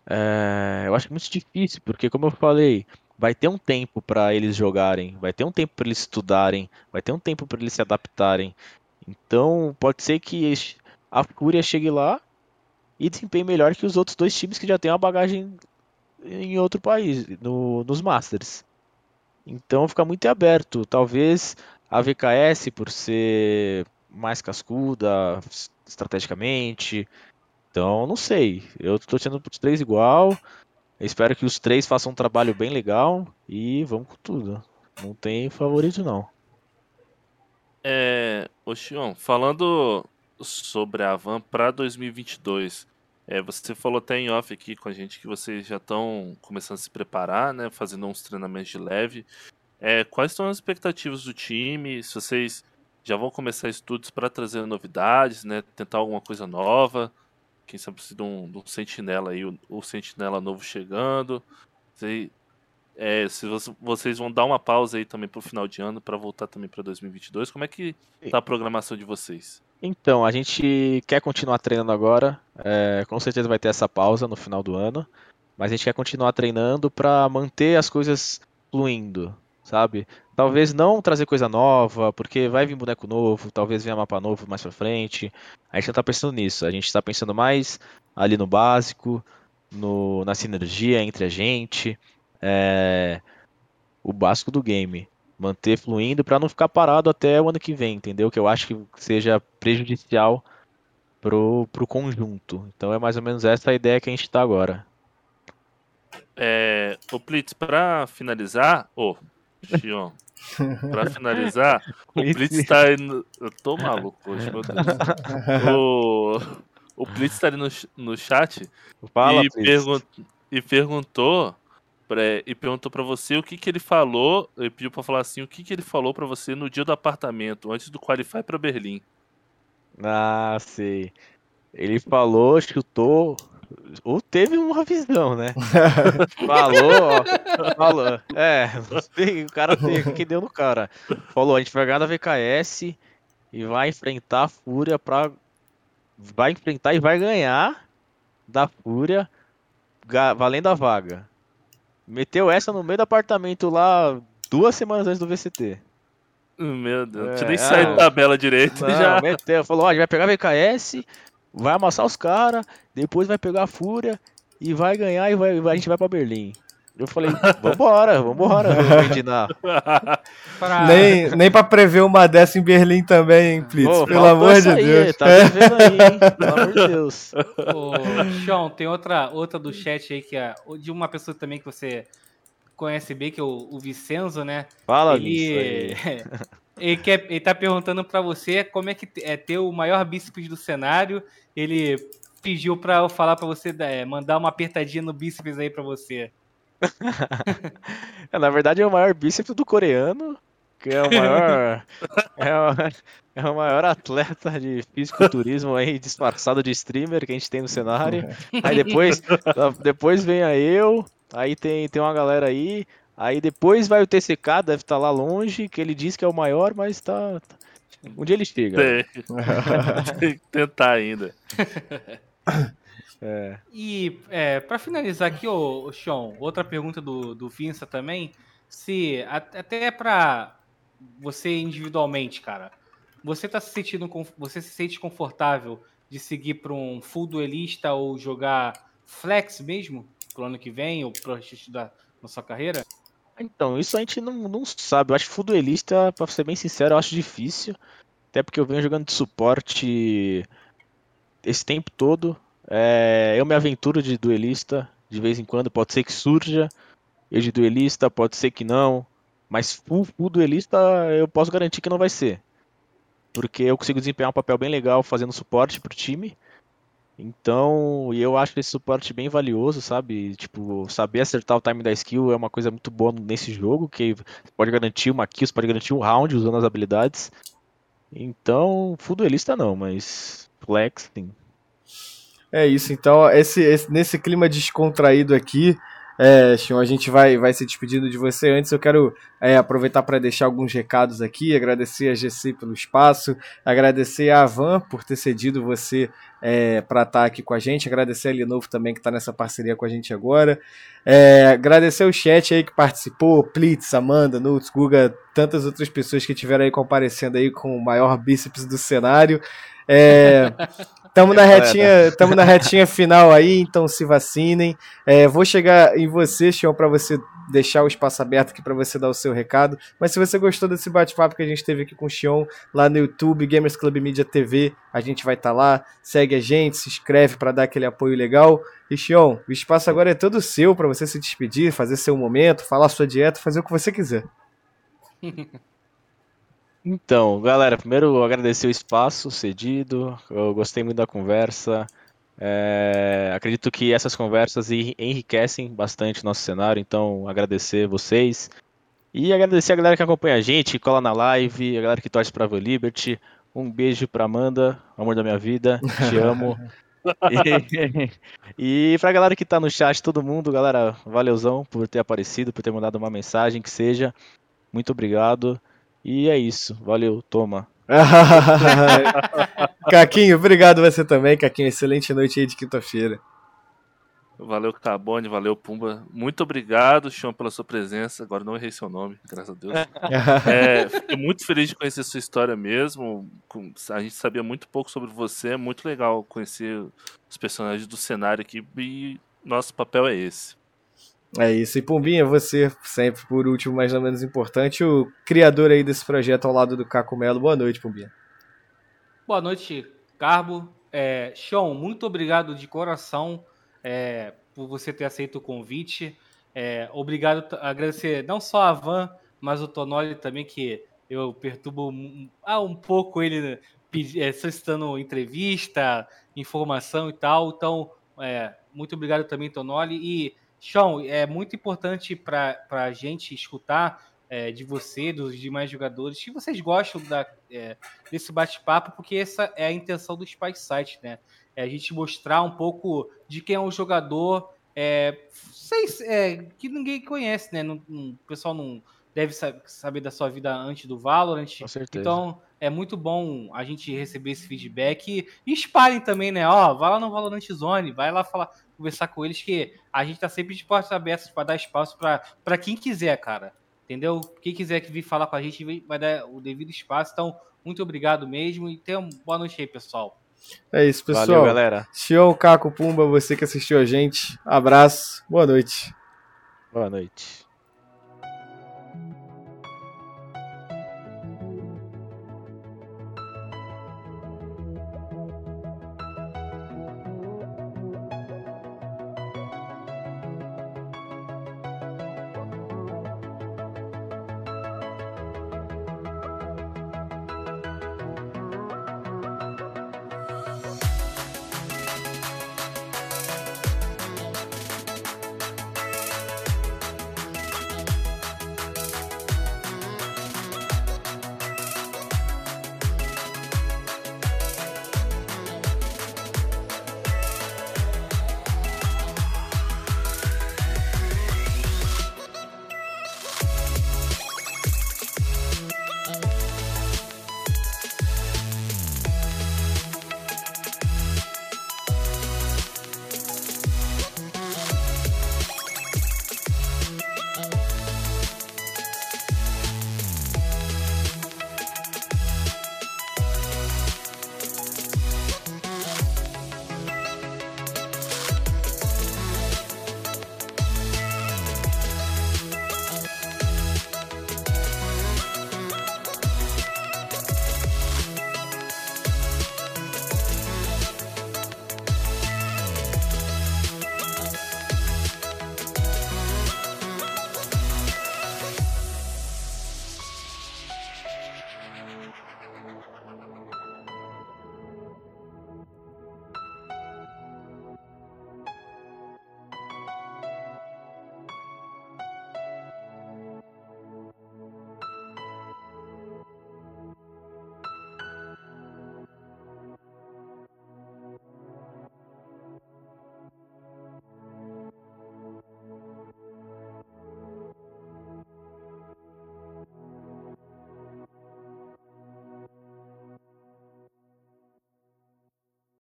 é, eu acho muito difícil, porque como eu falei, vai ter um tempo para eles jogarem, vai ter um tempo para eles estudarem, vai ter um tempo para eles se adaptarem. Então pode ser que a Fúria chegue lá e desempenhe melhor que os outros dois times que já têm uma bagagem em outro país, no- nos Masters. Então fica muito aberto. Talvez a VKS, por ser mais cascuda estrategicamente. Então, não sei. Eu tô torcendo pros três igual. Espero que os três façam um trabalho bem legal e vamos com tudo. Não tem favorito, não. É, ô Xion, falando sobre a Van para 2022, é, você falou até em off aqui com a gente que vocês já estão começando a se preparar, né, fazendo uns treinamentos de leve. É, quais são as expectativas do time? Se vocês já vão começar estudos para trazer novidades, né, tentar alguma coisa nova? Quem sabe se de um, de um sentinela aí, o, o sentinela novo chegando. Sei- é, se você- vocês vão dar uma pausa aí também pro final de ano para voltar também para 2022, como é que tá a programação de vocês? Então, a gente quer continuar treinando agora. é, com certeza vai ter essa pausa no final do ano. Mas a gente quer continuar treinando para manter as coisas fluindo, sabe? Talvez não trazer coisa nova, porque vai vir boneco novo, talvez venha mapa novo mais pra frente. A gente não tá pensando nisso. A gente tá pensando mais ali no básico, no, na sinergia entre a gente. é, o básico do game manter fluindo para não ficar parado até o ano que vem, entendeu? Que eu acho que seja prejudicial pro, pro conjunto. Então é mais ou menos essa a ideia que a gente tá agora. É, o Blitz, pra finalizar, ô, Xion, pra (laughs) finalizar, o Blitz tá aí no... Eu tô maluco hoje, meu Deus. (laughs) O, o Blitz tá ali no, no chat Fala, e, pergun- e perguntou pra, e perguntou para você o que que ele falou, ele pediu pra falar assim, o que que ele falou pra você no dia do apartamento, antes do Qualify pra Berlim. Ah, sei. Ele falou, chutou, ou teve uma visão, né? (laughs) Falou, ó, falou. É, o cara tem, o que deu no cara. Falou, a gente vai ganhar da VKS e vai enfrentar a Fúria pra. Vai enfrentar e vai ganhar da Fúria valendo a vaga. Meteu essa no meio do apartamento lá duas semanas antes do VCT. Meu Deus, É, nem saído ah, da tabela direito Não, já. meteu, falou, ó, a gente vai pegar a VKS, vai amassar os caras, depois vai pegar a Fúria e vai ganhar e vai, a gente vai pra Berlim. Eu falei, vambora, vambora, Medina. (laughs) Pra- Nem, nem pra prever uma dessa em Berlim também, hein, Plitz? Pô, Pelo amor de aí, Deus. Tá devendo aí, hein? (laughs) Pelo amor de Deus. Ô, Sean, tem outra, outra do chat aí que é de uma pessoa também que você conhece bem, que é o, o Vicenzo, né? Fala ele, aí. (laughs) ele, quer, ele tá perguntando pra você como é que é ter o maior bíceps do cenário. Ele pediu pra eu falar pra você, é, mandar uma apertadinha no bíceps aí pra você. (laughs) É, Na verdade é o maior bíceps do coreano, que é o maior. (laughs) é, o, é o maior atleta de fisiculturismo aí, disfarçado de streamer que a gente tem no cenário. Aí depois, depois vem a eu, aí tem, tem uma galera aí. Aí depois vai o TCK, deve estar lá longe, que ele diz que é o maior, mas tá, Um dia ele chega. Tem. (laughs) Tem que tentar ainda. É. E é, para finalizar aqui, ô, ô Sean, outra pergunta do, do Vinça também. Se até para você individualmente, cara, você tá se sentindo você se sente confortável de seguir para um full duelista ou jogar flex mesmo pro ano que vem ou pro resto da na sua carreira? Então, isso a gente não, não sabe. Eu acho full duelista, pra ser bem sincero, eu acho difícil. Até porque eu venho jogando de suporte esse tempo todo. É, eu me aventuro de duelista de vez em quando. Pode ser que surja eu de duelista, pode ser que não. Mas full, duelista eu posso garantir que não vai ser. Porque eu consigo desempenhar um papel bem legal fazendo suporte pro time. Então, e eu acho esse suporte bem valioso, sabe? Tipo, saber acertar o time da skill é uma coisa muito boa nesse jogo, que pode garantir uma kill, pode garantir um round usando as habilidades. Então, full duelista não, mas flex sim. É isso, então, esse, esse- nesse clima descontraído aqui, é, a gente vai, vai se despedindo de você. Antes, eu quero é, aproveitar para deixar alguns recados aqui, agradecer a GC pelo espaço, agradecer a Avan por ter cedido você para estar aqui com a gente, agradecer a Lenovo também que está nessa parceria com a gente agora, é, agradecer o chat aí que participou, Plitz, Amanda, Nuts, Guga, tantas outras pessoas que tiveram aí comparecendo aí com o maior bíceps do cenário. É, (laughs) Tamo na retinha, tamo na retinha final aí, então se vacinem. É, vou chegar em você, Xion, para você deixar o espaço aberto aqui para você dar o seu recado. Mas se você gostou desse bate-papo que a gente teve aqui com o Xion lá no YouTube, Gamers Club Media TV, a gente vai estar lá. Segue a gente, se inscreve para dar aquele apoio legal. E Xion, o espaço agora é todo seu para você se despedir, fazer seu momento, falar sua dieta, fazer o que você quiser. (laughs) Então, galera, primeiro agradecer o espaço cedido, eu gostei muito da conversa. É, acredito que essas conversas enri- enriquecem bastante o nosso cenário, então agradecer vocês. E agradecer a galera que acompanha a gente, cola na live, a galera que torce pra Vel Liberty. Um beijo pra Amanda, amor da minha vida, te amo. (laughs) E, e pra galera que tá no chat, todo mundo, galera, valeuzão por ter aparecido, por ter mandado uma mensagem, que seja. Muito obrigado. E é isso. Valeu, toma. (laughs) Caquinho, obrigado você também, Caquinho. Excelente noite aí de quinta-feira. Valeu, Carbone, valeu, Pumba. Muito obrigado, Sean, pela sua presença. Agora não errei seu nome, graças a Deus. (laughs) É, fiquei muito feliz de conhecer sua história mesmo. A gente sabia muito pouco sobre você. É muito legal conhecer os personagens do cenário aqui. E nosso papel é esse. É isso. E Pumbinha, você, sempre por último, mas não menos importante, o criador aí desse projeto ao lado do Caco Melo. Boa noite, Pumbinha. Boa noite, Carbo. É, Sean, muito obrigado de coração é, por você ter aceito o convite. É, obrigado, agradecer não só a Van, mas o Tonoli também, que eu perturbo ah, um pouco ele né, é, solicitando entrevista, informação e tal. Então, é, muito obrigado também, Tonoli. E, Sean, é muito importante para a gente escutar é, de você, dos demais jogadores, que vocês gostam da, é, desse bate-papo, porque essa é a intenção do Spice Site, né? É a gente mostrar um pouco de quem é um jogador é, sei se- é, que ninguém conhece, né? Não- não- o pessoal não deve sa- saber da sua vida antes do Valorant. Com certeza. Então é muito bom a gente receber esse feedback e, e espalhem também, né? Ó, vai lá no Valorant Zone, vai lá falar, conversar com eles, que a gente tá sempre de portas abertas para dar espaço para quem quiser, cara. Entendeu? Quem quiser que vir falar com a gente vai- dar o devido espaço. Então, muito obrigado mesmo e tenham boa noite aí, pessoal. É isso, pessoal. Valeu, galera. Xion, Caco, Pumba, você que assistiu a gente. Abraço, boa noite. Boa noite.